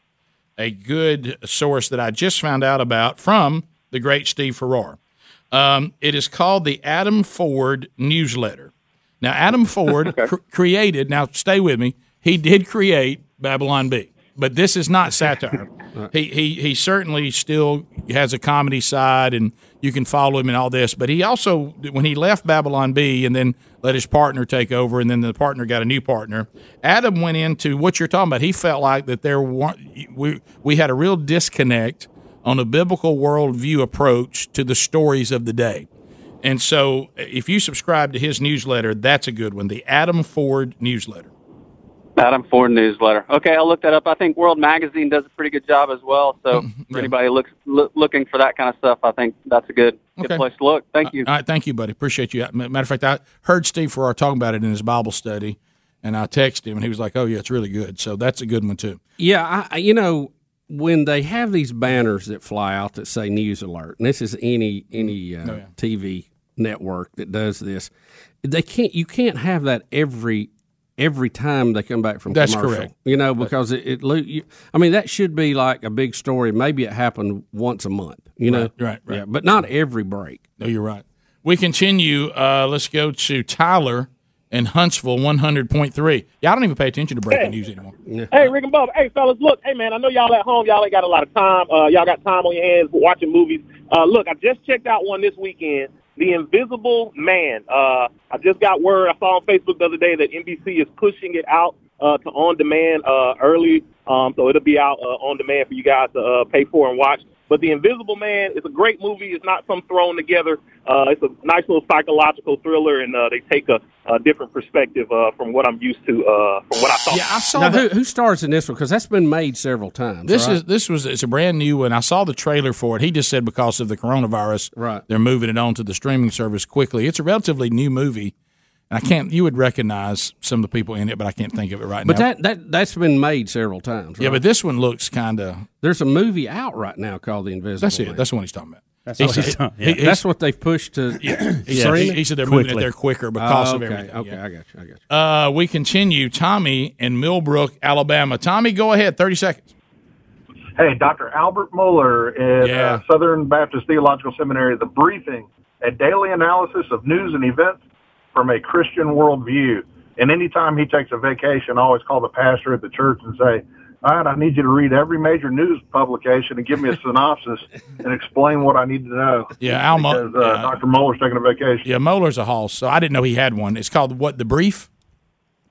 a good source that I just found out about from the great Steve Farrar. Um, it is called the Adam Ford newsletter. Now, Adam Ford cr- created. Now, stay with me. He did create Babylon Bee, but this is not satire. he, he he certainly still has a comedy side, and you can follow him and all this. But he also, when he left Babylon Bee, and then let his partner take over, and then the partner got a new partner. Adam went into what you're talking about. He felt like that there were, we we had a real disconnect on a biblical worldview approach to the stories of the day. And so, if you subscribe to his newsletter, that's a good one. The Adam Ford newsletter. Adam Ford newsletter. Okay, I'll look that up. I think World Magazine does a pretty good job as well. So for anybody looks loo- looking for that kind of stuff, I think that's a good good place to look. Thank you. All right, thank you, buddy. Appreciate you. Matter of fact, I heard Steve Farrar talking about it in his Bible study, and I texted him, and he was like, "Oh yeah, it's really good." So that's a good one too. Yeah, I, I- you know, when they have these banners that fly out that say news alert, and this is any any uh, Oh, TV network that does this, they can't. You can't have that every every time they come back from That's commercial. correct. You know, because it. it you, I mean, that should be like a big story. Maybe it happened once a month. You know, Right, right, right. Yeah, but not every break. No, you're right. We continue. Uh, let's go to Tyler in Huntsville 100.3. Yeah, I don't even pay attention to breaking news anymore. Hey, Rick and Bob. Hey, fellas, look. Hey, man, I know y'all at home. Y'all ain't got a lot of time. Uh, y'all got time on your hands watching movies. Uh, look, I just checked out one this weekend. The Invisible Man. Uh, I just got word. I saw on Facebook the other day that NBC is pushing it out uh, to on demand uh, early, um, so it'll be out uh, on demand for you guys to uh, pay for and watch. But The Invisible Man is a great movie. It's not some thrown together. Uh, it's a nice little psychological thriller, and uh, they take a, a different perspective uh, from what I'm used to, uh, from what I saw. Yeah, I saw now, who, who stars in this one? Because that's been made several times. This right? is this was it's a brand new one. I saw the trailer for it. He just said because of the coronavirus, right? They're moving it on to the streaming service quickly. It's a relatively new movie, and I can't. You would recognize some of the people in it, but I can't think of it right But now. But that, that that's been made several times. yeah, but this one looks kind of. there's a movie out right now called The Invisible. That's it. Man. That's the one he's talking about. That's, He's- what, he- he's- he- he's- that's what they've pushed to. Yeah, he, stream he it? said they're moving it there quicker because Oh, of okay, everything. Okay, yeah. I got you. I got you. Uh, we continue. Tommy in Millbrook, Alabama. Tommy, go ahead. Thirty seconds. Hey, Dr. Albert Mohler at Yeah. uh, Southern Baptist Theological Seminary, the briefing, a daily analysis of news and events from a Christian worldview. And anytime he takes a vacation, I always call the pastor at the church and say, all right, I need you to read every major news publication and give me a synopsis and explain what I need to know. Yeah, Al Mo- Because uh, yeah. Dr. Mohler's taking a vacation. Yeah, Mohler's a hoss, so I didn't know he had one. It's called what? The Brief.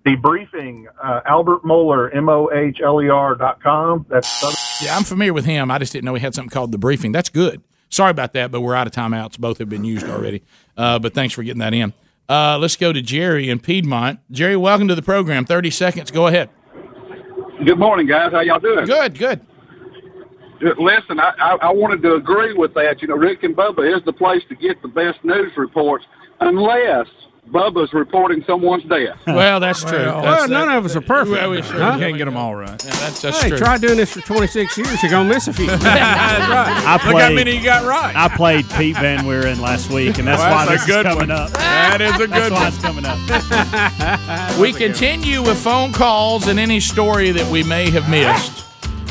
The briefing, uh, Albert Mohler, M O H L E R dot com. That's Yeah, I'm familiar with him. I just didn't know he had something called the briefing. That's good. Sorry about that, but we're out of timeouts. Both have been used already. Uh, but thanks for getting that in. Uh, let's go to Jerry in Piedmont. Jerry, welcome to the program. Thirty seconds. Go ahead. Good morning, guys. How y'all doing? Good, good. Listen, I, I, I wanted to agree with that. You know, Rick and Bubba is the place to get the best news reports, unless Bubba's reporting someone's death. Well, that's true. Well, That's- none of us are perfect. Well, we sure Huh? can't get them all right. Yeah, that's, that's hey, true. try doing this for 26 years. You're gonna miss a few. That's right. I Look how played- many you got right. I played Pete Van Weeren last week, and that's Well, why that's a this good is coming one. up. That is a That's good why one. it's coming up. we continue with phone calls and any story that we may have missed.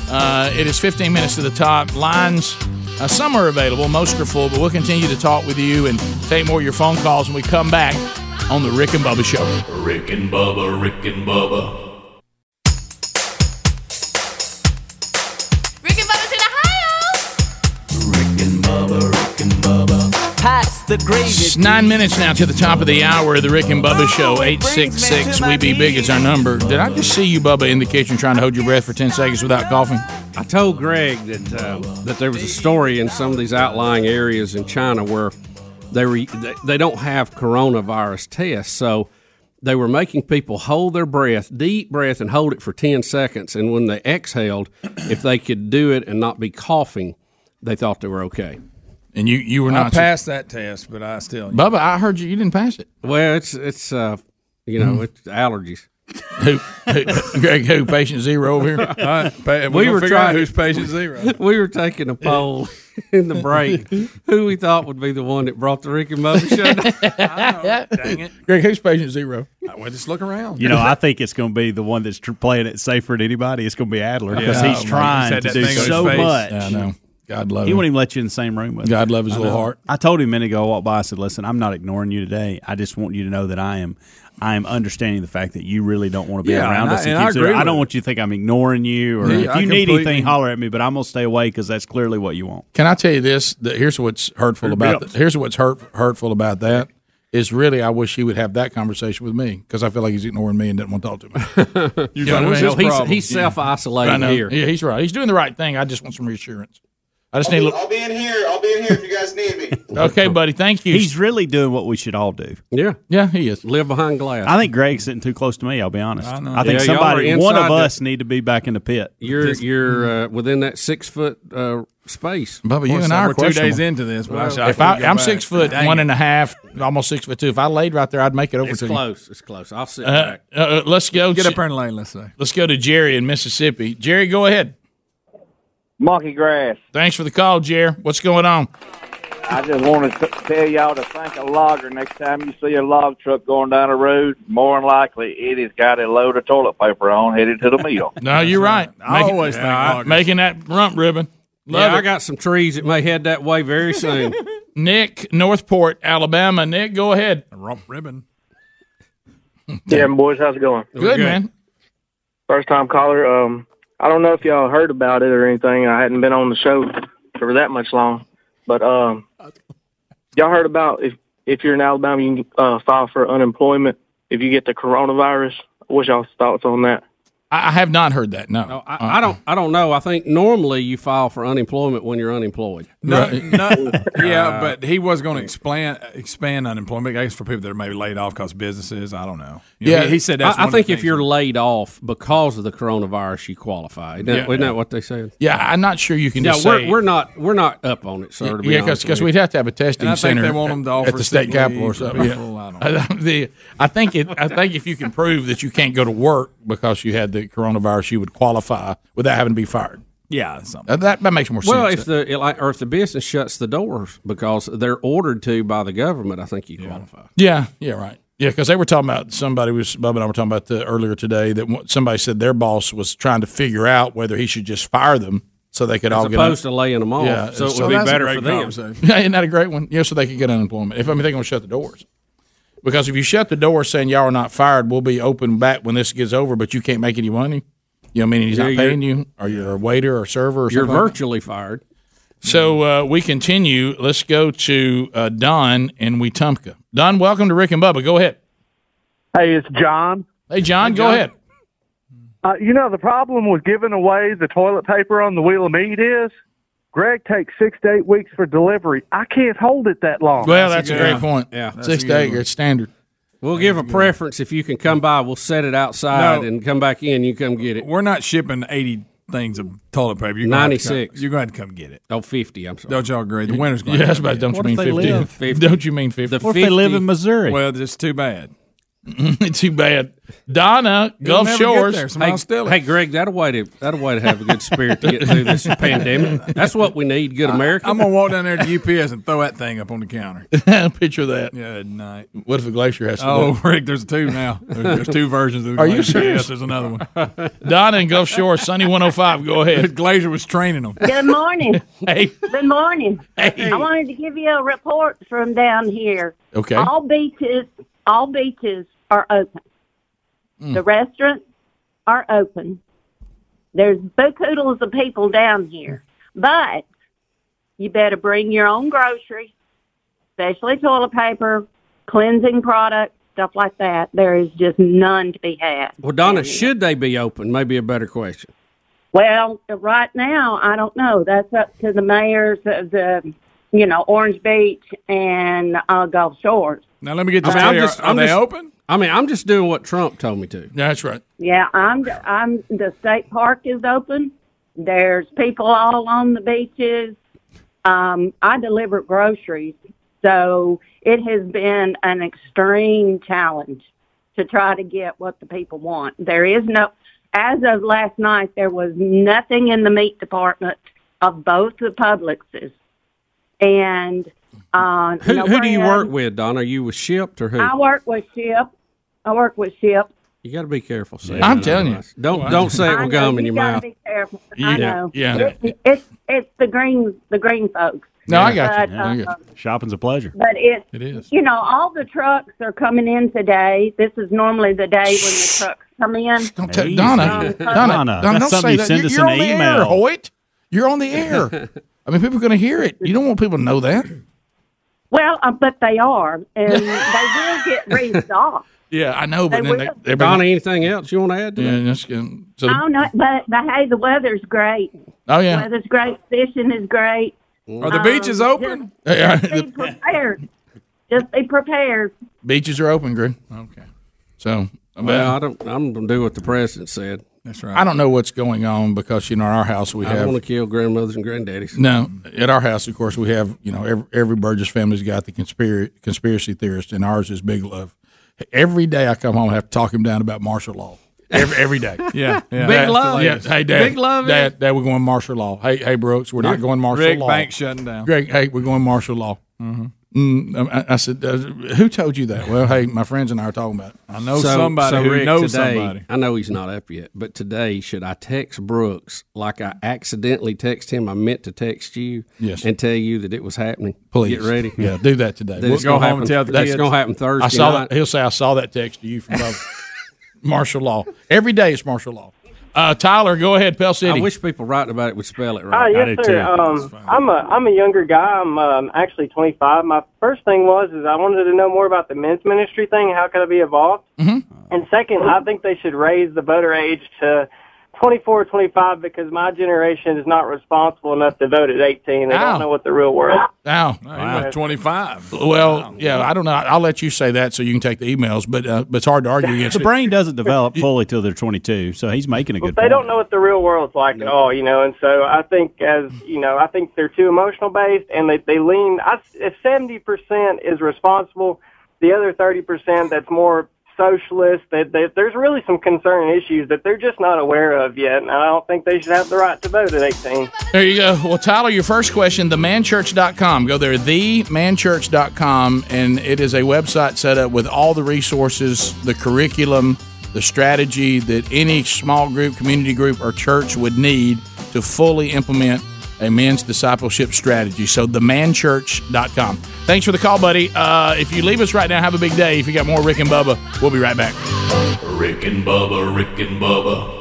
Uh, it is 15 minutes to the top. Lines, uh, some are available, most are full, but we'll continue to talk with you and take more of your phone calls when we come back on the Rick and Bubba Show. Rick and Bubba, Rick and Bubba. Pass the gravy. It's nine minutes now to the top of the hour of the Rick and Bubba Show. 866 We Be Big is our number. Did I just see you, Bubba, in the kitchen trying to hold your breath for 10 seconds without coughing? I told Greg that uh, that there was a story in some of these outlying areas in China where they were they, they don't have coronavirus tests, so they were making people hold their breath, deep breath, and hold it for ten seconds. And when they exhaled, if they could do it and not be coughing, they thought they were okay. And you you were I not passed that test, but I still. Bubba, I heard you. You didn't pass it. Well, it's it's uh, you know it's allergies. Who, who Greg? Who? Patient zero over here. All right, pa- we we're were gonna figure out trying who's patient zero. we were taking a poll in the break who we thought would be the one that brought the Rick and Bubba show. Dang it. Greg, who's patient zero? Well, just look around. You know, I think it's going to be the one that's tr- playing it safer than anybody. It's going to be Adler because Yeah. he's Oh, trying he's to do thing on his so face. much. Yeah, I know. God love He him. won't even let you in the same room with him. God love his I little know. heart. I told him a minute ago, I walked by, I said, listen, I'm not ignoring you today. I just want you to know that I am I am understanding the fact that you really don't want to be Yeah, around and us. I- and keep I agree I don't it. want you to think I'm ignoring you or Yeah, if I you need anything, holler at me, but I'm going to stay away because that's clearly what you want. Can I tell you this? That here's what's hurtful about Bips. that. Here's what's hurt, hurtful about that is really I wish he would have that conversation with me because I feel like he's ignoring me and didn't want to talk to me. You know what I mean? his problem? He's- he's self-isolating I here. Yeah, he's right. He's doing the right thing. I just want some reassurance. I just need a little. I'll be in here. I'll be in here if you guys need me. Okay, buddy. Thank you. He's really doing what we should all do. Yeah, yeah, he is. Live behind glass. I think Greg's sitting too close to me. I'll be honest. I I, think Yeah, somebody, one of inside the- us, need to be back in the pit. You're you're uh, within that six foot uh, space. Bubba, you and I are two days into this, but well, I if I, I'm back. six foot Dang one it. and a half, almost six foot two. If I laid right there, I'd make it over It's to close. It's close. I'll sit. Uh, back. uh, let's go. Get to- up there in the lane, let's say. Let's go to Jerry in Mississippi. Jerry, go ahead. Monkey grass. Thanks for the call, Jerry. What's going on? I just want to tell y'all to thank a logger next time you see a log truck going down the road. More than likely, it has got a load of toilet paper on headed to the mill. No, you're right. I always think loggers. making that rump ribbon. Love yeah, it. I got some trees that may head that way very soon. Nick, Northport, Alabama. Nick, go ahead. Rump ribbon. Yeah, boys, how's it going? Good, man. First time caller. Um, I don't know if y'all heard about it or anything. I hadn't been on the show for that much long, but um, y'all heard about if if you're in Alabama, you can uh, file for unemployment if you get the coronavirus. What's y'all's thoughts on that? I I have not heard that. No, I, I uh-uh. don't. I don't know. I think normally you file for unemployment when you're unemployed. No, no, yeah, but he was going to expand expand unemployment. I guess for people that are maybe laid off because businesses. I don't know. You know, he, he said that's. I, I one of the think if you're laid off because of the coronavirus, you qualify. Isn't that, Yeah. isn't that what they said? Yeah, I'm not sure you can Yeah, just we're, say- we're not we're not up on it, sir. Yeah, because with we'd have to have a testing And I think center they want 'em to offer at the state capitol or something. people, Yeah. Oh, I I, the, I think it. I think if you can prove that you can't go to work because you had the coronavirus, you would qualify without having to be fired. Yeah, something. That, that, that makes more Well, sense. if the like, or if the business shuts the doors because they're ordered to by the government, I think you qualify. Yeah, yeah, right. Yeah, because they were talking about somebody was Bubba and I were talking about the, earlier today that somebody said their boss was trying to figure out whether he should just fire them so they could As all get opposed to laying them off. So it would be that's a better great for them. Yeah, isn't that a great one? Yeah, so they could get unemployment. If I mean they're going to shut the doors. Because if you shut the door saying y'all are not fired, we'll be open back when this gets over, but you can't make any money. You know, meaning he's Yeah, not paying you, or you're a waiter or server, or You're something like that. virtually fired. So uh, we continue. Let's go to uh, Don in Wetumpka. Don, welcome to Rick and Bubba. Go ahead. Hey, it's John. Hey, John, go John. ahead. Uh, you know, the problem with giving away the toilet paper on the wheel of meat is Greg takes six to eight weeks for delivery. I can't hold it that long. Well, that's, a, great point. Yeah. six to eight, it's standard. We'll give a preference if you can come by. We'll set it outside No. and come back in. You come get it. We're not shipping eighty things of toilet paper. You're gonna have to come- 96. You're going to come get it. Oh, 50, I'm sorry. Don't y'all agree? The winter's going. Yeah, to that's about. Don't you mean fifty? Don't you mean fifty? The What if they live in Missouri? Well, it's too bad. Too bad. Donna, You'll Gulf never get Shores. there. Somebody Hey, will hey, Greg, that'll way to that'll way to have a good spirit to get through this pandemic. That's what we need. Good American. I'm gonna walk down there to UPS and throw that thing up on the counter. Picture that. Yeah, at night. What if the glacier has to Oh, look? Rick, there's two now. There's, there's two versions of the Are you Glacier. serious? Yes, there's another one. Donna and Gulf Shores, Sunny 105. Go ahead. Glacier was training them. Good morning. Hey. Good morning. Hey. I wanted to give you a report from down here. Okay. All beaches, all beaches are open. Mm. The restaurants are open. There's bookhoodles of people down here, but you better bring your own groceries, especially toilet paper, cleansing products, stuff like that. There is just none to be had. Well, Donna, should they be open? Maybe a better question. Well, right now, I don't know. That's up to the mayors of the, you know, Orange Beach and uh, Gulf Shores. Now let me get this I mean, I'm clear. just- are I'm they just- open? I mean, I'm just doing what Trump told me to. That's right. Yeah, I'm. I'm. The state park is open. There's people all on the beaches. Um, I deliver groceries, so it has been an extreme challenge to try to get what the people want. There is no. As of last night, there was nothing in the meat department of both the Publixes, and uh, Who, no who do you work with, Donna? Are you with Shipt or who? I work with Shipt. I work with Shipt. You got to be careful. Saying I'm telling you. Don't Well, don't say it I with gum in you your gotta mouth. Be careful. Yeah, I know. yeah. It, it's it's the green the green folks. No, I got But, you. I got uh, you. Shopping's a pleasure. But it It is. you know all the trucks are coming in today. This is normally the day when the trucks come in. Don't tell Easy. Donna. Um, Donna, Donna, Donna, don't say you that. send You're, us you're in on an the air. Hoyt. You're on the air. I mean, people are going to hear it. You don't want people to know that. Well, uh, but they are, and they will get raised off. Yeah, I know, but They then they, will. they're Donna, anything else you want to add to Yeah, that? that's good. So, Oh no, but but hey, the weather's great. oh yeah. Weather's great. Fishing is great. Are the beaches Um, open? Just, just be prepared. Just be prepared. Beaches are open, Greg. Okay. So, Well, I don't. I'm gonna do what the president said. That's right. I don't know what's going on because you know, in our house we I don't have want to kill grandmothers and granddaddies. no. At our house, of course, we have you know every, every Burgess family's got the conspiracy conspiracy theorist, and ours is Big Love. Every day I come home, I have to talk him down about martial law. Every, every day. Yeah, yeah. Big Dad, Love. Yeah. Hey, Dad. Big Love. Dad, Dad, we're going martial law. Hey, hey, Brooks, we're not going martial Rick law. Bank shutting down. Greg, hey, we're going martial law. Mhm. Mm, I, I said, uh, "Who told you that?" Well, hey, my friends and I are talking about. It. I know So- somebody so, who Rick, knows today, somebody. I know he's not up yet, but today, should I text Brooks like I accidentally text him? I meant to text you, Yes. and tell you that it was happening. Please get ready. Yeah, do that today. That it's gonna happen- That's going to happen Thursday I saw night. that. He'll say, "I saw that text to you from martial law. Every day is martial law. Uh, Tyler, go ahead, Pell City. I wish people writing about it would spell it Hi, right. yes, sir. Um, I'm a I'm a younger guy. I'm um, actually 25. My first thing was is I wanted to know more about the men's ministry thing. How could I be involved? Mm-hmm. And second, I think they should raise the voter age to 24 or 25 because my generation is not responsible enough to vote at 18. They Ow. don't know what the real world. is. Now, Wow. twenty five. Well, yeah, I don't know. I'll let you say that so you can take the emails, but uh, but it's hard to argue against. The it. brain doesn't develop fully till they're 22, so he's making a good But they point. don't know what the real world's like at all, you know. And so I think, as you know, I think they're too emotional based, and they they lean. I, if seventy percent is responsible, the other thirty percent that's more socialist. That, that there's really some concerning issues that they're just not aware of yet, and I don't think they should have the right to vote at eighteen. There you go. Well, Tyler, your first question, themanchurch.com. Go there, themanchurch.com, and it is a website set up with all the resources, the curriculum, the strategy that any small group, community group, or church would need to fully implement a men's discipleship strategy. So, themanchurch.com. Thanks for the call, buddy. Uh, if you leave us right now, have a big day. If you got more Rick and Bubba, we'll be right back. Rick and Bubba, Rick and Bubba.